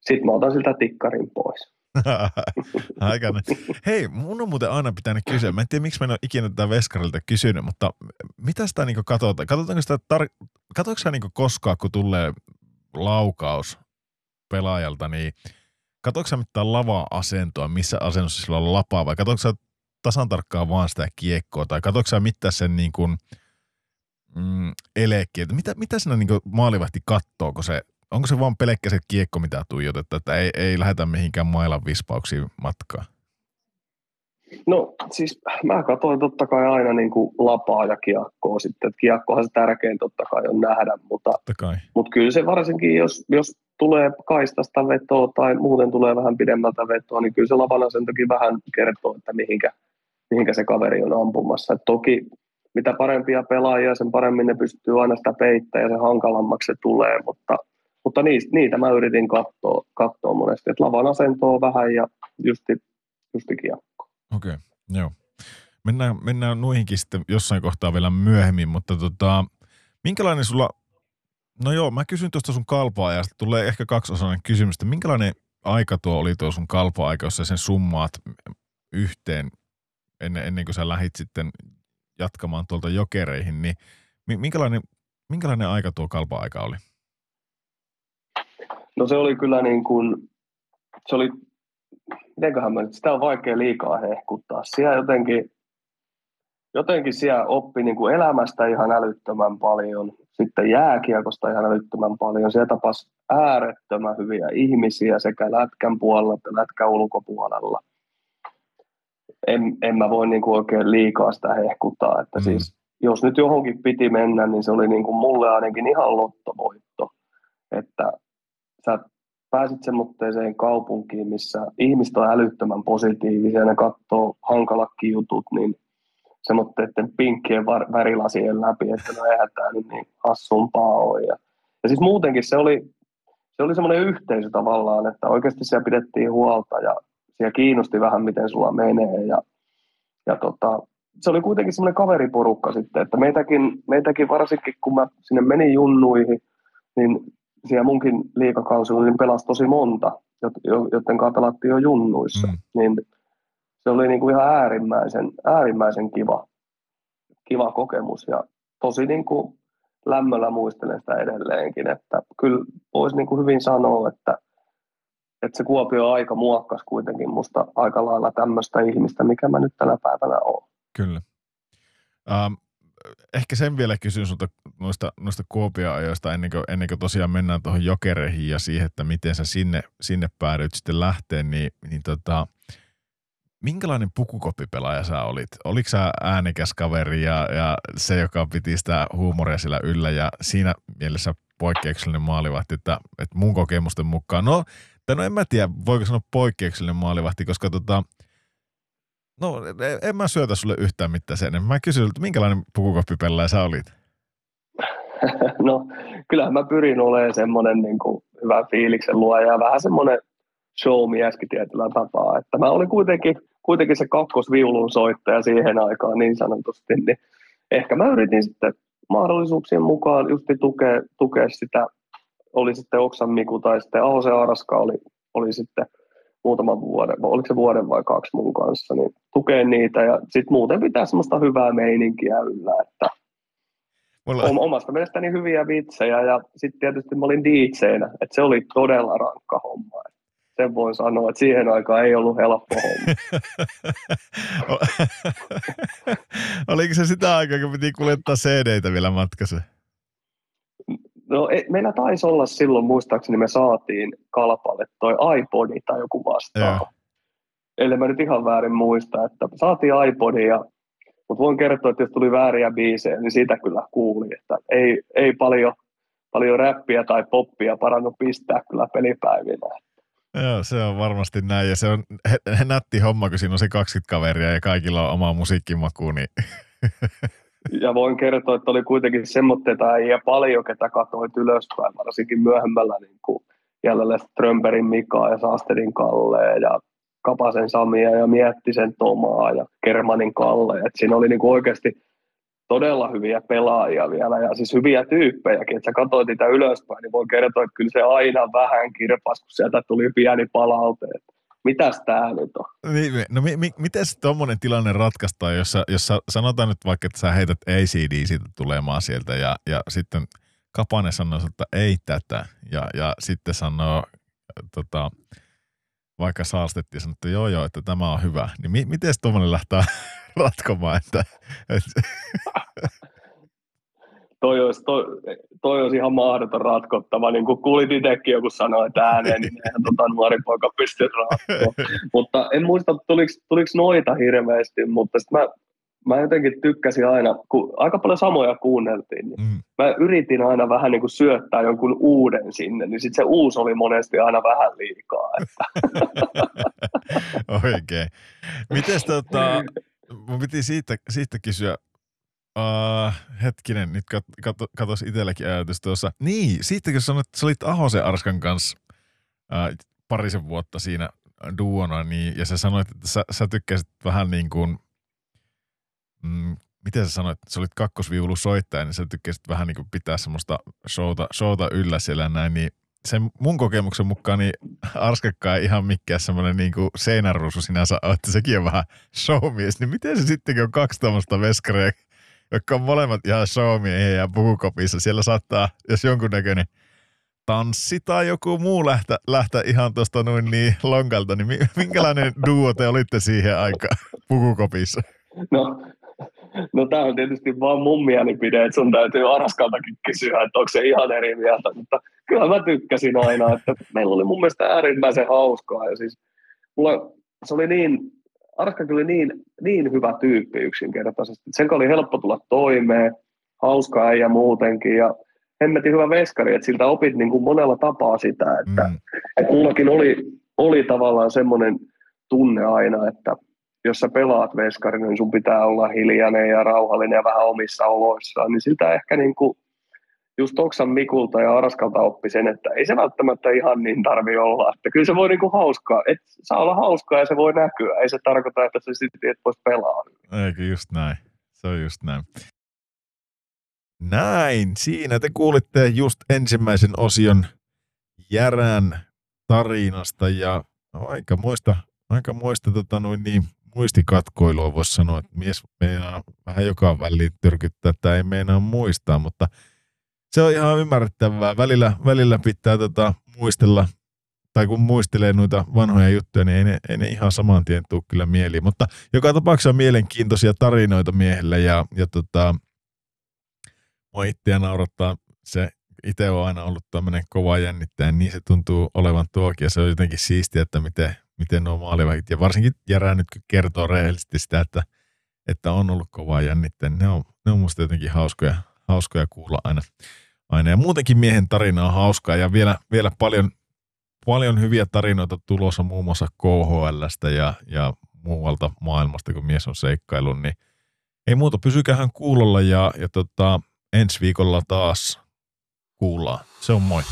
sitten mä otan siltä tikkarin pois. Aikainen. Hei, mun on muuten aina pitänyt kysyä. Mä en tiedä, miksi mä en ole ikinä tätä Veskarilta kysynyt, mutta mitä sitä niinku katsotaan? Katsotaanko sitä tar- Katsotaanko niinku koskaan, kun tulee laukaus pelaajalta, niin katsotaanko mitään lava-asentoa, missä asennossa sillä on lapaa, vai katsotaanko tasan tarkkaan vaan sitä kiekkoa, tai katsotaanko mitään sen niin kuin, mm, elekkiä, mitä, mitä siinä niin maalivahti kattoo, kun se onko se vaan pelkkä se kiekko, mitä tuijotetaan, että ei, ei lähdetä mihinkään mailan vispauksiin matkaan? No siis mä katsoin totta kai aina niin kuin lapaa ja kiekkoa sitten, kiekkohan se tärkein totta kai on nähdä, mutta, mutta kyllä se varsinkin, jos, jos tulee kaistasta vetoa tai muuten tulee vähän pidemmältä vetoa, niin kyllä se lavana sen toki vähän kertoo, että mihinkä, mihinkä se kaveri on ampumassa. Et toki mitä parempia pelaajia, sen paremmin ne pystyy aina sitä peittämään ja se hankalammaksi se tulee, mutta – mutta niistä, niitä mä yritin katsoa, katsoa monesti, että lavan asentoa vähän ja justi, justi kiekko. Okei, okay, joo. Mennään, mennään noihinkin sitten jossain kohtaa vielä myöhemmin, mutta tota, minkälainen sulla, no joo, mä kysyn tuosta sun kalpa-ajasta, tulee ehkä kaksiosainen kysymystä. Minkälainen aika tuo oli tuo sun kalpa-aika, jos sä sen summaat yhteen ennen, ennen kuin sä lähit sitten jatkamaan tuolta jokereihin, niin minkälainen, minkälainen aika tuo kalpa-aika oli? No se oli kyllä niin kuin, se oli, mitenköhän mä nyt, sitä on vaikea liikaa hehkuttaa. Siellä jotenkin, jotenkin siellä oppi niin kuin elämästä ihan älyttömän paljon, sitten jääkiekosta ihan älyttömän paljon. Siellä tapas äärettömän hyviä ihmisiä sekä lätkän puolella että lätkän ulkopuolella. En, en mä voi niin kuin oikein liikaa sitä hehkuttaa, että mm. siis jos nyt johonkin piti mennä, niin se oli niin kuin mulle ainakin ihan lottovoitto. Että sä pääsit semmoitteeseen kaupunkiin, missä ihmiset on älyttömän positiivisia, ne katsoo hankalatkin jutut, niin semmoitteiden pinkkien värilasien läpi, että no eihän tämä nyt niin hassumpaa ole. Ja, ja siis muutenkin se oli, se oli semmoinen yhteisö tavallaan, että oikeasti siellä pidettiin huolta ja siellä kiinnosti vähän, miten sulla menee ja, ja tota, se oli kuitenkin semmoinen kaveriporukka sitten, että meitäkin, meitäkin varsinkin kun mä sinne menin junnuihin, niin siellä munkin liikakausilla niin pelasi tosi monta, joten kanssa pelattiin jo junnuissa. Mm. Niin se oli niin kuin ihan äärimmäisen, äärimmäisen kiva, kiva kokemus ja tosi niin kuin lämmöllä muistelen sitä edelleenkin, että kyllä voisi niin kuin hyvin sanoa, että, että se Kuopio aika muokkas kuitenkin musta aika lailla tämmöistä ihmistä, mikä mä nyt tänä päivänä olen. Kyllä. Um, ehkä sen vielä kysyn sulta noista, noista Kuopio-ajoista ennen kuin, ennen kuin tosiaan mennään tuohon jokereihin ja siihen, että miten sä sinne, sinne päädyit sitten lähteen, niin, niin tota, minkälainen pukukoppipelaaja sä olit? Oliko sä äänekäs kaveri ja, ja se, joka piti sitä huumoria sillä yllä ja siinä mielessä poikkeuksellinen maalivahti, että, että mun kokemusten mukaan, no, no en mä tiedä, voiko sanoa poikkeuksellinen maalivahti, koska tota, No, en mä syötä sulle yhtään mitään sen. Mä kysyn, että minkälainen pukukoppipelaaja sä olit? no, kyllähän mä pyrin olemaan semmoinen niin hyvä fiiliksen luoja ja vähän semmoinen show-mieskin tietyllä tapaa. Että mä olin kuitenkin, kuitenkin se kakkosviulun soittaja siihen aikaan niin sanotusti, niin ehkä mä yritin sitten mahdollisuuksien mukaan just tukea, tukea sitä, oli sitten Oksan Miku tai sitten Ahose Araska oli, oli sitten – muutaman vuoden, oliko se vuoden vai kaksi mun kanssa, niin tukee niitä ja sitten muuten pitää semmoista hyvää meininkiä yllä, että Mulla... omasta mielestäni hyviä vitsejä ja sitten tietysti mä olin DJnä, että se oli todella rankka homma. sen voin sanoa, että siihen aikaan ei ollut helppo homma. Oliko se sitä aikaa, kun piti kuljettaa CD-tä vielä matkassa? No ei, meillä taisi olla silloin, muistaakseni me saatiin kalpalle toi iPodi tai joku vastaava. Eli mä nyt ihan väärin muista, että saatiin iPodi ja mutta voin kertoa, että jos tuli vääriä biisejä, niin sitä kyllä kuuli, että ei, ei paljon, paljon räppiä tai poppia parannut pistää kyllä pelipäivinä. Joo, se on varmasti näin. Ja se on he, he nätti homma, kun siinä on se 20 kaveria ja kaikilla on oma musiikkimaku. Niin. Ja voin kertoa, että oli kuitenkin semmoitteita äijä paljon, ketä katsoit ylöspäin, varsinkin myöhemmällä niin kuin jäljellä Strömberin Mikaa ja Saasterin Kallee ja Kapasen Samia ja Miettisen Tomaa ja Kermanin Kalle. Et siinä oli niinku oikeasti todella hyviä pelaajia vielä ja siis hyviä tyyppejäkin. Että sä katsoit niitä ylöspäin, niin voi kertoa, että kyllä se aina vähän kirpas, kun sieltä tuli pieni palaute. Mitäs tämä nyt on? Niin, no mi, mi, miten tuommoinen tilanne ratkaistaan, jos, jos sanotaan nyt vaikka, että sä heität ACD siitä tulemaan sieltä ja, ja sitten Kapane sanoo, että ei tätä ja, ja sitten sanoo tota, vaikka saastettiin ja sanottu, joo joo, että tämä on hyvä, niin mi- miten tuommoinen lähtee ratkomaan? Että, että... toi, olisi, toi, toi olisi ihan mahdoton ratkottava. Niin kuin kuulit itsekin joku sanoi, että ääneen, niin eihän tota nuori poika pysty ratkoa. mutta en muista, tuliko, tuliko noita hirveästi, mutta sitten mä mä jotenkin tykkäsin aina, kun aika paljon samoja kuunneltiin, niin mm. mä yritin aina vähän niin kuin syöttää jonkun uuden sinne, niin sitten se uusi oli monesti aina vähän liikaa. Että. Oikein. Miten tota, mun piti siitä, siitä kysyä, Uh, hetkinen, nyt kat, kat, katos itselläkin ajatus tuossa. Niin, siitä kun sanoit, että sä olit Ahosen Arskan kanssa uh, parisen vuotta siinä duona, niin, ja sä sanoit, että sä, sä tykkäsit vähän niin kuin – mm, miten sä sanoit, että sä olit kakkosviulu soittaja, niin sä tykkäsit vähän niin kuin pitää semmoista showta, showta yllä siellä näin, niin sen mun kokemuksen mukaan niin Arskakka ei ihan mikään semmoinen niin kuin seinäruusu sinänsä että sekin on vähän showmies, niin miten se sitten on kaksi tämmöistä veskareja, jotka on molemmat ihan showmiehiä ja pukukopissa, siellä saattaa, jos jonkunnäköinen tanssi tai joku muu lähtä, lähtä ihan tuosta noin niin lonkalta, niin minkälainen duo te olitte siihen aikaan pukukopissa? No, No tämä on tietysti vaan mun mielipide, että sun täytyy Araskaltakin kysyä, että onko se ihan eri mieltä, mutta kyllä mä tykkäsin aina, että meillä oli mun mielestä äärimmäisen hauskaa ja siis mulla, se oli niin, Araska oli niin, niin hyvä tyyppi yksinkertaisesti. Sen oli helppo tulla toimeen, hauskaa ja muutenkin ja hemmetin hyvä veskari, että siltä opit niin kuin monella tapaa sitä, että, mm. että mullakin oli, oli tavallaan semmoinen tunne aina, että jos sä pelaat veskarin, niin sun pitää olla hiljainen ja rauhallinen ja vähän omissa oloissaan, niin siltä ehkä niin kuin just Oksan Mikulta ja Araskalta oppi sen, että ei se välttämättä ihan niin tarvi olla. Että kyllä se voi niinku hauskaa, että saa olla hauskaa ja se voi näkyä. Ei se tarkoita, että se sitten et voisi pelaa. Eikö just näin. Se on just näin. Näin. Siinä te kuulitte just ensimmäisen osion Järän tarinasta ja aika muista, aika muista tota noin niin, muistikatkoilua voisi sanoa, että mies meinaa vähän joka väliin tyrkyttää, että ei meinaa muistaa, mutta se on ihan ymmärrettävää. Välillä, välillä pitää tota muistella, tai kun muistelee noita vanhoja juttuja, niin ei ne, ei ne ihan saman tien tule kyllä mieliin. Mutta joka tapauksessa on mielenkiintoisia tarinoita miehelle ja, ja tota, mua itseä naurattaa se itse on aina ollut tämmöinen kova jännittäjä, niin se tuntuu olevan tuokin ja se on jotenkin siistiä, että miten, miten nuo maaliväkit, ja varsinkin Järä nyt kertoo rehellisesti sitä, että, että on ollut kovaa jännitteen, ne on, ne on musta jotenkin hauskoja, hauskoja kuulla aina. aina. Ja muutenkin miehen tarina on hauskaa, ja vielä, vielä paljon, paljon hyviä tarinoita tulossa muun muassa KHLstä ja, ja muualta maailmasta, kun mies on seikkailun, niin ei muuta, pysykähän kuulolla ja, ja tota, ensi viikolla taas kuullaan. Se on moi.